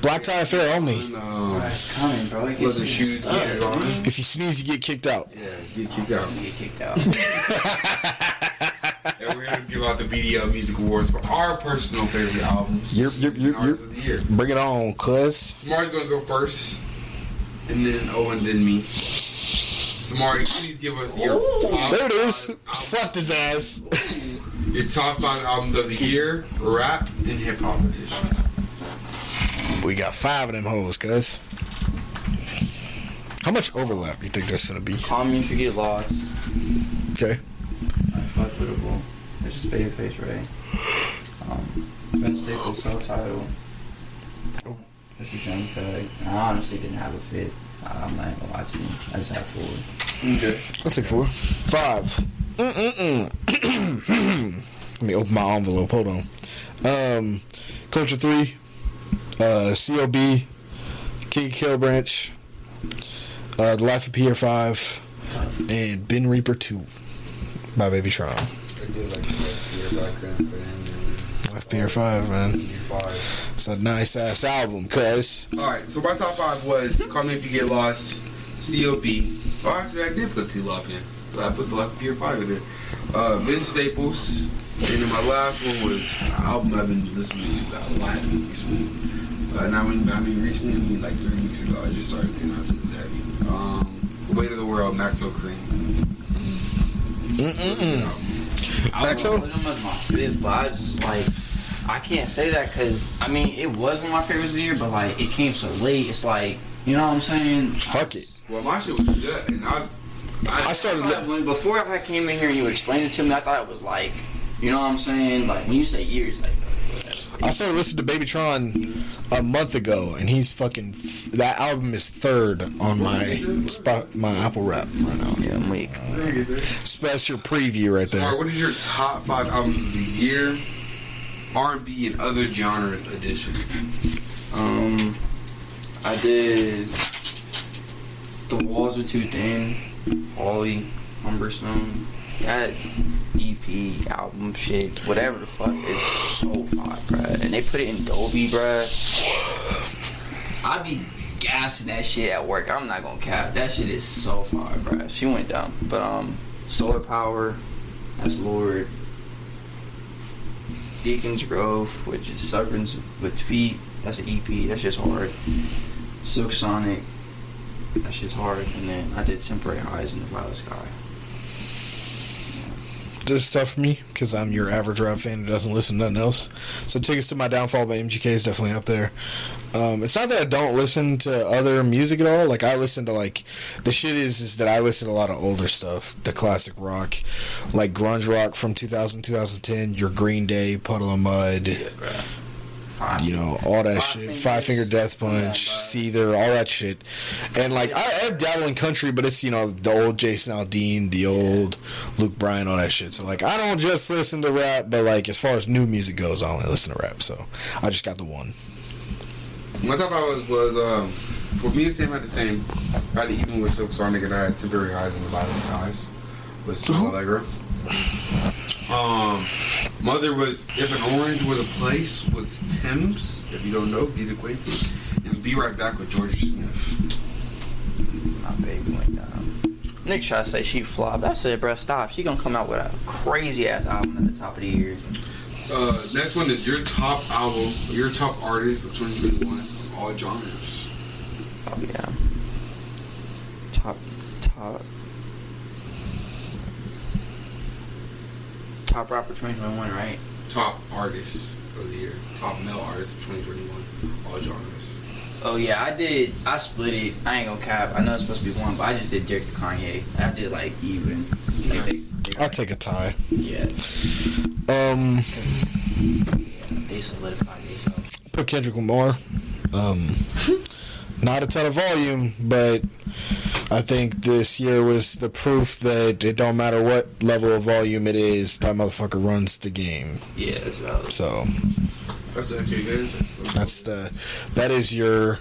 Black tie affair only. And, Bro, um, it's coming, bro. It gets leather shoes, stuck, yeah, man. on. If you sneeze, you get kicked out. Yeah, get kicked out. Get kicked out. and we're gonna give out the BDL Music Awards for our personal favorite albums. You're- you're- you're- and artists of the year. Bring it on, cuz. Samari's gonna go first, and then Owen, then me. Samari, please give us your top There it is. five Slapped his ass. albums- your top five albums of the year, rap and hip hop edition. We got five of them hoes, cuz. How much overlap you think there's gonna be? Call me if you get lost. Okay. That's equitable. It's just Babyface Ray. Um, Vince Staples self-titled. Oh. This is Young Thug. I honestly didn't have a fit. I'm not gonna lie to you. I just had four. Okay. Let's take four. Five. Mm-mm-mm. Let me open my envelope. Hold on. Um, Culture 3, uh, COB, King Killbranch, uh, The Life of Pierre 5, and Bin Reaper 2 by Baby Tron. I did like the your background, put in Life of Pierre 5, man. there. Five. It's a nice ass album, cuz. All right, so my top five was "Call Me If You Get Lost," "C.O.B." Oh, actually, I did put T Love in. So I put the Left Pier Five in there. Uh, Vince Staples, and then my last one was an album I've been listening to a lot recently. Uh, and I mean, I mean recently, I mean like three weeks ago, I just started getting out to this heavy. Um, "The Weight of the World," Maxo Kream. Mm-mm-mm. Maxo? would put him as my fifth, but I just like I can't say that because I mean it was one of my favorites of the year, but like it came so late. It's like you know what I'm saying. Fuck it. Well, my shit was good, and I, I started. I when, before I came in here and you explained it to me, I thought it was like, you know what I'm saying? Like when you say years, like I started listening to Babytron a month ago, and he's fucking. That album is third on my spot, my Apple Rap right now. yeah, I'm weak. Special preview right All right, there. what is your top five albums of the year? R&B and other genres edition. Um, I did The Walls Are Too Thin, Holly, Humberstone. That EP, album, shit, whatever the fuck, is so fire, bruh. And they put it in Dolby, bruh. I be gassing that shit at work. I'm not gonna cap. That shit is so fire, bruh. She went down. But, um, Solar Power, that's Lorde. Deacon's Grove, which is Serpents with Feet. That's an EP. That's just hard. Silk Sonic. That shit's hard. And then I did Temporary Highs in the Violet Sky. This stuff for me because I'm your average rap fan who doesn't listen to nothing else. So tickets to my downfall by MGK is definitely up there. Um, it's not that I don't listen to other music at all. Like I listen to like the shit is is that I listen to a lot of older stuff, the classic rock, like grunge rock from 2000 2010, your Green Day, Puddle of Mudd. Yeah. Five. you know, all that Five shit. Fingers. Five Finger Death Punch, Seether, all that shit. And like, I, I dabble in country, but it's, you know, the old Jason Aldean, the old Luke Bryan, all that shit. So like, I don't just listen to rap, but like, as far as new music goes, I only listen to rap. So I just got the one. My top five was, was um, for me, the same at the same. I had even with Silk Sonic and I had temporary highs and violet skies with Snoh Aalegra. Um, Mother was If an Orange Was a Place with Tems. If you don't know, get acquainted. And Be Right Back with Jorja Smith. My baby went down. Nick try to say she flopped. I said, bruh, stop. She gonna come out with a crazy ass album at the top of the year. Uh, next one is your top album, your top artist of 2021, all genres. Oh yeah. Top, top, top rapper 2021, right? Top artist of the year, top male artist of 2021, all genres. Oh yeah, I did. I split it. I ain't gonna cap. I know it's supposed to be one, but I just did Drake to Kanye. I did like even. Like, they, they, I'll take a tie. yeah, Um, they solidified themselves. put Kendrick Lamar. Um, not a ton of volume, but I think this year was the proof that it don't matter what level of volume it is, that motherfucker runs the game. Yeah, that's valid. So That's actually a good answer. that's the that is your.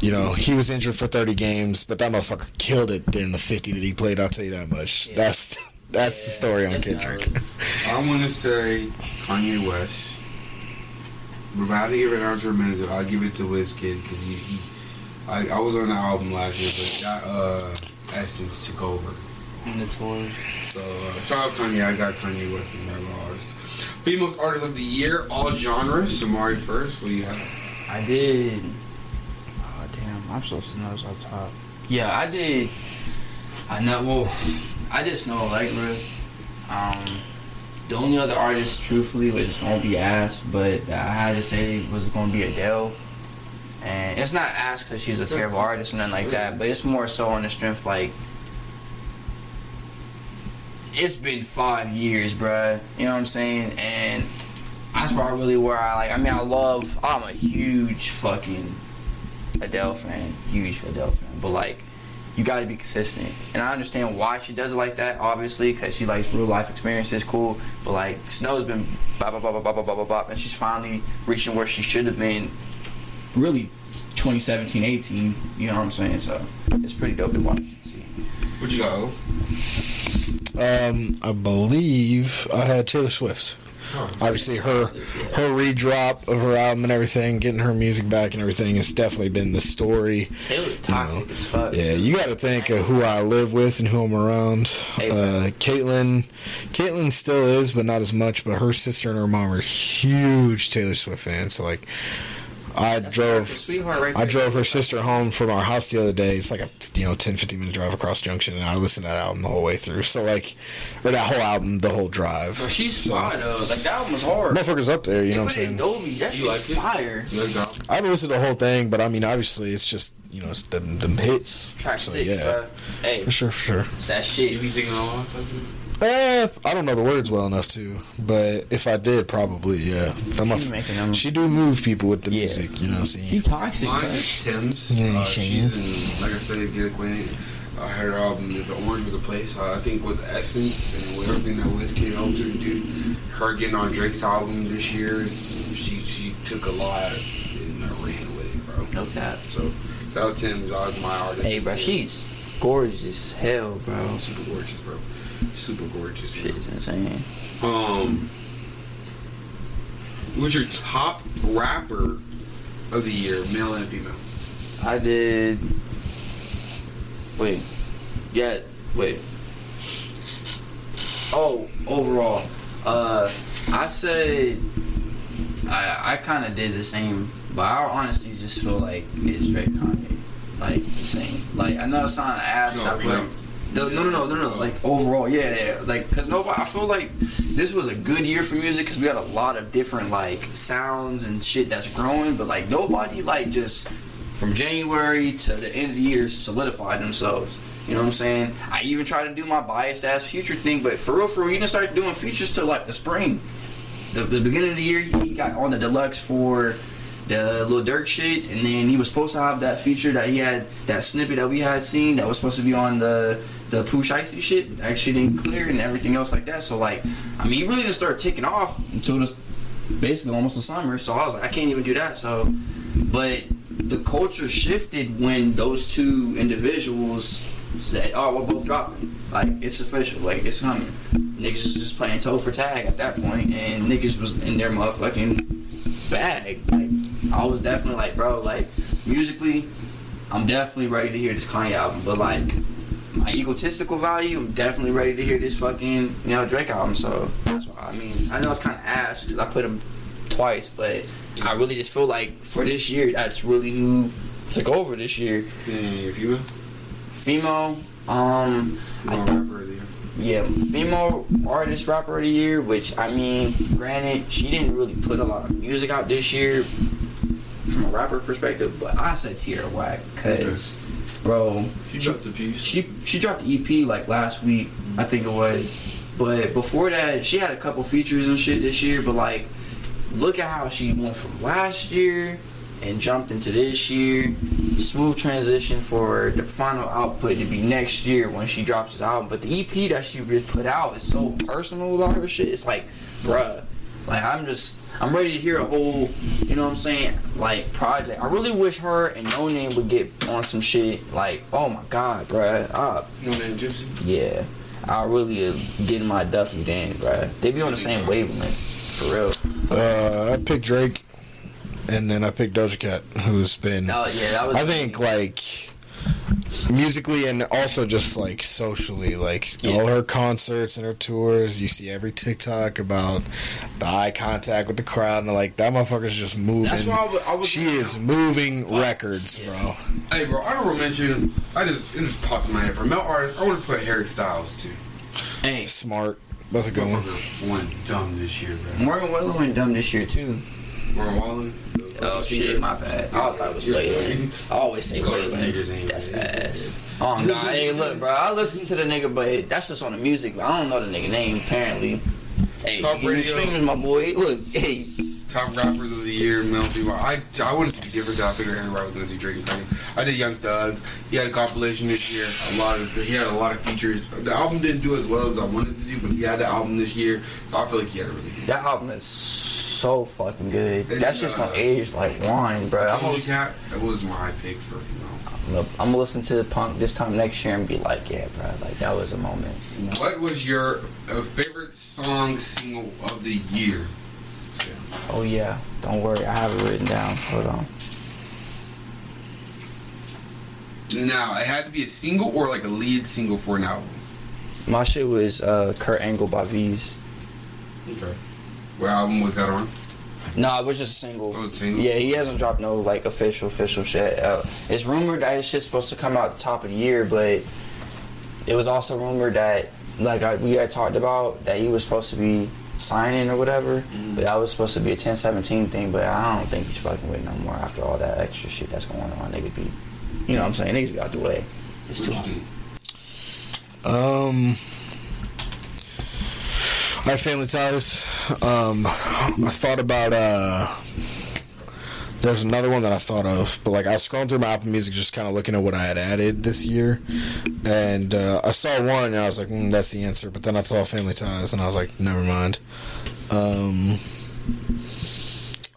You know, he was injured for 30 games, but that motherfucker killed it during the 50 that he played. I'll tell you that much. Yeah. That's that's the story on that's Kendrick. valid. I want to say Kanye West. But if I had to give it an a I'll give it to Wizkid because he, he I, I was on the album last year, but that uh, Essence took over. In the tour. So uh, shout out Kanye. I got Kanye West as my artist. Female artist of the year, all genres. Samari first. What do you have? I did. Oh damn, I'm supposed to know this off top. Yeah, I did. I know. Well, I just know Aalegra. Um, the only other artist, truthfully, was gonna be Ass, but I had to say was gonna be Adele. And it's not Ass because she's a terrible artist and nothing like that, but it's more so on the strength like. It's been five years, bruh. You know what I'm saying? And that's I really where I like. I mean, I love. I'm a huge fucking Adele fan, huge Adele fan. But like, you got to be consistent, and I understand why she does it like that. Obviously, because she likes real life experiences, cool. But like, Snoh's been blah blah blah blah blah blah blah blah, blah and she's finally reaching where she should have been. Really, 2017, 18. You know what I'm saying? So it's pretty dope to watch. See. What you got? Um, I believe I had Taylor Swift. Obviously, her her redrop of her album and everything, getting her music back and everything, has definitely been the story. Taylor toxic as fuck. Yeah, you got to think of who I live with and who I'm around. Hey, Uh, Caitlyn, Caitlyn still is, but not as much. But her sister and her mom are huge Taylor Swift fans. So like, I That's drove. Sweetheart right I there. drove her sister home from our house the other day. It's like a you know 10, 15 minute drive across Junction, and I listened to that album the whole way through. So like, or that whole album, the whole drive. Bro, she's so, fire though. Like that album was hard. Motherfuckers up there, you know what I'm put it in saying? Dolby. That You like it? fire. You like? I haven't listened to the whole thing, but I mean, obviously, it's just you know, it's them, them hits. Track So, six, yeah, bro. Hey, for sure, for sure. it's that You shit. be singing along type of Uh, I don't know the words well enough to, but if I did, probably yeah. I'm She a- making them- she do move people with the Yeah. music, you know. what I'm She saying? toxic. Mine bro. is Tems. Yeah, Uh, she she's in, like I said, Get Acquainted. I heard her album, The Orange Was a Place. Uh, I think with Essence and with everything that Wizkid helped her to do, her getting on Drake's album this year, is, she she took a lot and uh, ran with it, bro. No cap. So, shout out Tems. That was my artist. Hey, bro, she's gorgeous as hell, bro. super gorgeous, bro. Super gorgeous. Shit is insane. Um, what's your top rapper of the year, male and female? I did. Wait. Yeah. Wait. Oh, overall, uh, I said I I kind of did the same, but I honestly just feel like it's straight Kanye, like the same. Like I know it's not an ass, No, but no. no, no, no, no, no, Like overall, yeah, yeah. Like, cause nobody. I feel like this was a good year for music because we got a lot of different like sounds and shit that's growing. But like nobody like just from January to the end of the year solidified themselves. You know what I'm saying? I even tried to do my biased ass future thing, but for real, for real, he didn't start doing features till like the spring. The, the beginning of the year, he got on the deluxe for the Lil Durk shit, and then he was supposed to have that feature that he had, that snippet that we had seen that was supposed to be on the the Pooh Shiesty shit, actually didn't clear and everything else like that. So like, I mean, he really didn't start taking off until this basically almost the summer. So I was like, I can't even do that. So, but the culture shifted when those two individuals said, "Oh, we're both dropping. Like it's official. Like it's coming." Niggas was just playing toe for tag at that point, and niggas was in their motherfucking bag. Like I was definitely like, bro, like musically, I'm definitely ready to hear this Kanye album, but like. Like egotistical value, I'm definitely ready to hear this fucking you know Drake album. So that's why I mean I know it's kind of ass because I put him twice, but I really just feel like for this year that's really who took over this year. Yeah, female. Female, um, Female rapper of the year. yeah, female artist rapper of the year. Which I mean, granted, she didn't really put a lot of music out this year from a rapper perspective, but I said Tierra Whack because, bro, She dropped the piece. she she dropped the EP like last week, I think it was. But before that, she had a couple features and shit this year. But like, look at how she went from last year and jumped into this year. Smooth transition for the final output to be next year when she drops this album. But the EP that she just put out is so personal about her shit. It's like, bruh, like I'm just I'm ready to hear a whole, you know what I'm saying, like project. I really wish her and Noname would get on some shit. Like, oh my god, bruh. Uh, Noname Gypsy. yeah, I really uh, get in my Duffy then, bruh. They be on the same wavelength, for real. Uh, I picked Drake, and then I picked Doja Cat, who's been. Oh yeah, that was. I think like musically and also just like socially, like Yeah. all her concerts and her tours. You see every TikTok about the eye contact with the crowd, and like that motherfucker's just moving. That's why I was- I was- she is moving records, bro. Hey, bro, honorable mention. I just it just popped in my head for male artist. I want to put Harry Styles too. Hey, Smart. That's a good one. Went dumb this year, bro. Morgan Wallen went dumb this year too. Morgan Wallen. Oh, oh shit, my bad. I thought it was Leyland. I always say Leyland. That's ass. Oh god, hey look, bro. I listen to the nigga, but that's just on the music. But I don't know the nigga name apparently. Hey, Top you streaming my boy. Look, hey, Top rappers year, female. I I wanted to be different. I figured everybody was gonna do Drake and Kanye. I did Young Thug. He had a compilation this year. A lot of he had a lot of features. The album didn't do as well as I wanted to do, but he had the album this year. So I feel like he had a really good. that album is so fucking good. And, That's just gonna uh, age like wine, bro. I'm gonna, Cat. That was my pick for female. I'm gonna listen to the punk this time next year and be like, yeah, bro, like that was a moment. You know? What was your uh, favorite song single of the year? Oh yeah, don't worry, I have it written down. Hold on. Now it had to be a single or like a lead single for an album. My shit was uh, Kurt Angle by V's. Okay. What album was that on? No, it was just a single. It was a single? Yeah, he hasn't dropped no like official official shit. Uh, it's rumored that his shit's supposed to come out at the top of the year, but it was also rumored that like I, we had talked about that he was supposed to be signing or whatever, Mm-hmm. but that was supposed to be a 10-17 thing. But I don't think he's fucking with no more after all that extra shit that's going on. Niggas be, you know what I'm saying? Niggas be out the way. It's too. What? Um, All right, family ties. Um, I thought about uh. There's another one that I thought of, but like I was scrolling through my Apple Music, just kind of looking at what I had added this year, and uh, I saw one, and I was like, mm, "That's the answer." But then I saw Family Ties, and I was like, "Never mind." Um,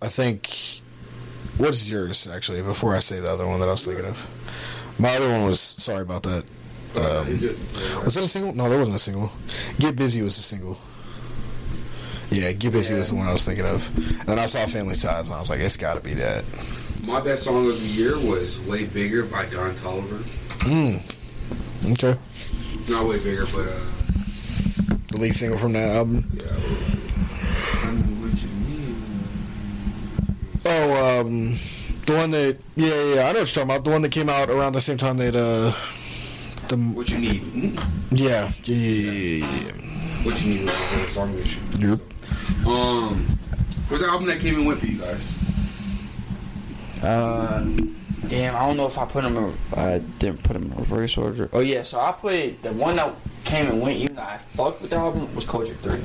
I think. What's yours actually? Before I say the other one that I was thinking of, my other one was sorry about that. Um, was that a single? No, that wasn't a single. Get Busy was a single. Yeah, Get Busy was the one I was thinking of. And then I saw Family Ties, and I was like, it's got to be that. My best song of the year was "Way Bigger" by Don Toliver. Mm. Okay. Not way bigger, but uh, The lead single from that album. yeah. What you mean. Oh, um, the one that, yeah, yeah, yeah, I know what you're talking about. The one that came out around the same time that, uh, the, What you need? Mm? yeah, yeah, yeah, yeah, yeah, What you need was song Yep. Um, what's the album that came and went for you guys? Uh, damn, I don't know if I put them. In, I didn't put them in reverse order. Oh yeah, so I put the one that came and went. Even though I fucked with the album was Culture Three.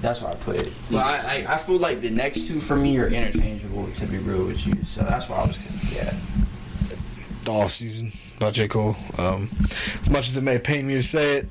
That's why I put it. But I, I, I feel like the next two for me are interchangeable. To be real with you, so that's why I was. Yeah. The Off Season by J. Cole. Um, as much as it may pain me to say it,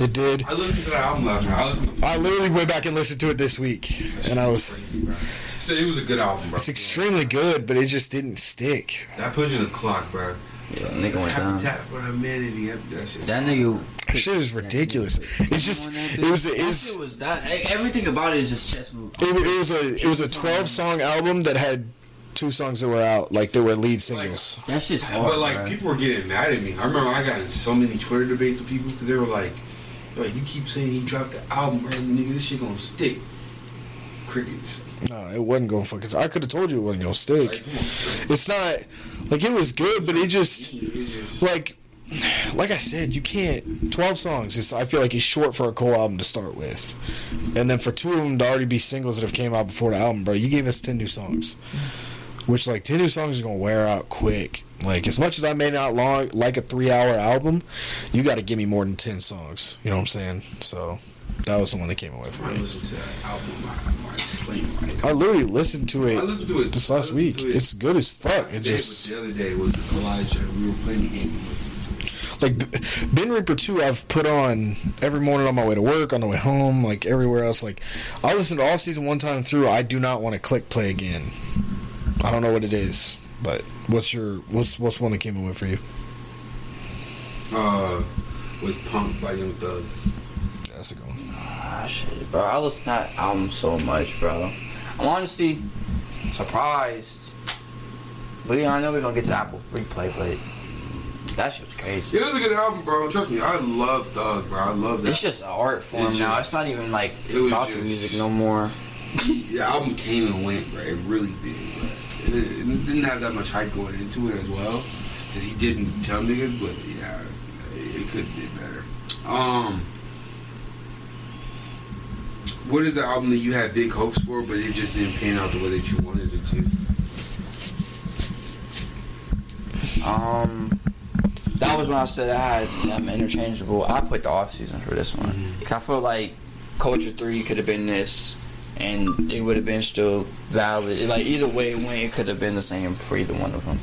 it did. I listened to that album last night. I to I literally went back and listened to it this week, and I was. crazy, bro. So it was a good album, bro. It's extremely good, but it just didn't stick. That pushing the clock, bro. Yeah, nigga went down. Habitat for Humanity. That shit. That nigga. That shit is ridiculous. It's just it was it it's shit was that. Everything about it is just chess move. it, it was a it was a twelve song album that had two songs that were out, like they were lead singles. That's just hard. But like bruh. people were getting mad at me. I remember I got in so many Twitter debates with people because they were like, "Like you keep saying he dropped the album early, nigga. This shit gonna stick." Crickets. No, it wasn't gonna fucking. I could have told you it wasn't gonna stick. Like, come on, man. It's not like it was good, but it just It's just like like I said, you can't. Twelve songs. It's, I feel like it's short for a Cole album to start with, and then for two of them to already be singles that have came out before the album, bro. You gave us ten new songs, which like ten new songs is gonna wear out quick. Like as much as I may not long like a three hour album, you got to give me more than ten songs. You know what I'm saying? So that was the one that came away from I me. listened to that album. I, I. I I literally listened to it. I listened to it this last week. it It's good as fuck. It just the other day was Elijah. We were playing the game like Bin Reaper 2 I've put on every morning on my way to work, on the way home, like everywhere else. Like I listen to all season one time through. I do not want to click play again. I don't know what it is, but what's your what's what's one that came and went for you? Uh, was Punk by Young Thug. That's a good one. Ah, shit, bro. I listen to that album so much, bro. I'm honestly surprised. But yeah, I know we're gonna get to the Apple replay, but that shit was crazy. It was a good album, bro. Trust me, I love Thug, bro. I love that. It's just an art form It's now. just- It's not even like it was about the music no more. the album came and went, bro. It really did. Right? It, it didn't have that much hype going into it as well, because he didn't tell niggas. But yeah, it, it could have been better. Um, what is the album that you had big hopes for, but it just didn't pan out the way that you wanted it to? Um, that was when I said I had I'm interchangeable. I put the off season for this one. Mm-hmm. 'Cause I feel like Culture Three could have been this, and it would have been still valid. Like either way it went, it could have been the same for either one of them.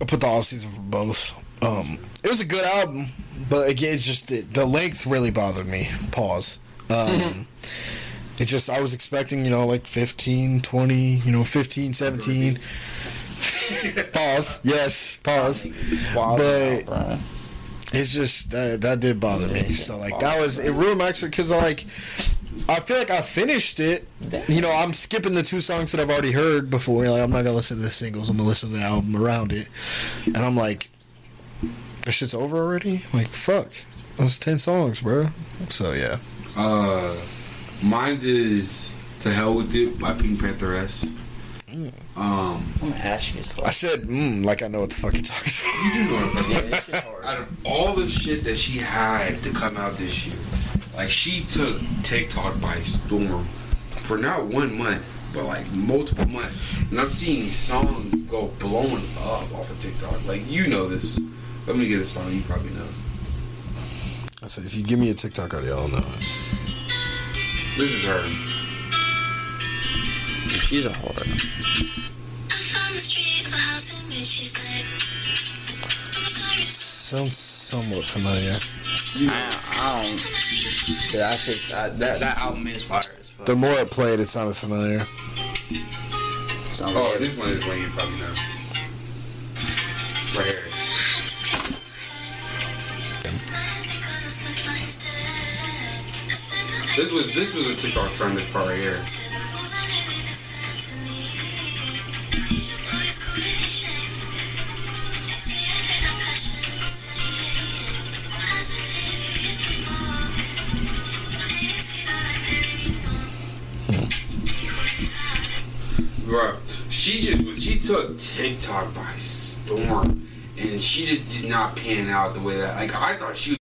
I put the off season for both. Um, it was a good album, but again, it's just the, the length really bothered me. Pause. Um, it just I was expecting you know like 15, 20, you know 15, 17. pause. Yes. Pause. But- out. It's just uh, that did bother me. So like that was it ruined my because like I feel like I finished it. You know, I'm skipping the two songs that I've already heard before. Like I'm not gonna listen to the singles. I'm gonna listen to the album around it. And I'm like, this shit's over already. Like fuck, those ten songs, bro. So yeah, Uh, mine is "To Hell with It" by Pink Pantheress. Um, I'm ashy as I said mm, like I know what the fuck you're talking about. you do know what I'm talking about. this shit's hard. out of all the shit that she had to come out this year, like she took TikTok by storm for not one month, but like multiple months. And I've seen songs go blowing up off of TikTok. Like you know this. Let me get a song you probably know. I said if you give me a TikTok audio, I'll know it. This is her. She's a whore. I found the street of a house in which she stayed. Sounds somewhat familiar. I, I don't. Dude, that shit. That, that that album is fire as fuck. The more it played, it sounded familiar. Sounds Oh, like this one is one you probably know. Right here. This was this was a TikTok song. This part right here. Bro, she just was- she took TikTok by storm, and she just did not pan out the way that like I thought she.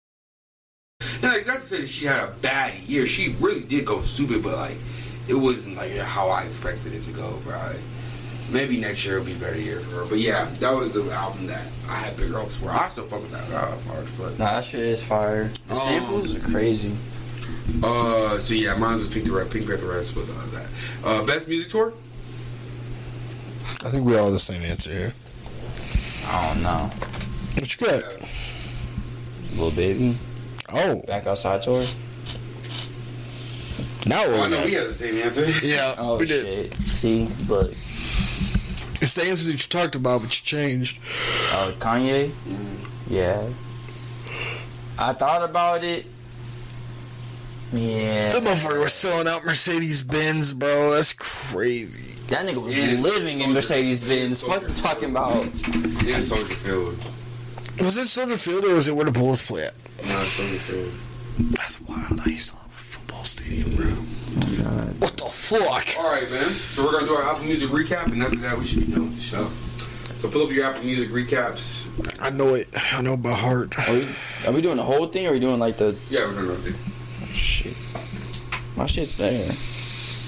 And like not to say she had a bad year, she really did go stupid, but like it wasn't like how I expected it to go, bro. Like, maybe next year will be a better year for her, but yeah, that was the album that I had bigger hopes for. I still fuck with that album hard as fuck. Nah, that shit is fire. The Um, samples are crazy. Uh, so yeah, mine was Pink the Red, Pink Panther Rest with uh, that. Uh, best music tour. I think we all have the same answer here. I don't know. What you got? Little baby. Oh, Back outside tour. now Oh, what I we know we have the same answer. Yeah, Oh we did. shit. See, but It's the answers that you talked about, but you changed. uh, Kanye. Yeah. I thought about it. Yeah. The motherfucker was selling out Mercedes Benz, bro. That's crazy. That nigga was Yeah. living in Mercedes Benz. Fuck you talking about. In Soldier Field. Was it Soldier Field or was it where the Bulls play at? No, Soldier Field. That's wild. I used to love football stadium, bro. What the fuck? All right, man. So we're gonna do our Apple Music recap, and after that, we should be done with the show. So pull up your Apple Music recaps. I know it. I know it by heart. Are we, are we doing the whole thing or are we doing like the Yeah, we're doing everything. shit? My shit's there.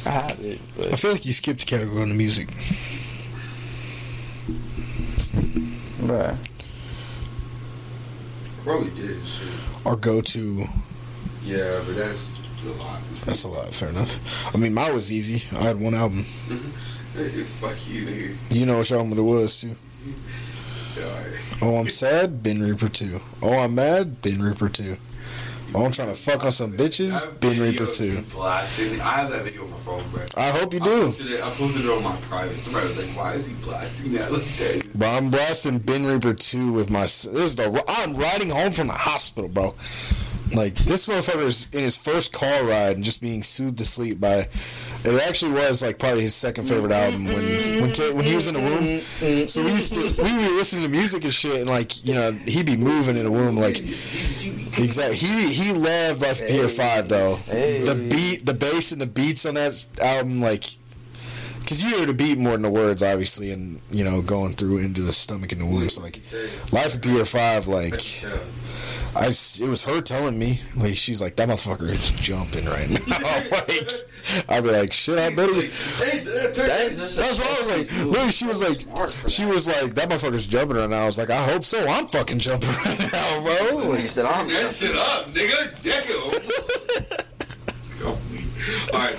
I have it, I feel like you skipped a category on the music. bruh. Probably did. Shit. Our go-to. Yeah, but that's a lot. That's a lot. Fair enough. I mean, mine was easy. I had one album. Hey, mm-hmm. Fuck you, nigga. You know which album it was too. Yeah, all right. Oh, I'm sad. Bin Reaper two. Oh, I'm mad. Bin Reaper two. I'm trying to fuck on some bitches. Bin Reaper two. Blasting. I have that video on my phone, bro. I hope you I do. posted, it, I posted it on my private. Somebody was like, "Why is he blasting that like that?" But I'm blasting Bin Reaper 2 with my. This is the. I'm riding home from the hospital, bro. Like, this motherfucker's in his first car ride and just being soothed to sleep by. It actually was, like, probably his second favorite album when when, K- when he was in the womb. So we used to. We would be listening to music and shit, and, like, you know, he'd be moving in the womb, like. Exactly. He he loved Life of Peter 5, though. The beat, the bass, and the beats on that album, like. Because you hear the beat more than the words, obviously, and you know, going through into the stomach and the womb. So, like, Life of Peter Five, like, I, s- it was her telling me, like, she's like, that motherfucker is jumping right now. like, I'd be like, shit, I better. That's what I was like. Literally, she was like, she was like, that motherfucker's jumping right now. I was like, I hope so. I'm fucking jumping right now, bro. Like Like, you said, I'm that shit up, nigga. Damn. All right.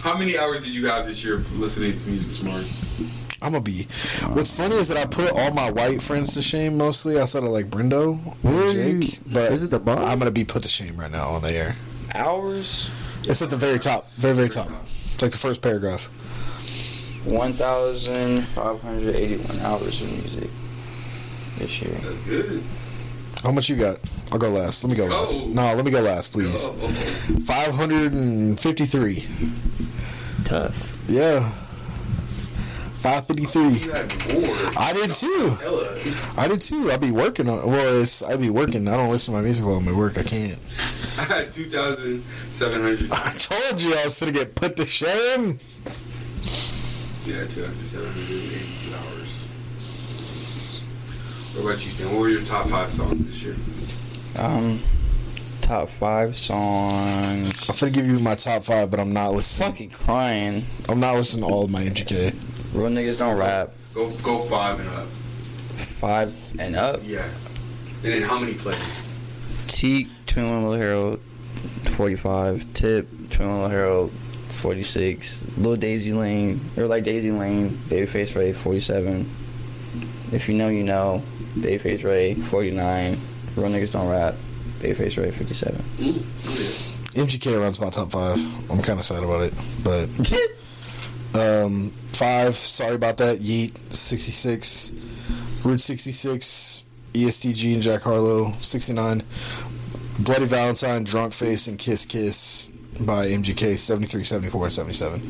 How many hours did you have this year listening to music smart? I'm gonna be. What's funny is that I put all my white friends to shame mostly outside of like Brendo and Jake. But Is it the bar? I'm gonna be put to shame right now on the air. hours. It's at the very top, very very top. It's like the first paragraph. One thousand five hundred eighty-one hours of music this year. That's good. How much you got? I'll go last. Let me go last. Oh. Go. No, let me go last, please. Oh, okay. Five hundred and fifty-three. Tough. Yeah. Five fifty-three. You had more. I did too. I did too. I be working on. Well, it's I be working. I don't listen to my music while I'm at work. I can't. I had 2,700. I told you I was gonna get put to shame. Yeah, 2,782 hours. What about you, Sam? What were your top five songs this year? Um, top five songs. I'm gonna give you my top five, but I'm not listening. Fucking crying. I'm not listening to all of my MGK. Real niggas don't rap. Go go five and up. Five and up. Yeah. And then how many plays? Teak, Twin One Little Hero, 45. Tip, Twin One Little Hero, 46. Little Daisy Lane, or like Daisy Lane, Babyface Ray, 47. If you know, you know. Babyface Ray, 49. Real niggas don't rap. Babyface Ray, 57. Mm, MGK runs my top five. I'm kind of sad about it, but um, five. Sorry about that. Yeat, 66. Route 66. ESTG and Jack Harlow, 69. Bloody Valentine, Drunk Face, and Kiss Kiss by MGK, 73, 74, and 77.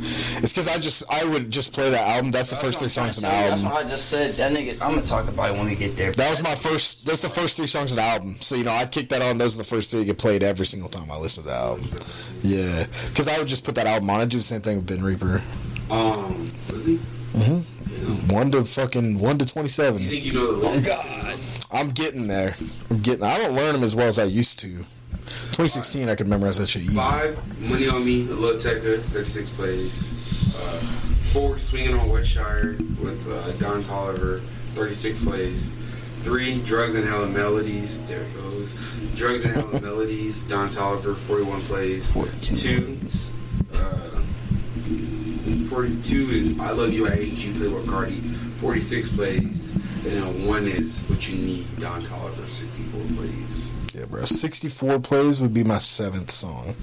It's because I just I would just play that album. That's the first three songs in the album. That's what I just said. That nigga, I'm gonna talk about it when we get there. That was my first. That's the first three songs of the album. So you know, I'd kick that on. Those are the first three that get played every single time I listen to the album. Yeah, because I would just put that album on. I do the same thing with Bin Reaper. Um, really? Mhm. One to fucking one to twenty-seven. You think you know the lyrics? God. I'm getting there. I'm getting. I don't learn them as well as I used to. 2016, I could memorize that shit easy. Five, Money on Me, Lil Tecca, 36 plays. Uh, four, Swinging on Westshire with uh, Don Toliver, 36 plays. Three, Drugs and Hella Melodies, there it goes. Drugs and Hella Melodies, Don Toliver, 41 plays. 14 Two, uh, 42 is I Love You, I Hate You, Playboi Carti, 46 plays. And then one is What You Need, Don Toliver, 64 plays. Yeah, bro. 64 plays would be my seventh song.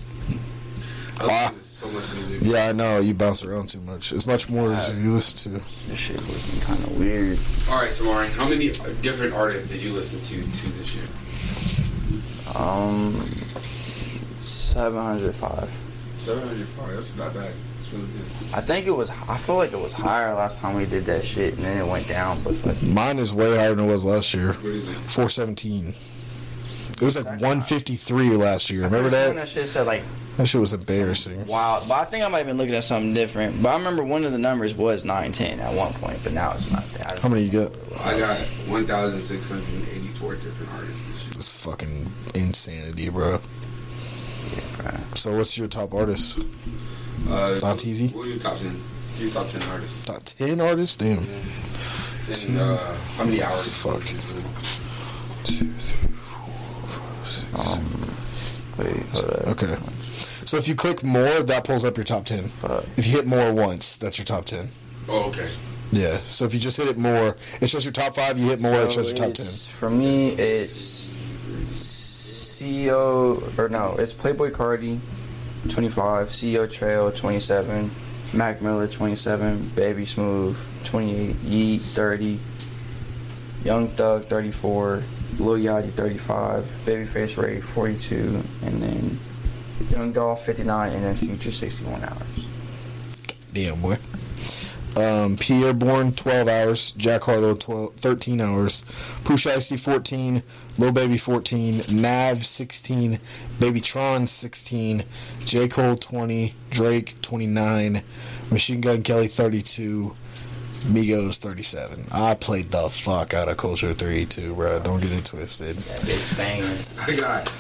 I love this so much music. Yeah, I know you bounce around too much. As much more as you listen to. This shit looking kind of weird. All right, Samari, how many different artists did you listen to to this year? Um, 705. 705. That's not bad. That's really good. I think it was. I feel like it was higher last time we did that shit, and then it went down. But fuck, Mine is way higher than it was last year. What is it? 417. It was like 153 last year. Remember When that? that shit said like That shit was embarrassing. wow, but I think I might have been looking at something different. But I remember one of the numbers was nine ten at one point, but now it's not that. How many you got? I got 1,684 different artists this year. It's fucking insanity, bro. So what's your top artist? Uh, Not easy? What are your top 10? Your top 10 artists. Top 10 artists? Damn. And uh, how many hours? Fuck. Two, three, four, five, six. Um, wait, hold up. Okay. So if you click more, that pulls up your top 10. Fuck. If you hit more once, that's your top 10. Oh, okay. Yeah. So if you just hit it more, it shows your top 5. You hit more, it shows your top 10. For me, it's CEO or no, it's Playboi Carti, 25, CEO Trayle, 27, Mac Miller, 27, Baby Smooth, 28, Yeat, 30, Young Thug, 34, Lil Yachty, 35, Babyface Ray, 42, and then Young Doll, 59, and then Future, 61 hours. Damn, boy. Um, Pi'erre Bourne, 12 hours. Jack Harlow, 12, 13 hours. Pooh Shiesty, 14. Lil Baby, 14. Nav, 16. Baby Tron, 16. J. Cole, 20. Drake, 29. Machine Gun Kelly, 32. Migos, 37. I played the fuck out of Culture 3, too, bro. Don't get it twisted. That bitch banging. I got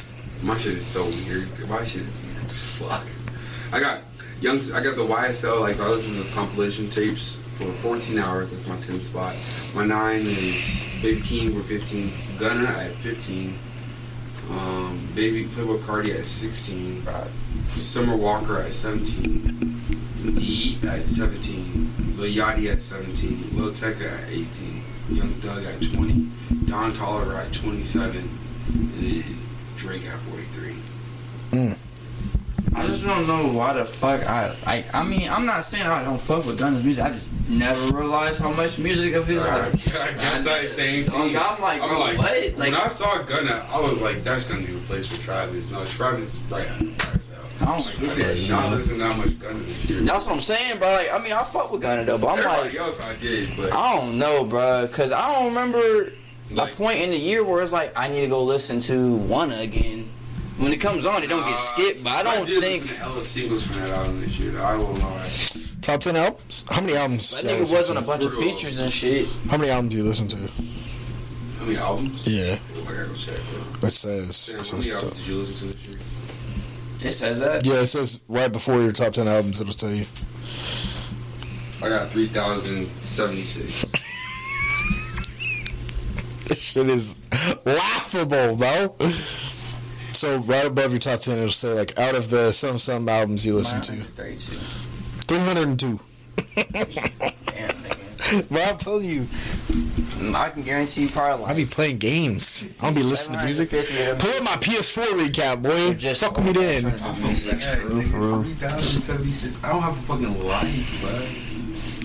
my shit is so weird. My shit is weird as fuck. I got young. I got the YSL. Like I listen to those compilation tapes for 14 hours. That's my 10th spot. My nine is Baby Keem for 15. Gunna at 15. Um, Baby Playboi Carti at 16. Summer Walker at 17. Yeat at 17. Lil Yachty at 17. Lil Tecca at 18. Young Doug at 20. Don Toliver at 27. And then Drake at 43. I just don't know why the fuck I like. I mean, I'm not saying I don't fuck with Gunna's music. I just never realized how much music of his. I Like, guess I same thing. I'm like, bro, what? when I saw Gunna, I was like, that's gonna be replaced with Travis. No, Travis is right under YSL. I don't I like that not listen that much Gunna this year. That's what I'm saying, bro. Like, I mean, I fuck with Gunna though, but I'm Everybody like, else I did, but I don't know, bro, because I don't remember Like- a point in the year where it's like I need to go listen to Wanna again. When it comes on, it don't get skipped. But I don't did think. listen to Ella singles from that album this year. though, I will lie. Top 10 albums? How many albums? I think it was on a bunch of features and shit. How many albums do you listen to? How many albums? Yeah. Oh, I gotta go check. Bro. It says. Sam, It how many says albums did you listen to this year? It says that. yeah, it says right before your top 10 albums, it'll tell you. I got 3,076. This shit is laughable, bro. So right above your top 10, it'll say, like, out of the some some albums you listen to. 32. 302. Damn, nigga. Bro, I'm telling you, mm, I can guarantee you probably I like be playing games. I don't be listening to music. 750 of them Pull up my PS4 recap, boy. just Fuck with me then. Music, true, for real. 3,076. I don't have a fucking life,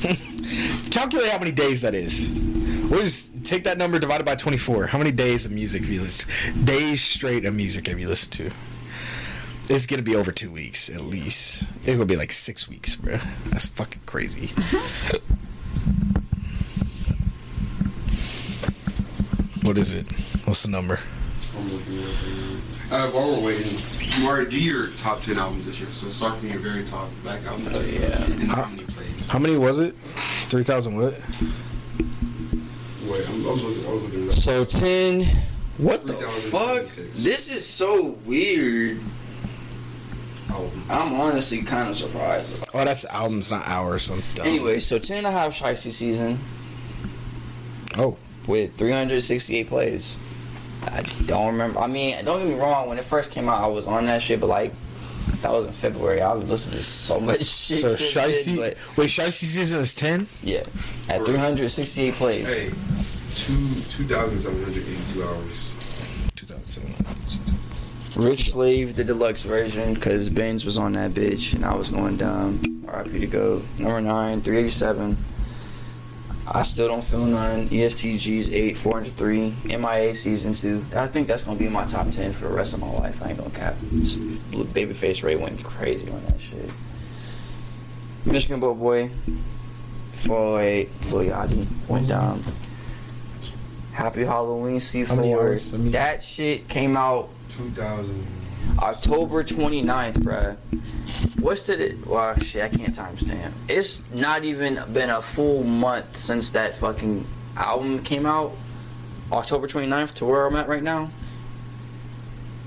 bro. Calculate how many days that is. Or just take that number divided by 24. How many days of music have you listened Days straight of music have you listened to? It's gonna be over two weeks at least. It will be like six weeks, bro. That's fucking crazy. what is it? What's the number? I'm looking it up right now. Uh, while we're waiting, Smart, do your top 10 albums this year. So start from your very top back album. Oh, yeah. And how many plays? How many was it? Three thousand what? Wait, I'm, I'm looking, I was looking up. So 10. What the fuck? 3,076. This is so weird. Album. I'm honestly kind of surprised. Oh, that's albums, not hours. I'm dumb. Anyway, so 10 and a half Shiesty season Oh, with 368 plays. I don't remember. I mean, don't get me wrong. When it first came out, I was on that shit, but like, that was in February. I was listening to so much shit. so since then, Shiesty. but Wait, Shiesty season is ten. yeah, at 368 plays. Hey, two 2,782 hours. Two thousand. Rich Slave, the deluxe version, because Benz was on that bitch and I was going down. RIP to go. Number 9, 387. I still don't feel none. ESTG's 8, 403, MIA season 2. I think that's going to be my top 10 for the rest of my life. I ain't going to cap. Babyface Ray went crazy on that shit. Michigan Boat Boy, 408, Lil Yachty went down. Happy Halloween How many hours? I C4. That shit came out 2000. October 29th, bruh. What's the well shit, I can't timestamp. It's not even been a full month since that fucking album came out. October 29th to where I'm at right now.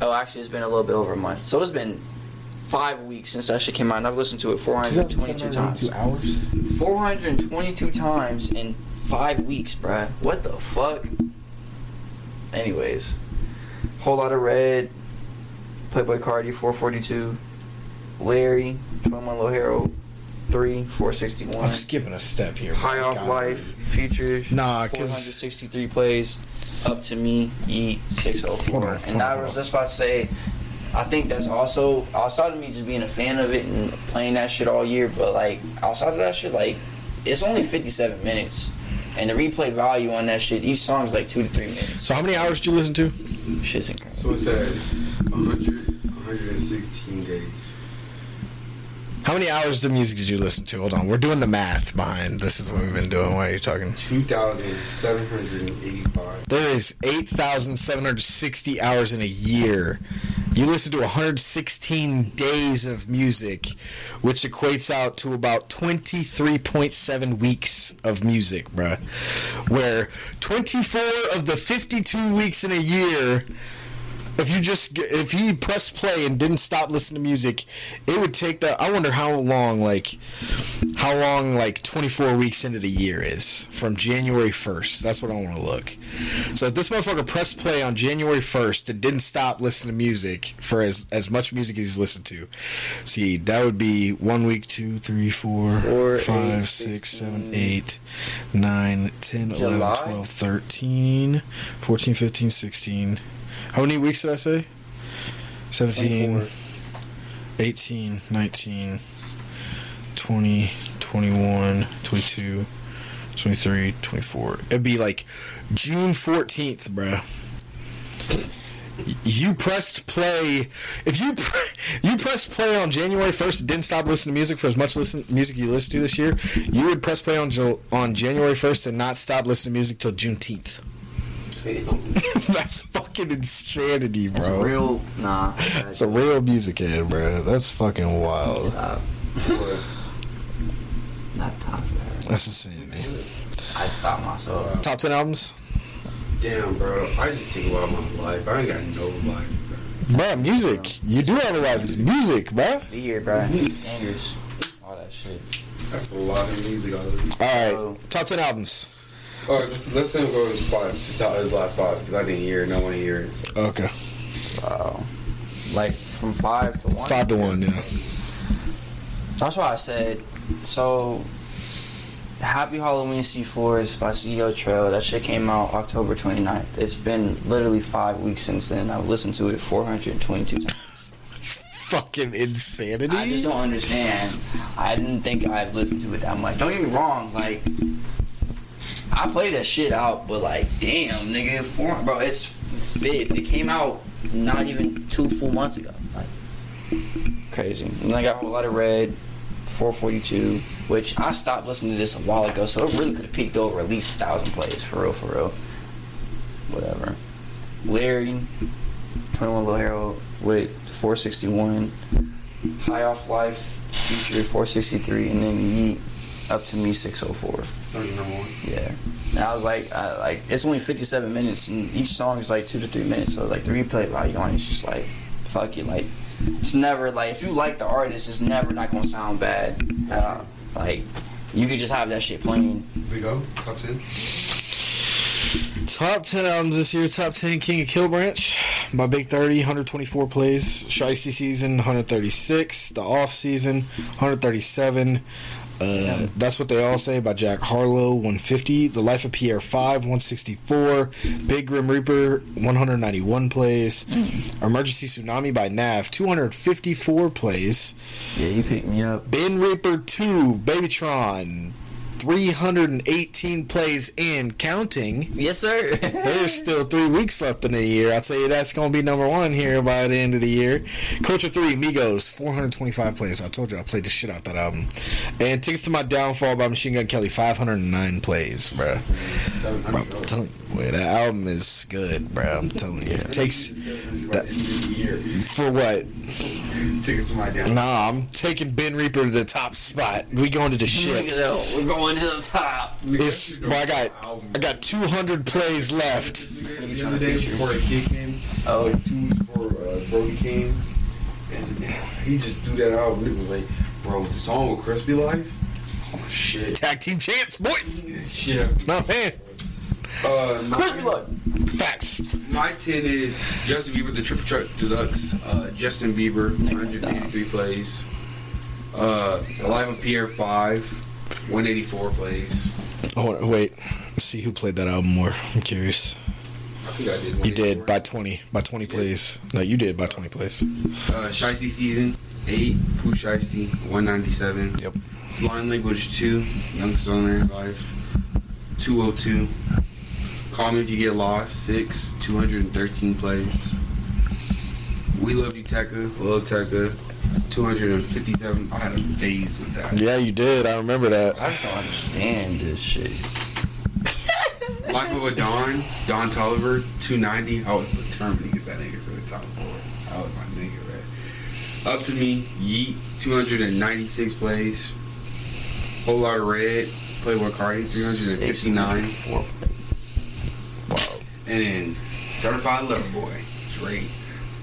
Oh, actually, it's been a little bit over a month. So it's been five weeks since that shit came out, and I've listened to it 422 times. 2 hours? 422 times in five weeks, bruh. What the fuck? Anyways, whole lot of red. Playboi Carti 442. Larry 21 Low Hero 3 461. I'm skipping a step here. High man. Off God. Life features Nah, 'cause- 463 plays. Up to me, E oh Hold 604. on, and hold I was just about to say, I think that's also outside of me just being a fan of it and playing that shit all year. But like outside of that shit, like it's only 57 minutes, and the replay value on that shit, each song is like two to three minutes. So how many hours did you listen to? Shit's incredible. So it says 100, 116 days. How many hours of music did you listen to? Hold on, we're doing the math behind. This is what we've been doing. Why are you talking? 2,785. There is 8,760 hours in a year. You listen to 116 days of music, which equates out to about 23.7 weeks of music, bruh. Where 24 of the 52 weeks in a year, if you just if you pressed play and didn't stop listening to music, it would take that. I wonder how long, like, how long, like, 24 weeks into the year is from January 1st. That's what I want to look. So if this motherfucker pressed play on January 1st and didn't stop listening to music for as as much music as he's listened to, see that would be one week, two, three, four, Four, five, eight, six, seven, 16, eight, nine, 10, 11, July? 12, 13, 14, 15, 16. How many weeks did I say? 17, 24. 18, 19, 20, 21, 22, 23, 24. It'd be like June 14th, bruh. You pressed play. If you pre- you pressed play on January first, and didn't stop listening to music for as much listen music you listened to this year, you would press play on on January first and not stop listening to music till Juneteenth. That's fucking insanity, bro. It's bro. real, nah. It's a real music head, bro. That's fucking wild. Stop. Not top that. That's insanity. I'd stop myself. Top ten albums, Damn, bro. I just think about my life. I ain't got no life, bro. bro. Music. You do have a life. It's music, bro. Be here, bro. Angers. All that shit. That's a lot of music I listen to. All right. Top ten albums. Oh, let's, let's say go his five, just out his last five, because I didn't hear. No one hear it. So. Okay. Wow. Like from five to one? Five to one. Yeah. That's why I said, so Happy Halloween C4s by CEO Trayle. That shit came out October 29th. It's been literally five weeks since then. I've listened to it 422 times. Fucking insanity. I just don't understand. I didn't think I'd listened to it that much. Don't get me wrong, like I played that shit out, but like, damn, nigga, four, bro, it's fifth. It came out not even two full months ago. Like, crazy. And I got a lot of red, 442, which I stopped listening to this a while ago, so it really could have peaked over at least a thousand plays, for real, for real. Whatever. Larry, 21 Low Hero with 461. High Off Life featured 463, and then Yeat up to me 604. Oh, you know one? Yeah. And I was like, uh, like it's only 57 minutes, and each song is like two to three minutes. So like the replay value on it's just like, fuck it, like it's never like if you like the artist, it's never not gonna sound bad. Uh, like you could just have that shit playing. We go top ten. Top 10 albums this year. Top 10 King of Kill Branch by Big 30, 124 plays. Shiesty Season, 136. The Off Season, 137. Uh, that's what they all say by Jack Harlow, 150. The Life of Pierre 5, 164. Big Grim Reaper, 191 plays. Emergency Tsunami by Nav, 254 plays. Yeah, you picked me up. Bin Reaper 2, Babytron, 318 plays in, counting. Yes, sir. There's still three weeks left in the year. I'll tell you that's going to be number one here by the end of the year. Culture 3, Migos, 425 plays. I told you I played the shit out that album. And Tickets to My Downfall by Machine Gun Kelly, 509 plays, bro. Bro, I'm telling you, boy, that album is good, bro. I'm telling you. It takes By the end of the year. for what? Tickets to my down. Nah, I'm taking Bin Reaper to the top spot. We going to the shit. We're going to the top. It's, well, I got I got 200 plays left. The other day before came, Oh. like two before uh, Brody came, and he just threw that album. It was like, bro, the song with Crispy Life, Oh, shit. Tag team champs, boy. Shit. No man. Uh, my, Crispy Life. Facts. my 10 is Justin Bieber, the Triple Truck Deluxe. Uh, Justin Bieber, 183 plays. Uh, Alive of Pierre, 5, 184 plays. Oh wait, Let's see who played that album more. I'm curious. I think I did. You did by 20, by 20 plays. No, you did by 20 plays. Uh, Shiesty Season, 8, Pooh Shiesty, 197. Yep. Slime Language 2, Young Stoner Life, 202. Call Me If You Get Lost, 6, 213 plays. We Love You Tecca, Love Tecca, 257. I had a phase with that. Yeah, you did. I remember I that. just don't understand this shit. Life of a Don, Don Toliver, 290. I was determined to get that nigga to the top four. That was my nigga, right? Up to Me, Yeat, 296 plays. Whole lot of red, Playboi Carti, 359. Four plays. Wow. And then Certified Lover Boy, Drake,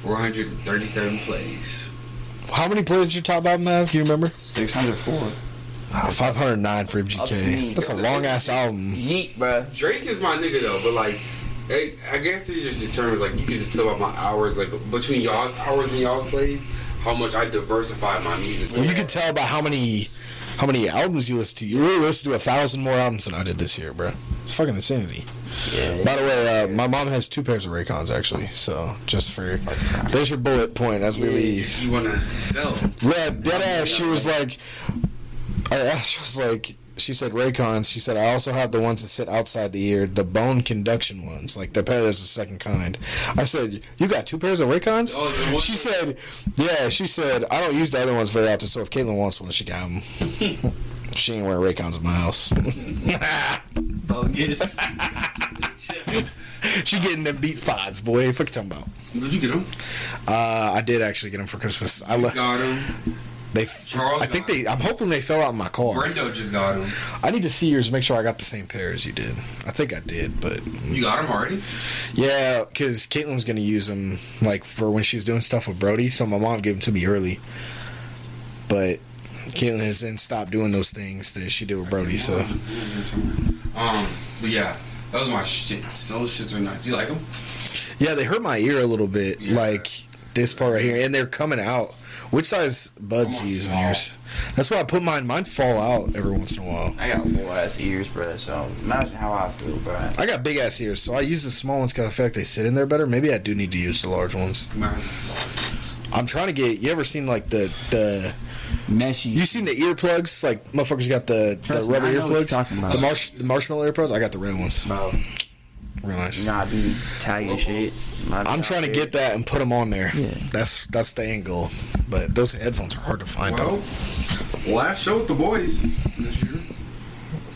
437 plays. How many plays did your top album have? Do you remember? 604. Oh, ah, 509 for Up to. MGK. That's a long ass album. Yeat, bruh. Drake is my nigga though, but like, I I guess it just determines like you can just tell by my hours, like between y'all's hours and y'all's plays, how much I diversify my music. Well, you can tell by how many how many albums you listen to. You really listen to a thousand more albums than I did this year, bro. It's fucking insanity. Yeah. By the way, uh, my mom has two pairs of Raycons actually. So just for there's your bullet point as we leave. You wanna sell, them. Yeah, dead ass. She was like, I asked, she was like, she said Raycons. She said I also have the ones that sit outside the ear, the bone conduction ones. Like the pair there's a second kind. I said, you got two pairs of Raycons? Oh, she said, yeah. She said I don't use the other ones very often. So if Caitlin wants one, she got them. she ain't wearing Raycons in my house. Bogus. she getting them beat spots, boy. Fuck you talking about? did you get them? Uh, I did actually get them for Christmas. I le- Got them. They. Charles I think they. I'm hoping they fell out in my car. Brendo just got them. I need to see yours make sure I got the same pair as you did. I think I did, but You got them already? yeah, because Caitlin was going to use them like for when she was doing stuff with Brody. So my mom gave them to me early, but Caitlin has then stopped doing those things that she did with Brody. So Um, but yeah, that was my shit. Those shits are nice. You like them? yeah, they hurt my ear a little bit, Yeah. like this part right here, and they're coming out. Which size buds do you use on yours? That's why I put mine. Mine fall out every once in a while. I got little ass ears, bruh. So imagine how I feel, bruh. I got big ass ears, so I use the small ones because I feel like they sit in there better. Maybe I do need to use the large ones. Man, I'm trying to get. You ever seen like the the? Meshy. You seen the earplugs? Like motherfuckers got the Trust the me, rubber I know what you're earplugs. talking about. The marsh the marshmallow earplugs. I got the red ones. Bro, Real nice. you not be tagging shit. Might be I'm out trying to get that and put them on there. Yeah. That's that's the end goal. But those headphones are hard to find well, out last show with the boys this year.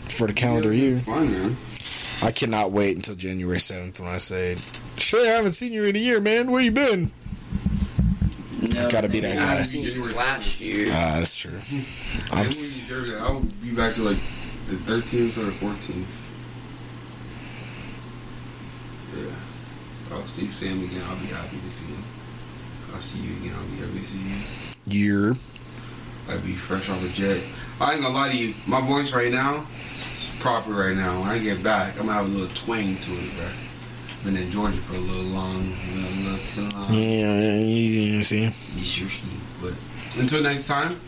for the calendar year. Fun, man. I cannot wait until January 7th when I say, "Sure, I haven't seen you in a year, man. Where you been?" No, Gotta be that guy. haven't seen since last year. Ah, that's true. I'm. when s- you do that, I'll be back to like the 13th or the 14th. Yeah. I'll see Sam again. I'll be happy to see him. I'll see you again. I'll be happy to see you. year. I'd be fresh off the jet. I ain't gonna lie to you. My voice right now is proper right now. When I get back, I'm gonna have a little twang to it, bro. Been in Georgia for a little long, you know, a little too long. Yeah, you, you see. But until next time,